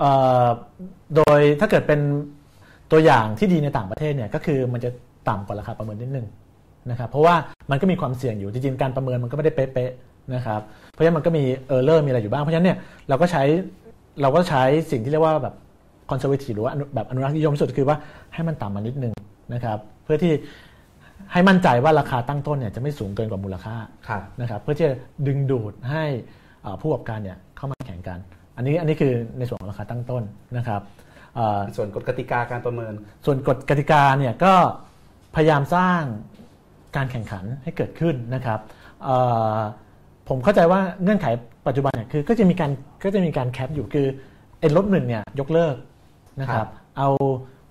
เอ่อโดยถ้าเกิดเป็นตัวอย่างที่ดีในต่างประเทศเนี่ยก็คือมันจะต่ำกว่าราคาประเมินนิดนึง นะครับเพราะว่ามันก็มีความเสี่ยงอยู่จริงๆการประเมินมันก็ไม่ได้เป๊ะๆนะครับเพราะฉะนั้นมันก็มี error มีอะไรอยู่บ้างเพราะฉะนั้นเนี่ยเราก็ใช้เราก็ใช้สิ่งที่เรียกว่าแบบ conservative หรือว่าอนุแบบอนุรักษ์นิยมที่สุดคือว่าให้มันต่ำมานิดนึงนะครับเพื่อที่ให้มั่นใจว่าราคาตั้งต้นเนี่ยจะไม่สูงเกินกว่ามูลค่า
ครับ
นะครับเพื่อที่จะดึงดูดให้อ่าผู้ประกอบการเนี่ยเข้ามาแข่งกัน อันนี้อันนี้คือในส่วนของราคาตั้งต้นนะครับอ่า
ส่วนกฎกติกาการประเมิน
ส่วนกฎกติกาเนี่ยก็พยายามสร้าง การแข่งขันให้เกิดขึ้นนะครับเอ่อผมเข้าใจว่าเงื่อนไขปัจจุบันเนี่ยคือก็จะมีการก็จะมีการแคปอยู่คือเอ็นลบหนึ่งเนี่ยยกเลิกนะค
ครั
รับบเอา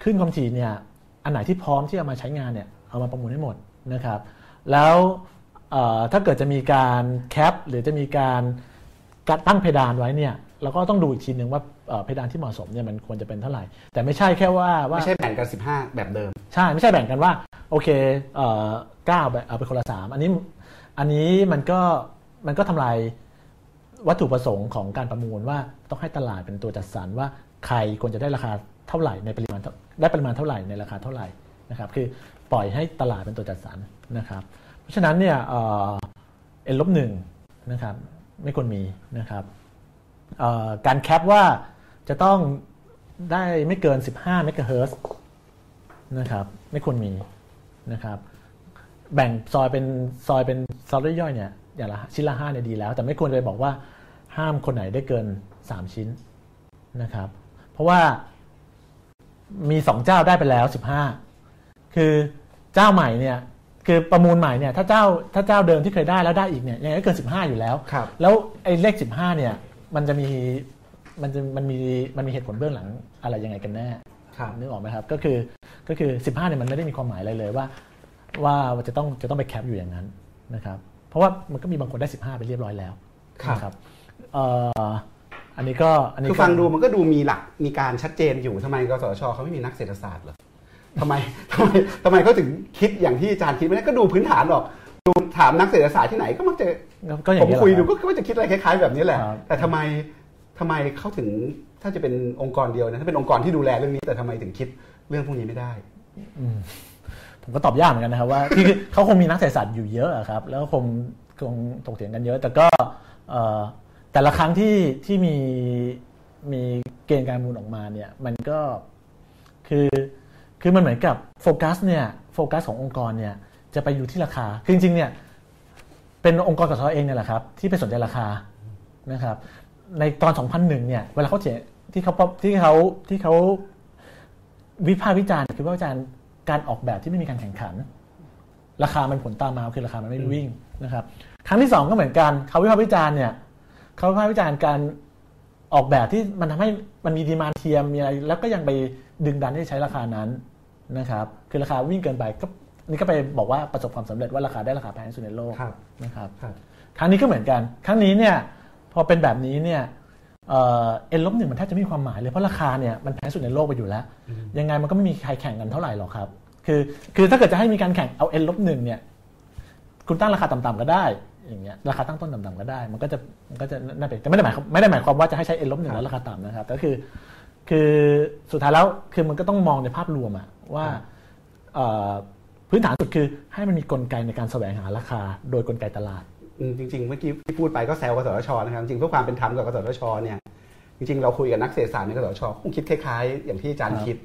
ขึ้นความถี่เนี่ยอันไหนที่พร้อมที่จะมาใช้งานเนี่ยเอามาประมูลให้หมดนะครับ แล้วเอ่อถ้าเกิดจะมีการแคปหรือจะมีการการตั้งเพดานไว้เนี่ยเราก็ต้องดูอีกทีหนึ่งว่า เอ่อเพดานที่เหมาะสมเนี่ยมันควรจะเป็นเท่าไหร่ แต่ไม่ใช่แค่ว่าว่า
ไม่ใช่แบ่งกัน 15 แบบเดิม
ใช่ไม่ใช่แบ่งกันว่า โอเคเอ่อเก้าแบบเอาไปคนละสามอันนี้อันนี้มันก็มันก็ทำลายวัตถุประสงค์ของการประมูลว่าต้องให้ตลาดเป็นตัวจัดสรรว่าใครควรจะได้ราคาเท่าไหร่ในปริมาณเท่าได้ปริมาณเท่าไหร่ในราคาเท่าไหร่นะครับคือปล่อยให้ตลาดเป็นตัวจัดสรรนะครับ เพราะฉะนั้นเนี่ยเอ็นลบหนึ่งนะครับไม่ควรมีนะครับเอ่อการแคปว่า จะต้องได้ไม่เกิน 15เมกะเฮิรตซ์นะครับไม่ควรมีนะครับแบ่งซอยเป็นซอยเป็นซอยย่อยๆเนี่ยอย่างละชิ้นละห้าเนี่ยดีแล้ว แต่ไม่ควรจะไปบอกว่าห้ามคนไหนได้เกิน 3 ชิ้นนะครับเพราะว่ามีสองเจ้าได้ไปแล้ว 15 คือเจ้าใหม่เนี่ยคือประมูลใหม่เนี่ยถ้าเจ้าถ้าเจ้าเดิมที่เคยได้แล้วได้อีกเนี่ยยังไงก็เกิน 15 อยู่แล้ว
ครับ
แล้วไอ้เลข 15เนี่ยมันจะมี มันจะมันมีมันมีเหตุผลเบื้องหลังอะไรยังไงกันแน่
ครับ
นึกออกไหมครับก็คือก็คือ 15เนี่ยมันไม่ได้มีความหมายอะไรเลยว่า ว่าจะต้องจะต้องไปแคปอยู่อย่างนั้นนะครับเพราะว่ามันก็มีบางคนได้ 15 ไปเรียบร้อยแล้ว
ครับ
นะครับเอ่ออันนี้ก็อันนี้
คือ
ก็
ฟังดูมันก็ดูมีหลักมีการชัดเจนอยู่ทำไมกสทชเขาไม่มีนักเศรษฐศาสตร์เหรอทำไมทำไมทำไมเขาถึงคิดอย่างที่อาจารย์คิดไม่ได้ก็ดูพื้นฐานหรอกดูถามนักเศรษฐศาสตร์ที่ไหนก็มักจะ
ก็อย่า
ผ
ง
ม
นี้แหละ
คุยดู
รับ
ก็ก็จะคิดอะไรคล้าย ๆ แบบนี้แหละ
ครับ
แต่ทำไม ทำไมเขาถึงถ้าจะเป็นองค์กรเดียวนะถ้าเป็นองค์กรที่ดูแลเรื่องนี้ แต่ทำไมถึงคิดเรื่องพวกนี้ไม่ได้
ผมก็ตอบยากเหมือนกันนะครับว่าคือเขาคงมีนักเศรษฐศาสตร์อยู่เยอะอะครับ แล้วคงคงถกเถียงกันเยอะ แต่ก็แต่ละครั้งที่ที่มีมีเกณฑ์การมูลออกมาเนี่ย มันก็คือคือมันเหมือนกับโฟกัสเนี่ยโฟกัสขององค์กรเนี่ยจะไปอยู่ที่ราคา คือจริงๆเนี่ยเป็นองค์กรกับเขาเองเนี่ยแหละครับที่ไปสนใจราคานะครับ ในตอน 2001 เนี่ย เวลาเขาเถียงที่เขาที่เขาที่เขาวิพากษ์วิจารณ์คือว่าวิจารณ์การออกแบบที่ไม่มีการแข่งขัน ราคามันผลตามมาคือราคามันไม่วิ่งนะครับ ครั้งที่สองก็เหมือนกันเขาวิพากษ์วิจารณ์เนี่ยเขาวิพากษ์วิจารณ์การออกแบบที่มันทำให้มันมีดีมานเทียมมีอะไร แล้วก็ยังไปดึงดันให้ใช้ราคานั้นนะครับคือราคาวิ่งเกินไปก็นี่ก็ไปบอกว่าประสบความสำเร็จว่าราคาได้ราคาแพงที่สุดในโลก
ครับ
นะครับ
ครับ
ครั้งนี้ก็เหมือนกัน ครั้งนี้เนี่ย พอเป็นแบบนี้เนี่ยเอ็นลบหนึ่งมันแทบจะไม่มีความหมายเลยเพราะราคาเนี่ยมันแพงสุดในโลกไปอยู่แล้ว ยังไงมันก็ไม่มีใครแข่งกันเท่าไหร่หรอกครับ คือคือถ้าเกิดจะให้มีการแข่งเอาเอ็นลบหนึ่งเนี่ยคุณตั้งราคาต่ำๆก็ได้อย่างเงี้ยราคาตั้งต้นต่ำๆก็ได้ มันก็จะมันก็จะน่าเป็นแต่ไม่ได้หมายไม่ได้หมายความว่าจะให้ใช้เอ็นลบหนึ่งแล้วราคาต่ำนะครับก็คือ คือสุดท้ายแล้วคือมันก็ต้องมองในภาพรวมอะว่าพื้นฐานสุดคือให้มันมีกลไกในการแสวงหาราคา โดยกลไกตลาด
จริงๆ เมื่อกี้ที่พูดไปก็แซวกสทชนะครับจริงเพื่อความเป็นธรรมกับกสทชเนี่ยจริงๆเราคุยกับนักเศรษฐศาสตร์ในกสทชคงคิดคล้ายๆ อย่างที่อาจารย์คิด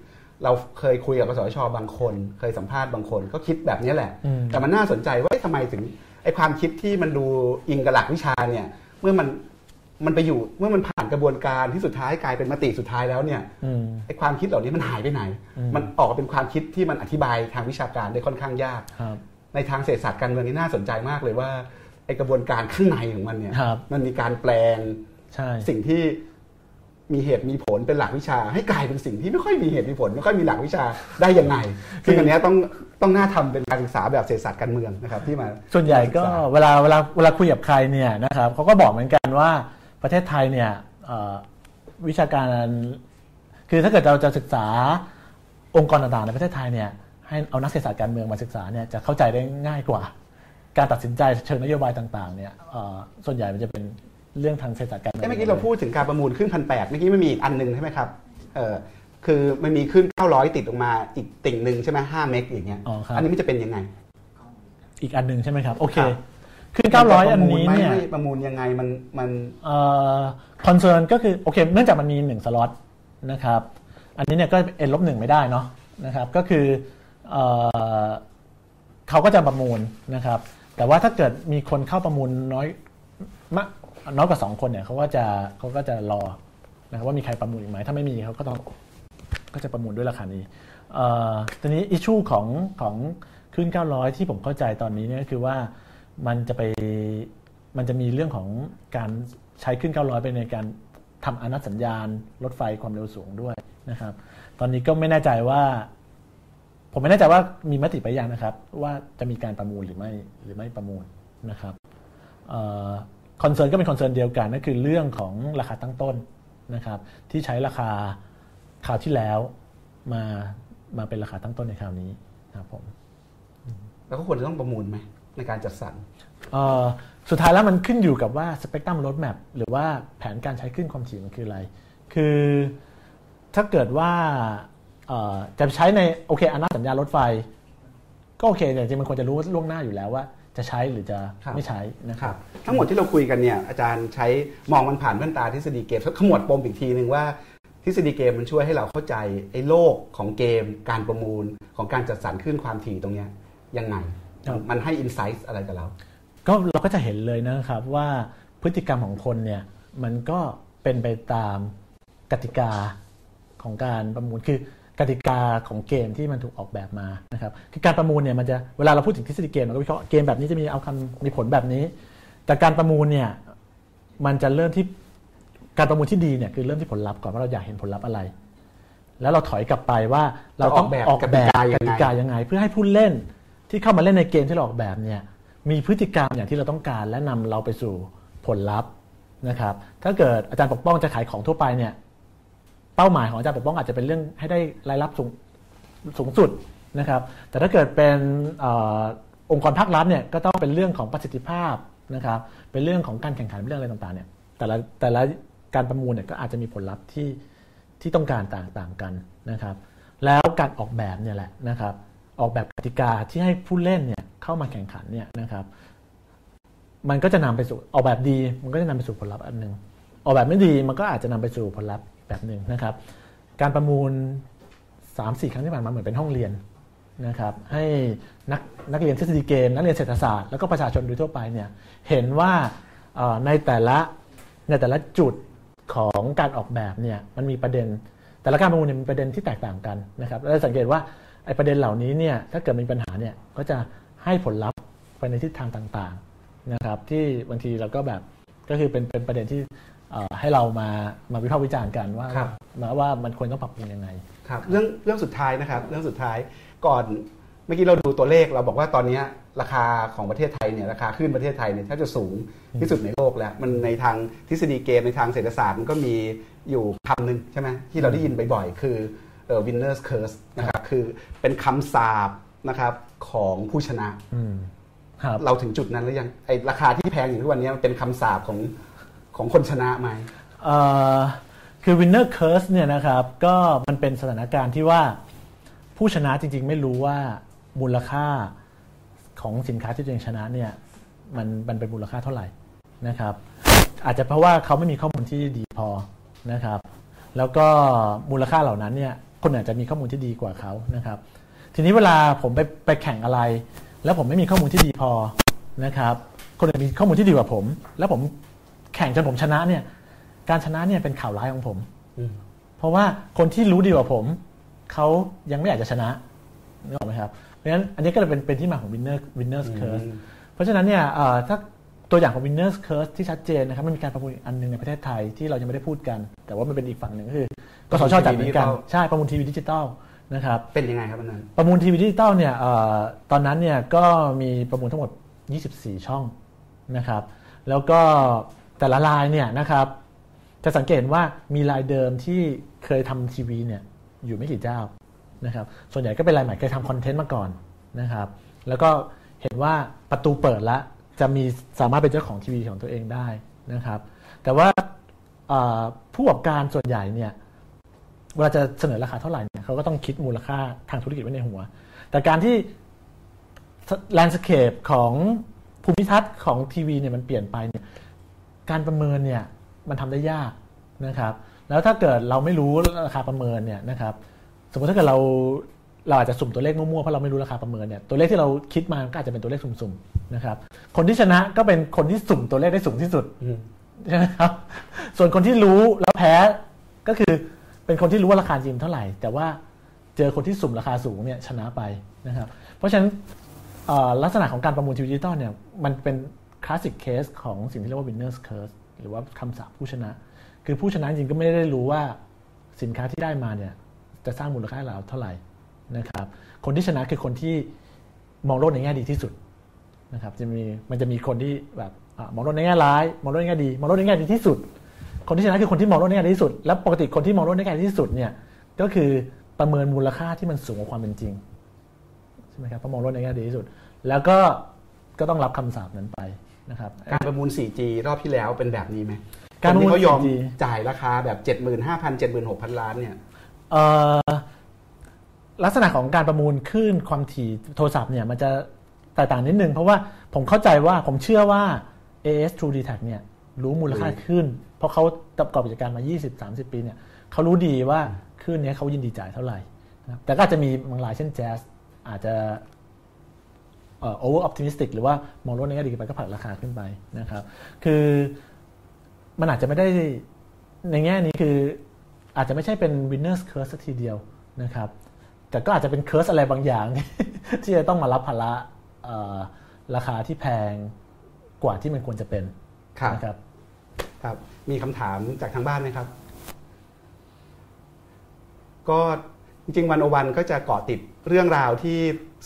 เราเคยคุยกับกสทชบางคน เคยสัมภาษณ์บางคน ก็คิดแบบนี้แหละ แต่มันน่าสนใจว่าทำไมถึงไอ้ความคิดที่มันดูอิงกับหลักวิชาเนี่ยเมื่อมันมันไปอยู่เมื่อมันผ่านกระบวนการที่สุดท้ายกลายเป็นมติสุดท้ายแล้วเนี่ยไอ้ความคิดเหล่านี้มันหายไปไหน มันออกเป็นความคิดที่มันอธิบายทางวิชาการได้ค่อนข้างยากในทางเศรษฐศาสตร์การเมืองนี่น่าสนใจมากเลยว่า ไอกระบวนการข้างในของมันเนี่ยมันมีการแปลงสิ่งที่มีเหตุมีผลเป็นหลักวิชา ให้กลายเป็นสิ่งที่ไม่ค่อยมีเหตุมีผลไม่ค่อยมีหลักวิชาได้ยังไงซึ่งอันนี้ต้องต้องน่าทำเป็นการศึกษาแบบเศรษฐศาสตร์การเมืองนะครับที่มา
ส่วนใหญ่ก็เวลาเวลาเวลาคุยกับใครเนี่ยนะครับเขาก็บอกเหมือนกันว่าประเทศไทยเนี่ยวิชาการ คือถ้าเกิดเราจะศึกษาองค์กรต่างๆในประเทศไทยเนี่ยให้เอานักเศรษฐศาสตร์การเมืองมาศึกษาเนี่ยจะเข้าใจได้ง่ายกว่า การตัดสินใจเชิงนโยบายต่างๆเนี่ยส่วนใหญ่มันจะเป็นเรื่องทางเศรษฐศาสตร์การเมือง
เมื่อกี้เราพูดถึงการประมูลขึ้นพันแปดเมื่อกี้ไม่มีอีกอันหนึ่งใช่ไหมครับเออคือมันมีขึ้น 900 ติดออกมาอีกติ่งหนึ่งใช่ไหมห้าเมกอย่างเงี้ยอันนี้มันจะเป็นยังไง
อีกอันหนึ่งใช่ไหมครับ โอเค ขึ้น 900 อันนี้เนี่ย
ประมูลยังไงมันมัน
คอนเซิร์นก็คือ โอเค เนื่องจากมันมีหนึ่งสล็อตนะครับ อันนี้เนี่ยก็เอ็นลบหนึ่งไม่ได้เนาะนะครับ ก็คือเขาก็จะประมูลนะครับ แต่ว่าถ้าเกิดมีคนเข้าประมูลน้อยมากน้อยกว่าสองคนเนี่ยเขาก็จะเขาก็จะรอนะครับว่ามีใครประมูลอีกไหมถ้าไม่มีเขาก็ต้องก็จะประมูลด้วยราคานี้ตอนนี้อิชูของของขึ้น 900 ที่ผมเข้าใจตอนนี้เนี่ยคือว่ามันจะไปมันจะมีเรื่องของการใช้ขึ้น 900 ไปในการทำอนัตสัญญาณรถไฟความเร็วสูงด้วยนะครับ ตอนนี้ก็ไม่แน่ใจว่า ผมไม่แน่ใจว่ามีมติไปยังนะครับ ว่าจะมีการประมูลหรือไม่หรือไม่ประมูลนะครับ concern ก็เป็น concern เดียวกันนั่นคือเรื่องของราคาตั้งต้นนะครับ ที่ใช้ราคาคราวที่แล้วมามาเป็นราคาตั้งต้นในคราวนี้นะครับผม
แล้วก็ควรจะต้องประมูลไหมในการจัดสรร
สุดท้ายแล้วมันขึ้นอยู่กับว่า spectrum roadmap หรือว่าแผนการใช้คลื่นความถี่มันคืออะไร คือถ้าเกิดว่า จะใช้ในโอเคอนาสัญญารถไฟ ก็โอเคแต่จริงมันควรจะรู้ล่วงหน้าอยู่แล้วว่า จะใช้หรือจะไม่ใช้นะครับ
ทั้งหมดที่เราคุยกันเนี่ยอาจารย์ใช้มองมันผ่านแว่นตาทฤษฎีเกมขมวดปมอีกทีหนึ่งว่าทฤษฎีเกมมันช่วยให้เราเข้าใจไอ้โลกของเกม การประมูลของการจัดสรรขึ้นความถี่ตรงนี้ยังไงมันให้อินไซต์อะไรกับเรา
ก็เราก็จะเห็นเลยนะครับว่าพฤติกรรมของคนเนี่ยมันก็เป็นไปตามกติกาของการประมูลคือ กติกาของเกมที่มันถูกออกแบบมานะครับคือการประมูลเนี่ยมันจะเวลาเราพูดถึงทฤษฎีเกมเราก็วิเคราะห์เกมแบบนี้จะมีเอาคำมีผลแบบนี้ แต่การประมูลเนี่ยมันจะเริ่มที่การประมูลที่ดีเนี่ยคือเริ่มที่ผลลัพธ์ก่อนว่าเราอยากเห็นผลลัพธ์อะไร แล้วเราถอยกลับไปว่าเราต้องออกแบบกติกายังไง เพื่อให้ผู้เล่นที่เข้ามาเล่นในเกมที่เราออกแบบเนี่ยมีพฤติกรรมอย่างที่เราต้องการและนำเราไปสู่ผลลัพธ์นะครับ ถ้าเกิดอาจารย์ปกป้องจะขายของทั่วไปเนี่ย เป้าหมายของอาจารย์ปกป้องอาจจะเป็นเรื่องให้ได้รายรับสูงสูงสุดนะครับ แต่ถ้าเกิดเป็นอองค์กรภาครัฐเนี่ยก็ต้องเป็นเรื่องของประสิทธิภาพนะครับ เป็นเรื่องของการแข่งขันเรื่องอะไรต่างๆเนี่ยแต่ละแต่ละการประมูลเนี่ยก็อาจจะมีผลลัพธ์ที่ที่ต้องการต่างๆกันนะครับ แล้วการออกแบบเนี่ยแหละนะครับ ออกแบบกติกาที่ให้ผู้เล่นเนี่ยเข้ามาแข่งขันเนี่ยนะครับ มันก็จะนำไปสู่ออกแบบดี มันก็จะนำไปสู่ผลลัพธ์อันหนึ่งออกแบบไม่ดีมันก็อาจจะนำไปสู่ผลลัพธ์ แบบหนึ่งนะครับ การประมูล 3-4 ครั้งที่ผ่านมาเหมือนเป็นห้องเรียนนะครับให้นักนักเรียนทฤษฎีเกม นักเรียนเศรษฐศาสตร์แล้วก็ประชาชนโดยทั่วไปเนี่ยเห็นว่าในแต่ละในแต่ละจุดของการออกแบบเนี่ยมันมีประเด็น แต่ละการประมูลเนี่ยมีประเด็นที่แตกต่างกันนะครับเราสังเกตว่าไอ้ประเด็นเหล่านี้เนี่ยถ้าเกิดมีปัญหาเนี่ยก็จะให้ผลลัพธ์ไปในทิศทางต่างๆนะครับที่บางทีเราก็แบบก็คือเป็นเป็นประเด็นที่ ให้เรามามาวิพากษ์วิจารณ์กันว่ามาว่ามันควรต้องปรับปรุงยังไง
ครับเรื่องเรื่องสุดท้ายนะครับ เรื่องสุดท้ายก่อนเมื่อกี้เราดูตัวเลขเราบอกว่าตอนนี้ราคาของประเทศไทยเนี่ยราคาขึ้นประเทศไทยเนี่ยแทบจะสูงที่สุดในโลกแล้ว มันในทางทฤษฎีเกมในทางเศรษฐศาสตร์มันก็มีอยู่คำหนึ่งใช่ไหมที่เราได้ยินบ่อยๆคือเอ่อ winners curse นะครับคือเป็นคำสาปนะครับของผู้ชนะ
อืมครับ
เราถึงจุดนั้นหรือยังไอราคาที่แพงอยู่ทุกวันนี้มันเป็นคำสาปของ ของคนชนะไหม
เอ่อคือ winner curse เนี่ยนะครับก็มันเป็นสถานการณ์ที่ว่าผู้ชนะจริง ๆ ไม่รู้ว่ามูลค่าของสินค้าที่ตัวเองชนะเนี่ยมันมันเป็นมูลค่าเท่าไหร่นะครับ อาจจะเพราะว่าเขาไม่มีข้อมูลที่ดีพอนะครับ แล้วก็มูลค่าเหล่านั้นเนี่ยคนอาจจะมีข้อมูลที่ดีกว่าเขานะครับ ทีนี้เวลาผมไปไปแข่งอะไร แล้วผมไม่มีข้อมูลที่ดีพอนะครับ คนอื่นมีข้อมูลที่ดีกว่าผม แล้วผม ข่งจนผมชนะเนี่ย การชนะเนี่ยเป็นข่าวร้ายของผม
อืม
เพราะว่าคนที่รู้ดีกว่าผมเขายังไม่อยากจะชนะนึกออกไหมครับ เพราะฉะนั้นอันนี้ก็เลยเป็นเป็นที่มาของ winner winners curse เพราะฉะนั้นเนี่ยเอ่อถ้าตัวอย่างของ winner's curse ที่ชัดเจนนะครับมันมีการประมูลอีกอันหนึ่งในประเทศไทยที่เรายังไม่ได้พูดกัน แต่ว่ามันเป็นอีกฝั่งหนึ่งก็คือกสทช. จัดเหมือนกันใช่ประมูลทีวีดิจิตอลนะครับ
เป็นยังไงครับอันนั้น
ประมูลทีวีดิจิตอลเนี่ยเอ่อตอนนั้นเนี่ยก็มีประมูลทั้งหมด 24 ช่องนะครับ แล้วก็ แต่ละรายเนี่ยนะครับ จะสังเกตว่ามีรายเดิมที่เคยทำทีวีเนี่ยอยู่ไม่กี่เจ้านะครับ ส่วนใหญ่ก็เป็นรายใหม่เคยทำ content มาก่อนนะครับ แล้วก็เห็นว่าประตูเปิดแล้วจะมีสามารถเป็นเจ้าของทีวีของตัวเองได้นะครับ แต่ว่าผู้ประกอบการส่วนใหญ่เนี่ยเวลาจะเสนอราคาเท่าไหร่เนี่ยเขาก็ต้องคิดมูลค่าทางธุรกิจไว้ในหัว แต่การที่ landscape ของภูมิทัศน์ของทีวีเนี่ยมันเปลี่ยนไปเนี่ย การประเมินเนี่ยมันทำได้ยากนะครับ แล้วถ้าเกิดเราไม่รู้ราคาประเมินเนี่ยนะครับ สมมติถ้าเกิดเราเราอาจจะสุ่มตัวเลขมั่วๆเพราะเราไม่รู้ราคาประเมินเนี่ยตัวเลขที่เราคิดมาก็อาจจะเป็นตัวเลขสุ่มๆนะครับ คนที่ชนะก็เป็นคนที่สุ่มตัวเลขได้สูงที่สุดใช่ไหมครับ ส่วนคนที่รู้แล้วแพ้ก็คือเป็นคนที่รู้ว่าราคาจริงเท่าไหร่ แต่ว่าเจอคนที่สุ่มราคาสูงเนี่ยชนะไปนะครับ เพราะฉะนั้นลักษณะของการประมูลทีวีดิจิตอลเนี่ยมันเป็น classic case ของสิ่งที่เรียกว่า winner's curse หรือว่าคำสาปผู้ชนะ คือผู้ชนะจริงก็ไม่ได้รู้ว่าสินค้าที่ได้มาเนี่ยจะสร้างมูลค่าให้เราเท่าไหร่นะครับ คนที่ชนะคือคนที่มองโลกในแง่ดีที่สุดนะครับจะมีมันจะมีคนที่แบบอมองโลกในแง่ร้ายมองโลกในแง่ดีมองโลกในแง่ดีที่สุด คนที่ชนะคือคนที่มองโลกในแง่ดีที่สุด และปกติคนที่มองโลกในแง่ดีที่สุดเนี่ยก็คือประเมินมูลค่าที่มันสูงกว่าความเป็นจริงใช่ไหมครับเพราะมองโลกในแง่ดีที่สุด แล้วก็ก็ต้องรับคำสาปนั้นไป นะครับ
การประมูล 4G รอบที่แล้วเป็นแบบนี้ไหม
การประมูล
คนที่เขายอม
4G
จ่ายราคาแบบ 75,000 76,000 ล้านเนี่ย
เอ่อลักษณะของการประมูลคลื่นความถี่โทรศัพท์เนี่ยมันจะแตกต่างนิดนึง เพราะว่าผมเข้าใจว่าผมเชื่อว่า AS True d t a c เนี่ยรู้มูลค่าคลื่นเพราะเขาประกอบกิจการมา 20-30 ปีเนี่ยเขารู้ดีว่าคลื่นเนี้ยเขายินดีจ่ายเท่าไหร่นะครับแต่ก็อาจจะมีบางรายเช่นแจ๊สอาจจะ เอ่อ over optimistic หรือว่ามองโลกในแง่ดีไปก็ผลักราคาขึ้นไปนะครับคือมันอาจจะไม่ได้ในแง่นี้คืออาจจะไม่ใช่เป็น winners curse สักทีเดียวนะครับแต่ก็อาจจะเป็น curse อะไรบางอย่าง ที่จะต้องมารับภาระเอ่อราคาที่แพงกว่าที่มันควรจะเป็น
ครับ
นะครับ
ครับ มีคำถามจากทางบ้านไหมครับ ก็จริงๆ101 ก็จะเกาะติด เรื่องราวที่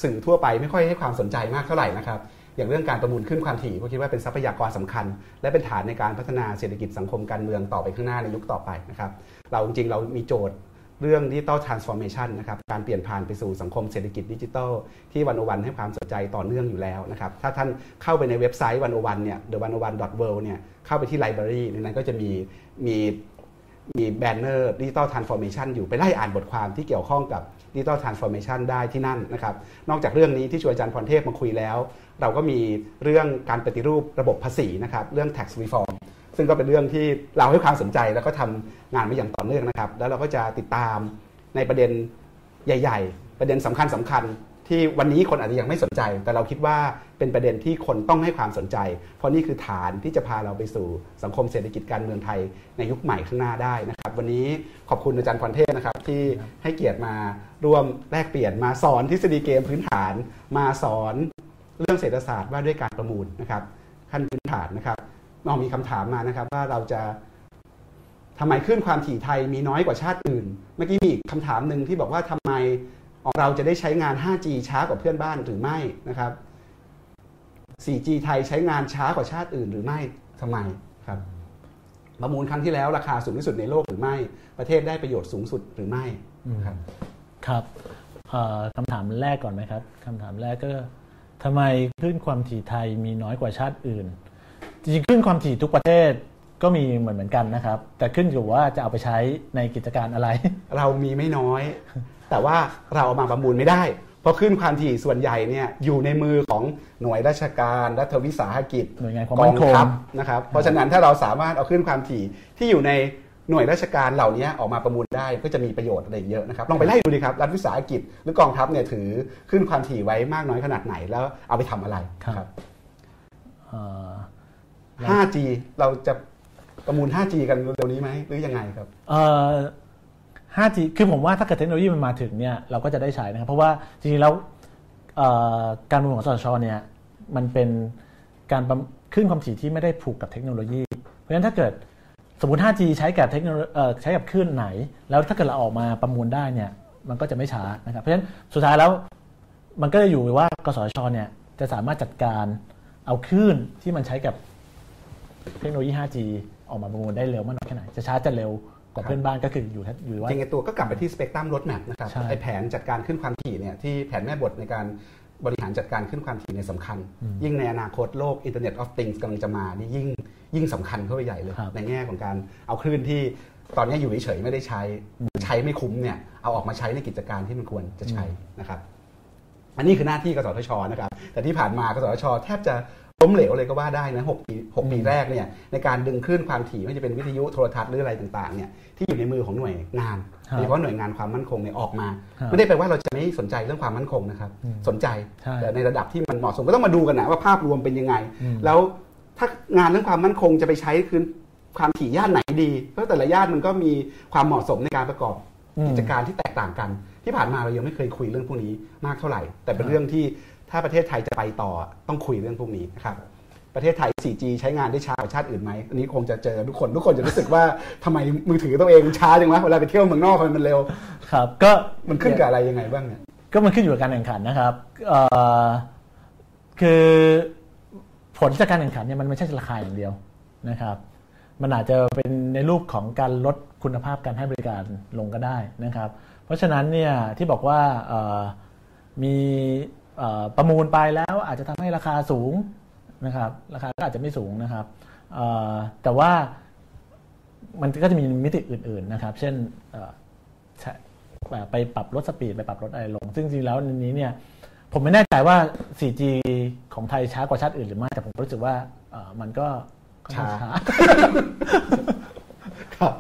สื่อทั่วไปไม่ค่อยให้ความสนใจมากเท่าไหร่นะครับ อย่างเรื่องการประมูลคลื่นความถี่ก็คิดว่าเป็นทรัพยากรสำคัญ และเป็นฐานในการพัฒนาเศรษฐกิจสังคมการเมืองต่อไปข้างหน้าในยุคต่อไปนะครับ เราจริงๆเรามีโจทย์เรื่องดิจิ t a ลทรานส์ฟอร์เมชันนะครับการเปลี่ยนผ่านไปสู่สังคมเศรษฐกิจดิจิทัลที่ 101 ให้ความสนใจต่อเนื่องอยู่แล้วนะครับถ้าท่านเข้าไปในเว็บไซต์ 101 เนี่ย the 1 0 1 world เนี่ยเข้าไปที่ library ในนั้นก็จะมีมีมี banner digital transformation อยู่ไปไล่อ่านบทความที่เกี่ยวข้องกับ digital transformation ได้ที่นั่นนะครับ นอกจากเรื่องนี้ที่ชวนอาจารย์พรเทพมาคุยแล้ว เราก็มีเรื่องการปฏิรูประบบภาษีนะครับเรื่อง tax reform ซึ่งก็เป็นเรื่องที่เราให้ความสนใจแล้วก็ทำงานมาอย่างต่อเนื่องนะครับ แล้วเราก็จะติดตามในประเด็นใหญ่ ๆ ประเด็นสำคัญสำคัญ ที่วันนี้คนอาจจะยังไม่สนใจ แต่เราคิดว่าเป็นประเด็นที่คนต้องให้ความสนใจ เพราะนี่คือฐานที่จะพาเราไปสู่สังคมเศรษฐกิจการเมืองไทยในยุคใหม่ข้างหน้าได้นะครับ วันนี้ขอบคุณอาจารย์พรเทพนะครับที่ให้เกียรติมาร่วมแลกเปลี่ยนมาสอนทฤษฎีเกมพื้นฐาน มาสอนเรื่องเศรษฐศาสตร์ว่าด้วยการประมูลนะครับ ขั้นพื้นฐานนะครับน้องมีคำถามมานะครับว่าเราจะทำไมขึ้นความถี่ไทยมีน้อยกว่าชาติอื่น เมื่อกี้มีคำถามหนึ่งที่บอกว่าทำไม เราจะได้ใช้งาน 5G ช้ากว่าเพื่อนบ้านหรือไม่นะครับ 4G ไทยใช้งานช้ากว่าชาติอื่นหรือไม่ทำไมครับประมูลครั้งที่แล้วราคาสูงที่สุดในโลกหรือไม่ ประเทศได้ประโยชน์สูงสุดหรือไม่ครับ
ครับเอ่อคำถามแรกก่อนไหมครับคำถามแรกก็ทำไมคลื่นความถี่ไทยมีน้อยกว่าชาติอื่น จริงๆคลื่นความถี่ทุกประเทศก็มีเหมือนเหมือนกันนะครับ แต่ขึ้นอยู่ว่าจะเอาไปใช้ในกิจการอะไร
เรามีไม่น้อย แต่ว่าเราเอามาประมูลไม่ได้ เพราะขึ้นความถี่ส่วนใหญ่เนี่ยอยู่ในมือของหน่วยราชการรัฐวิสาหกิจ
หน่วยงานความ
กอ
มั่
ง
นคง
ทัพนะครับเพราะฉะนั้นถ้าเราสามารถเอาขึ้นความถี่ที่อยู่ในหน่วยราชการเหล่านี้ออกมาประมูลได้ก็จะมีประโยชน์อะไรเยอะนะครับลองไปไล่ดูดิครับรัฐวิสาหกิจหรือกองทัพเนี่ยถือขึ้นความถี่ไว้มากน้อยขนาดไหนแล้วเอาไปทำอะไร
ครับเอ่อ
5G เราจะประมูล 5G กันเร็วๆนี้ไหมหรือยังไงครับ
เอ่อ 5G คือผมว่าถ้าเกิดเทคโนโลยีมันมาถึงเนี่ยเราก็จะได้ใช้นะครับ เพราะว่าจริงๆแล้วการประมูลของสชเนี่ยมันเป็นการขึ้นความถี่ที่ไม่ได้ผูกกับเทคโนโลยี เพราะฉะนั้นถ้าเกิดสมมติ 5G ใช้กับเทคโนโลยีใช้กับคลื่นไหน แล้วถ้าเกิดเราออกมาประมูลได้เนี่ยมันก็จะไม่ช้านะครับ เพราะฉะนั้นสุดท้ายแล้วมันก็จะอยู่ว่ากสชเนี่ยจะสามารถจัดการเอาคลื่นที่มันใช้กับเทคโนโลยี 5G ออกมาประมูลได้เร็วมากน้อยแค่ไหน จะช้าจะเร็ว กว่าเพื่อนบ้านก็คืออยู่ที่อยู่ว่า
จริงๆไอ้ตัวก็กลับไปที่ Spectrum Roadmap นะครับ
ใช่
ไอ้แผนจัดการขึ้นความถี่เนี่ยที่แผนแม่บทในการบริหารจัดการขึ้นความถี่เนี่ยสำคัญ ยิ่งในอนาคตโลก Internet of Things กำลังจะมานี่ยิ่งยิ่งสำคัญเข้าไปใหญ่เลย
ครับ
ในแง่ของการเอาคลื่นที่ตอนนี้อยู่เฉยๆไม่ได้ใช้ใช้ไม่คุ้มเนี่ยเอาออกมาใช้ในกิจการที่มันควรจะใช้นะครับอันนี้คือหน้าที่กสทชนะครับ แต่ที่ผ่านมากสทช แทบจะ ล้มเหลวเลยก็ว่าได้นะหกปีหกปีแรกเนี่ยในการดึงคลื่นความถี่ไม่ว่าจะเป็นวิทยุโทรทัศน์หรืออะไรต่างๆเนี่ยที่อยู่ในมือของหน่วยงาน
ครับ
โดยเฉพาะหน่วยงานความมั่นคงเนี่ยออกมา
ครับ
ไม่ได้แปลว่าเราจะไม่สนใจเรื่องความมั่นคงนะครับ สนใจ
ใช่
แต่ในระดับที่มันเหมาะสมก็ต้องมาดูกันนะว่าภาพรวมเป็นยังไง
อืม
แล้วถ้างานเรื่องความมั่นคงจะไปใช้คืนความถี่ย่านไหนดี เพราะแต่ละย่านมันก็มีความเหมาะสมในการประกอบ
อืม
กิจการที่แตกต่างกัน ที่ผ่านมาเรายังไม่เคยคุยเรื่องพวกนี้มากเท่าไหร่ แต่เป็
คนรับ
เรื่องที่ ถ้าประเทศไทยจะไปต่อต้องคุยเรื่องพวกนี้นะครับประเทศไทย 4G ใช้งานได้ช้ากว่าชาติอื่นไหม อันนี้คงจะเจอทุกคน ทุกคนจะรู้สึกว่าทำไมมือถือตัวเองมันช้าจังวะ เวลาไปเที่ยวเมืองนอกทำไมมันเร็ว
ครับ ก็
มันขึ้นกับอะไรยังไงบ้างเนี่ย
ก็มันขึ้นอยู่กับการแข่งขันนะครับเอ่อคือผลจากการแข่งขันเนี่ยมันไม่ใช่ราคาอย่างเดียวนะครับ มันอาจจะเป็นในรูปของการลดคุณภาพการให้บริการลงก็ได้นะครับ เพราะฉะนั้นเนี่ยที่บอกว่าเอ่อมีเอ่อ ประมูลไปแล้วอาจจะทำให้ราคาสูงนะครับ ราคาก็อาจจะไม่สูงนะครับแต่ว่ามันก็จะมีมิติอื่น ๆนะครับ เช่นไปปรับลดสปีดไปปรับลดอะไรลง ซึ่งจริงแล้วในนี้เนี่ยผมไม่แน่ใจว่า 4G ของไทยช้ากว่าชาติอื่นหรือไม่ แต่ผมรู้สึกว่ามันก็
ช้าครับ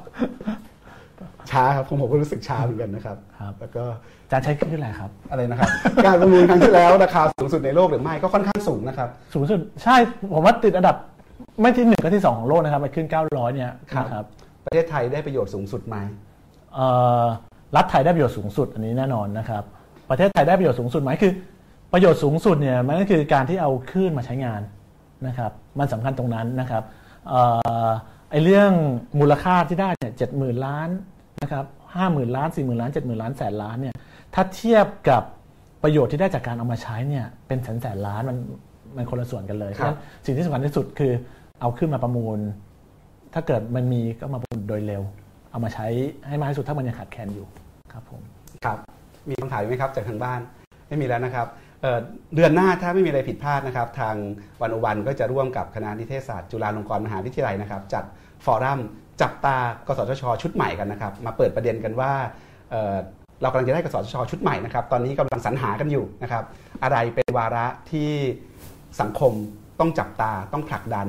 ช้าครับผมผมก็รู้สึกช้าเหมือนกันนะครับ
ครับ
แล้วก็
อาจารย์ใช้เครื่องอะไรครับ
อะไรนะครับ การประมูลครั้งที่แล้วราคาสูงสุดในโลกหรือไม่ก็ค่อนข้างสูงนะครับ
สูงสุดใช่ผมว่าติดอันดับไม่ที่หนึ่งก็ที่สองของโลกนะครับไปขึ้น 900 เนี่ย
ครับ
นะครับ
ประเทศไทยได้ประโยชน์สูงสุดไหม
เอ่อรัฐไทยได้ประโยชน์สูงสุดอันนี้แน่นอนนะครับ ประเทศไทยได้ประโยชน์สูงสุดไหมคือ ประโยชน์สูงสุดเนี่ยมันก็คือการที่เอาคลื่นมาใช้งานนะครับ มันสำคัญตรงนั้นนะครับเอ่อไอเรื่องมูลค่าที่ได้เนี่ยเจ็ดหมื่นล้าน นะครับห้าหมื่นล้านสี่หมื่นล้านเจ็ดหมื่นล้านแสนล้านเนี่ยถ้าเทียบกับประโยชน์ที่ได้จากการเอามาใช้เนี่ยเป็นแสนแสนล้านมันมันคนละส่วนกันเลย
ครับ
ฉะนั้นสิ่งที่สำคัญที่สุดคือเอาขึ้นมาประมูล ถ้าเกิดมันมีก็มาประมูลโดยเร็ว เอามาใช้ให้มากที่สุดถ้ามันยังขาดแคลนอยู่ครับผม
ครับมีคำถามอีกไหมครับจากทางบ้านไม่มีแล้วนะครับเอ่อเดือนหน้าถ้าไม่มีอะไรผิดพลาดนะครับ ทางวันอวันก็จะร่วมกับคณะนิเทศศาสตร์จุฬาลงกรณ์มหาวิทยาลัยนะครับ จัดฟอรัม จับตากสทช ชุดใหม่กันนะครับ มาเปิดประเด็นกันว่าเเรากำลังจะได้กสทช ชุดใหม่นะครับ ตอนนี้กำลังสรรหากันอยู่นะครับ อะไรเป็นวาระที่สังคมต้องจับตาต้องผลักดัน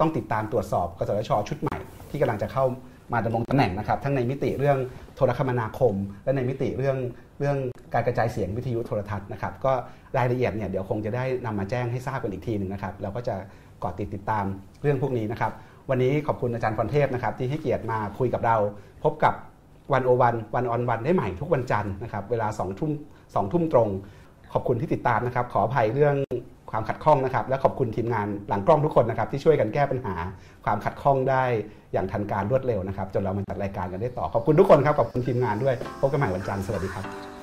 ต้องติดตามตรวจสอบ กสทช ชุดใหม่ ที่กำลังจะเข้ามาดำรงตำแหน่งนะครับ ทั้งในมิติเรื่องโทรคมนาคม และในมิติเรื่องเรื่องการกระจายเสียงวิทยุโทรทัศน์นะครับ ก็รายละเอียดเนี่ยเดี๋ยวคงจะได้นำมาแจ้งให้ทราบกันอีกทีหนึ่งนะครับ เราก็จะกาะติดติดตามเรื่องพวกนี้นะครับ วันนี้ขอบคุณอาจารย์พรเทพนะครับที่ให้เกียรติมาคุยกับเรา พบกับวันโอวันวันออนวันได้ใหม่ทุกวันจันทร์นะครับเวลา2ทุ่มสองทุ่มตรง ขอบคุณที่ติดตามนะครับ ขออภัยเรื่องความขัดข้องนะครับ และขอบคุณทีมงานหลังกล้องทุกคนนะครับ ที่ช่วยกันแก้ปัญหาความขัดข้องได้อย่างทันการรวดเร็วนะครับ จนเรามาจัดรายการกันได้ต่อขอบคุณทุกคนครับขอบคุณทีมงานด้วยพบกันใหม่วันจันทร์สวัสดีครับ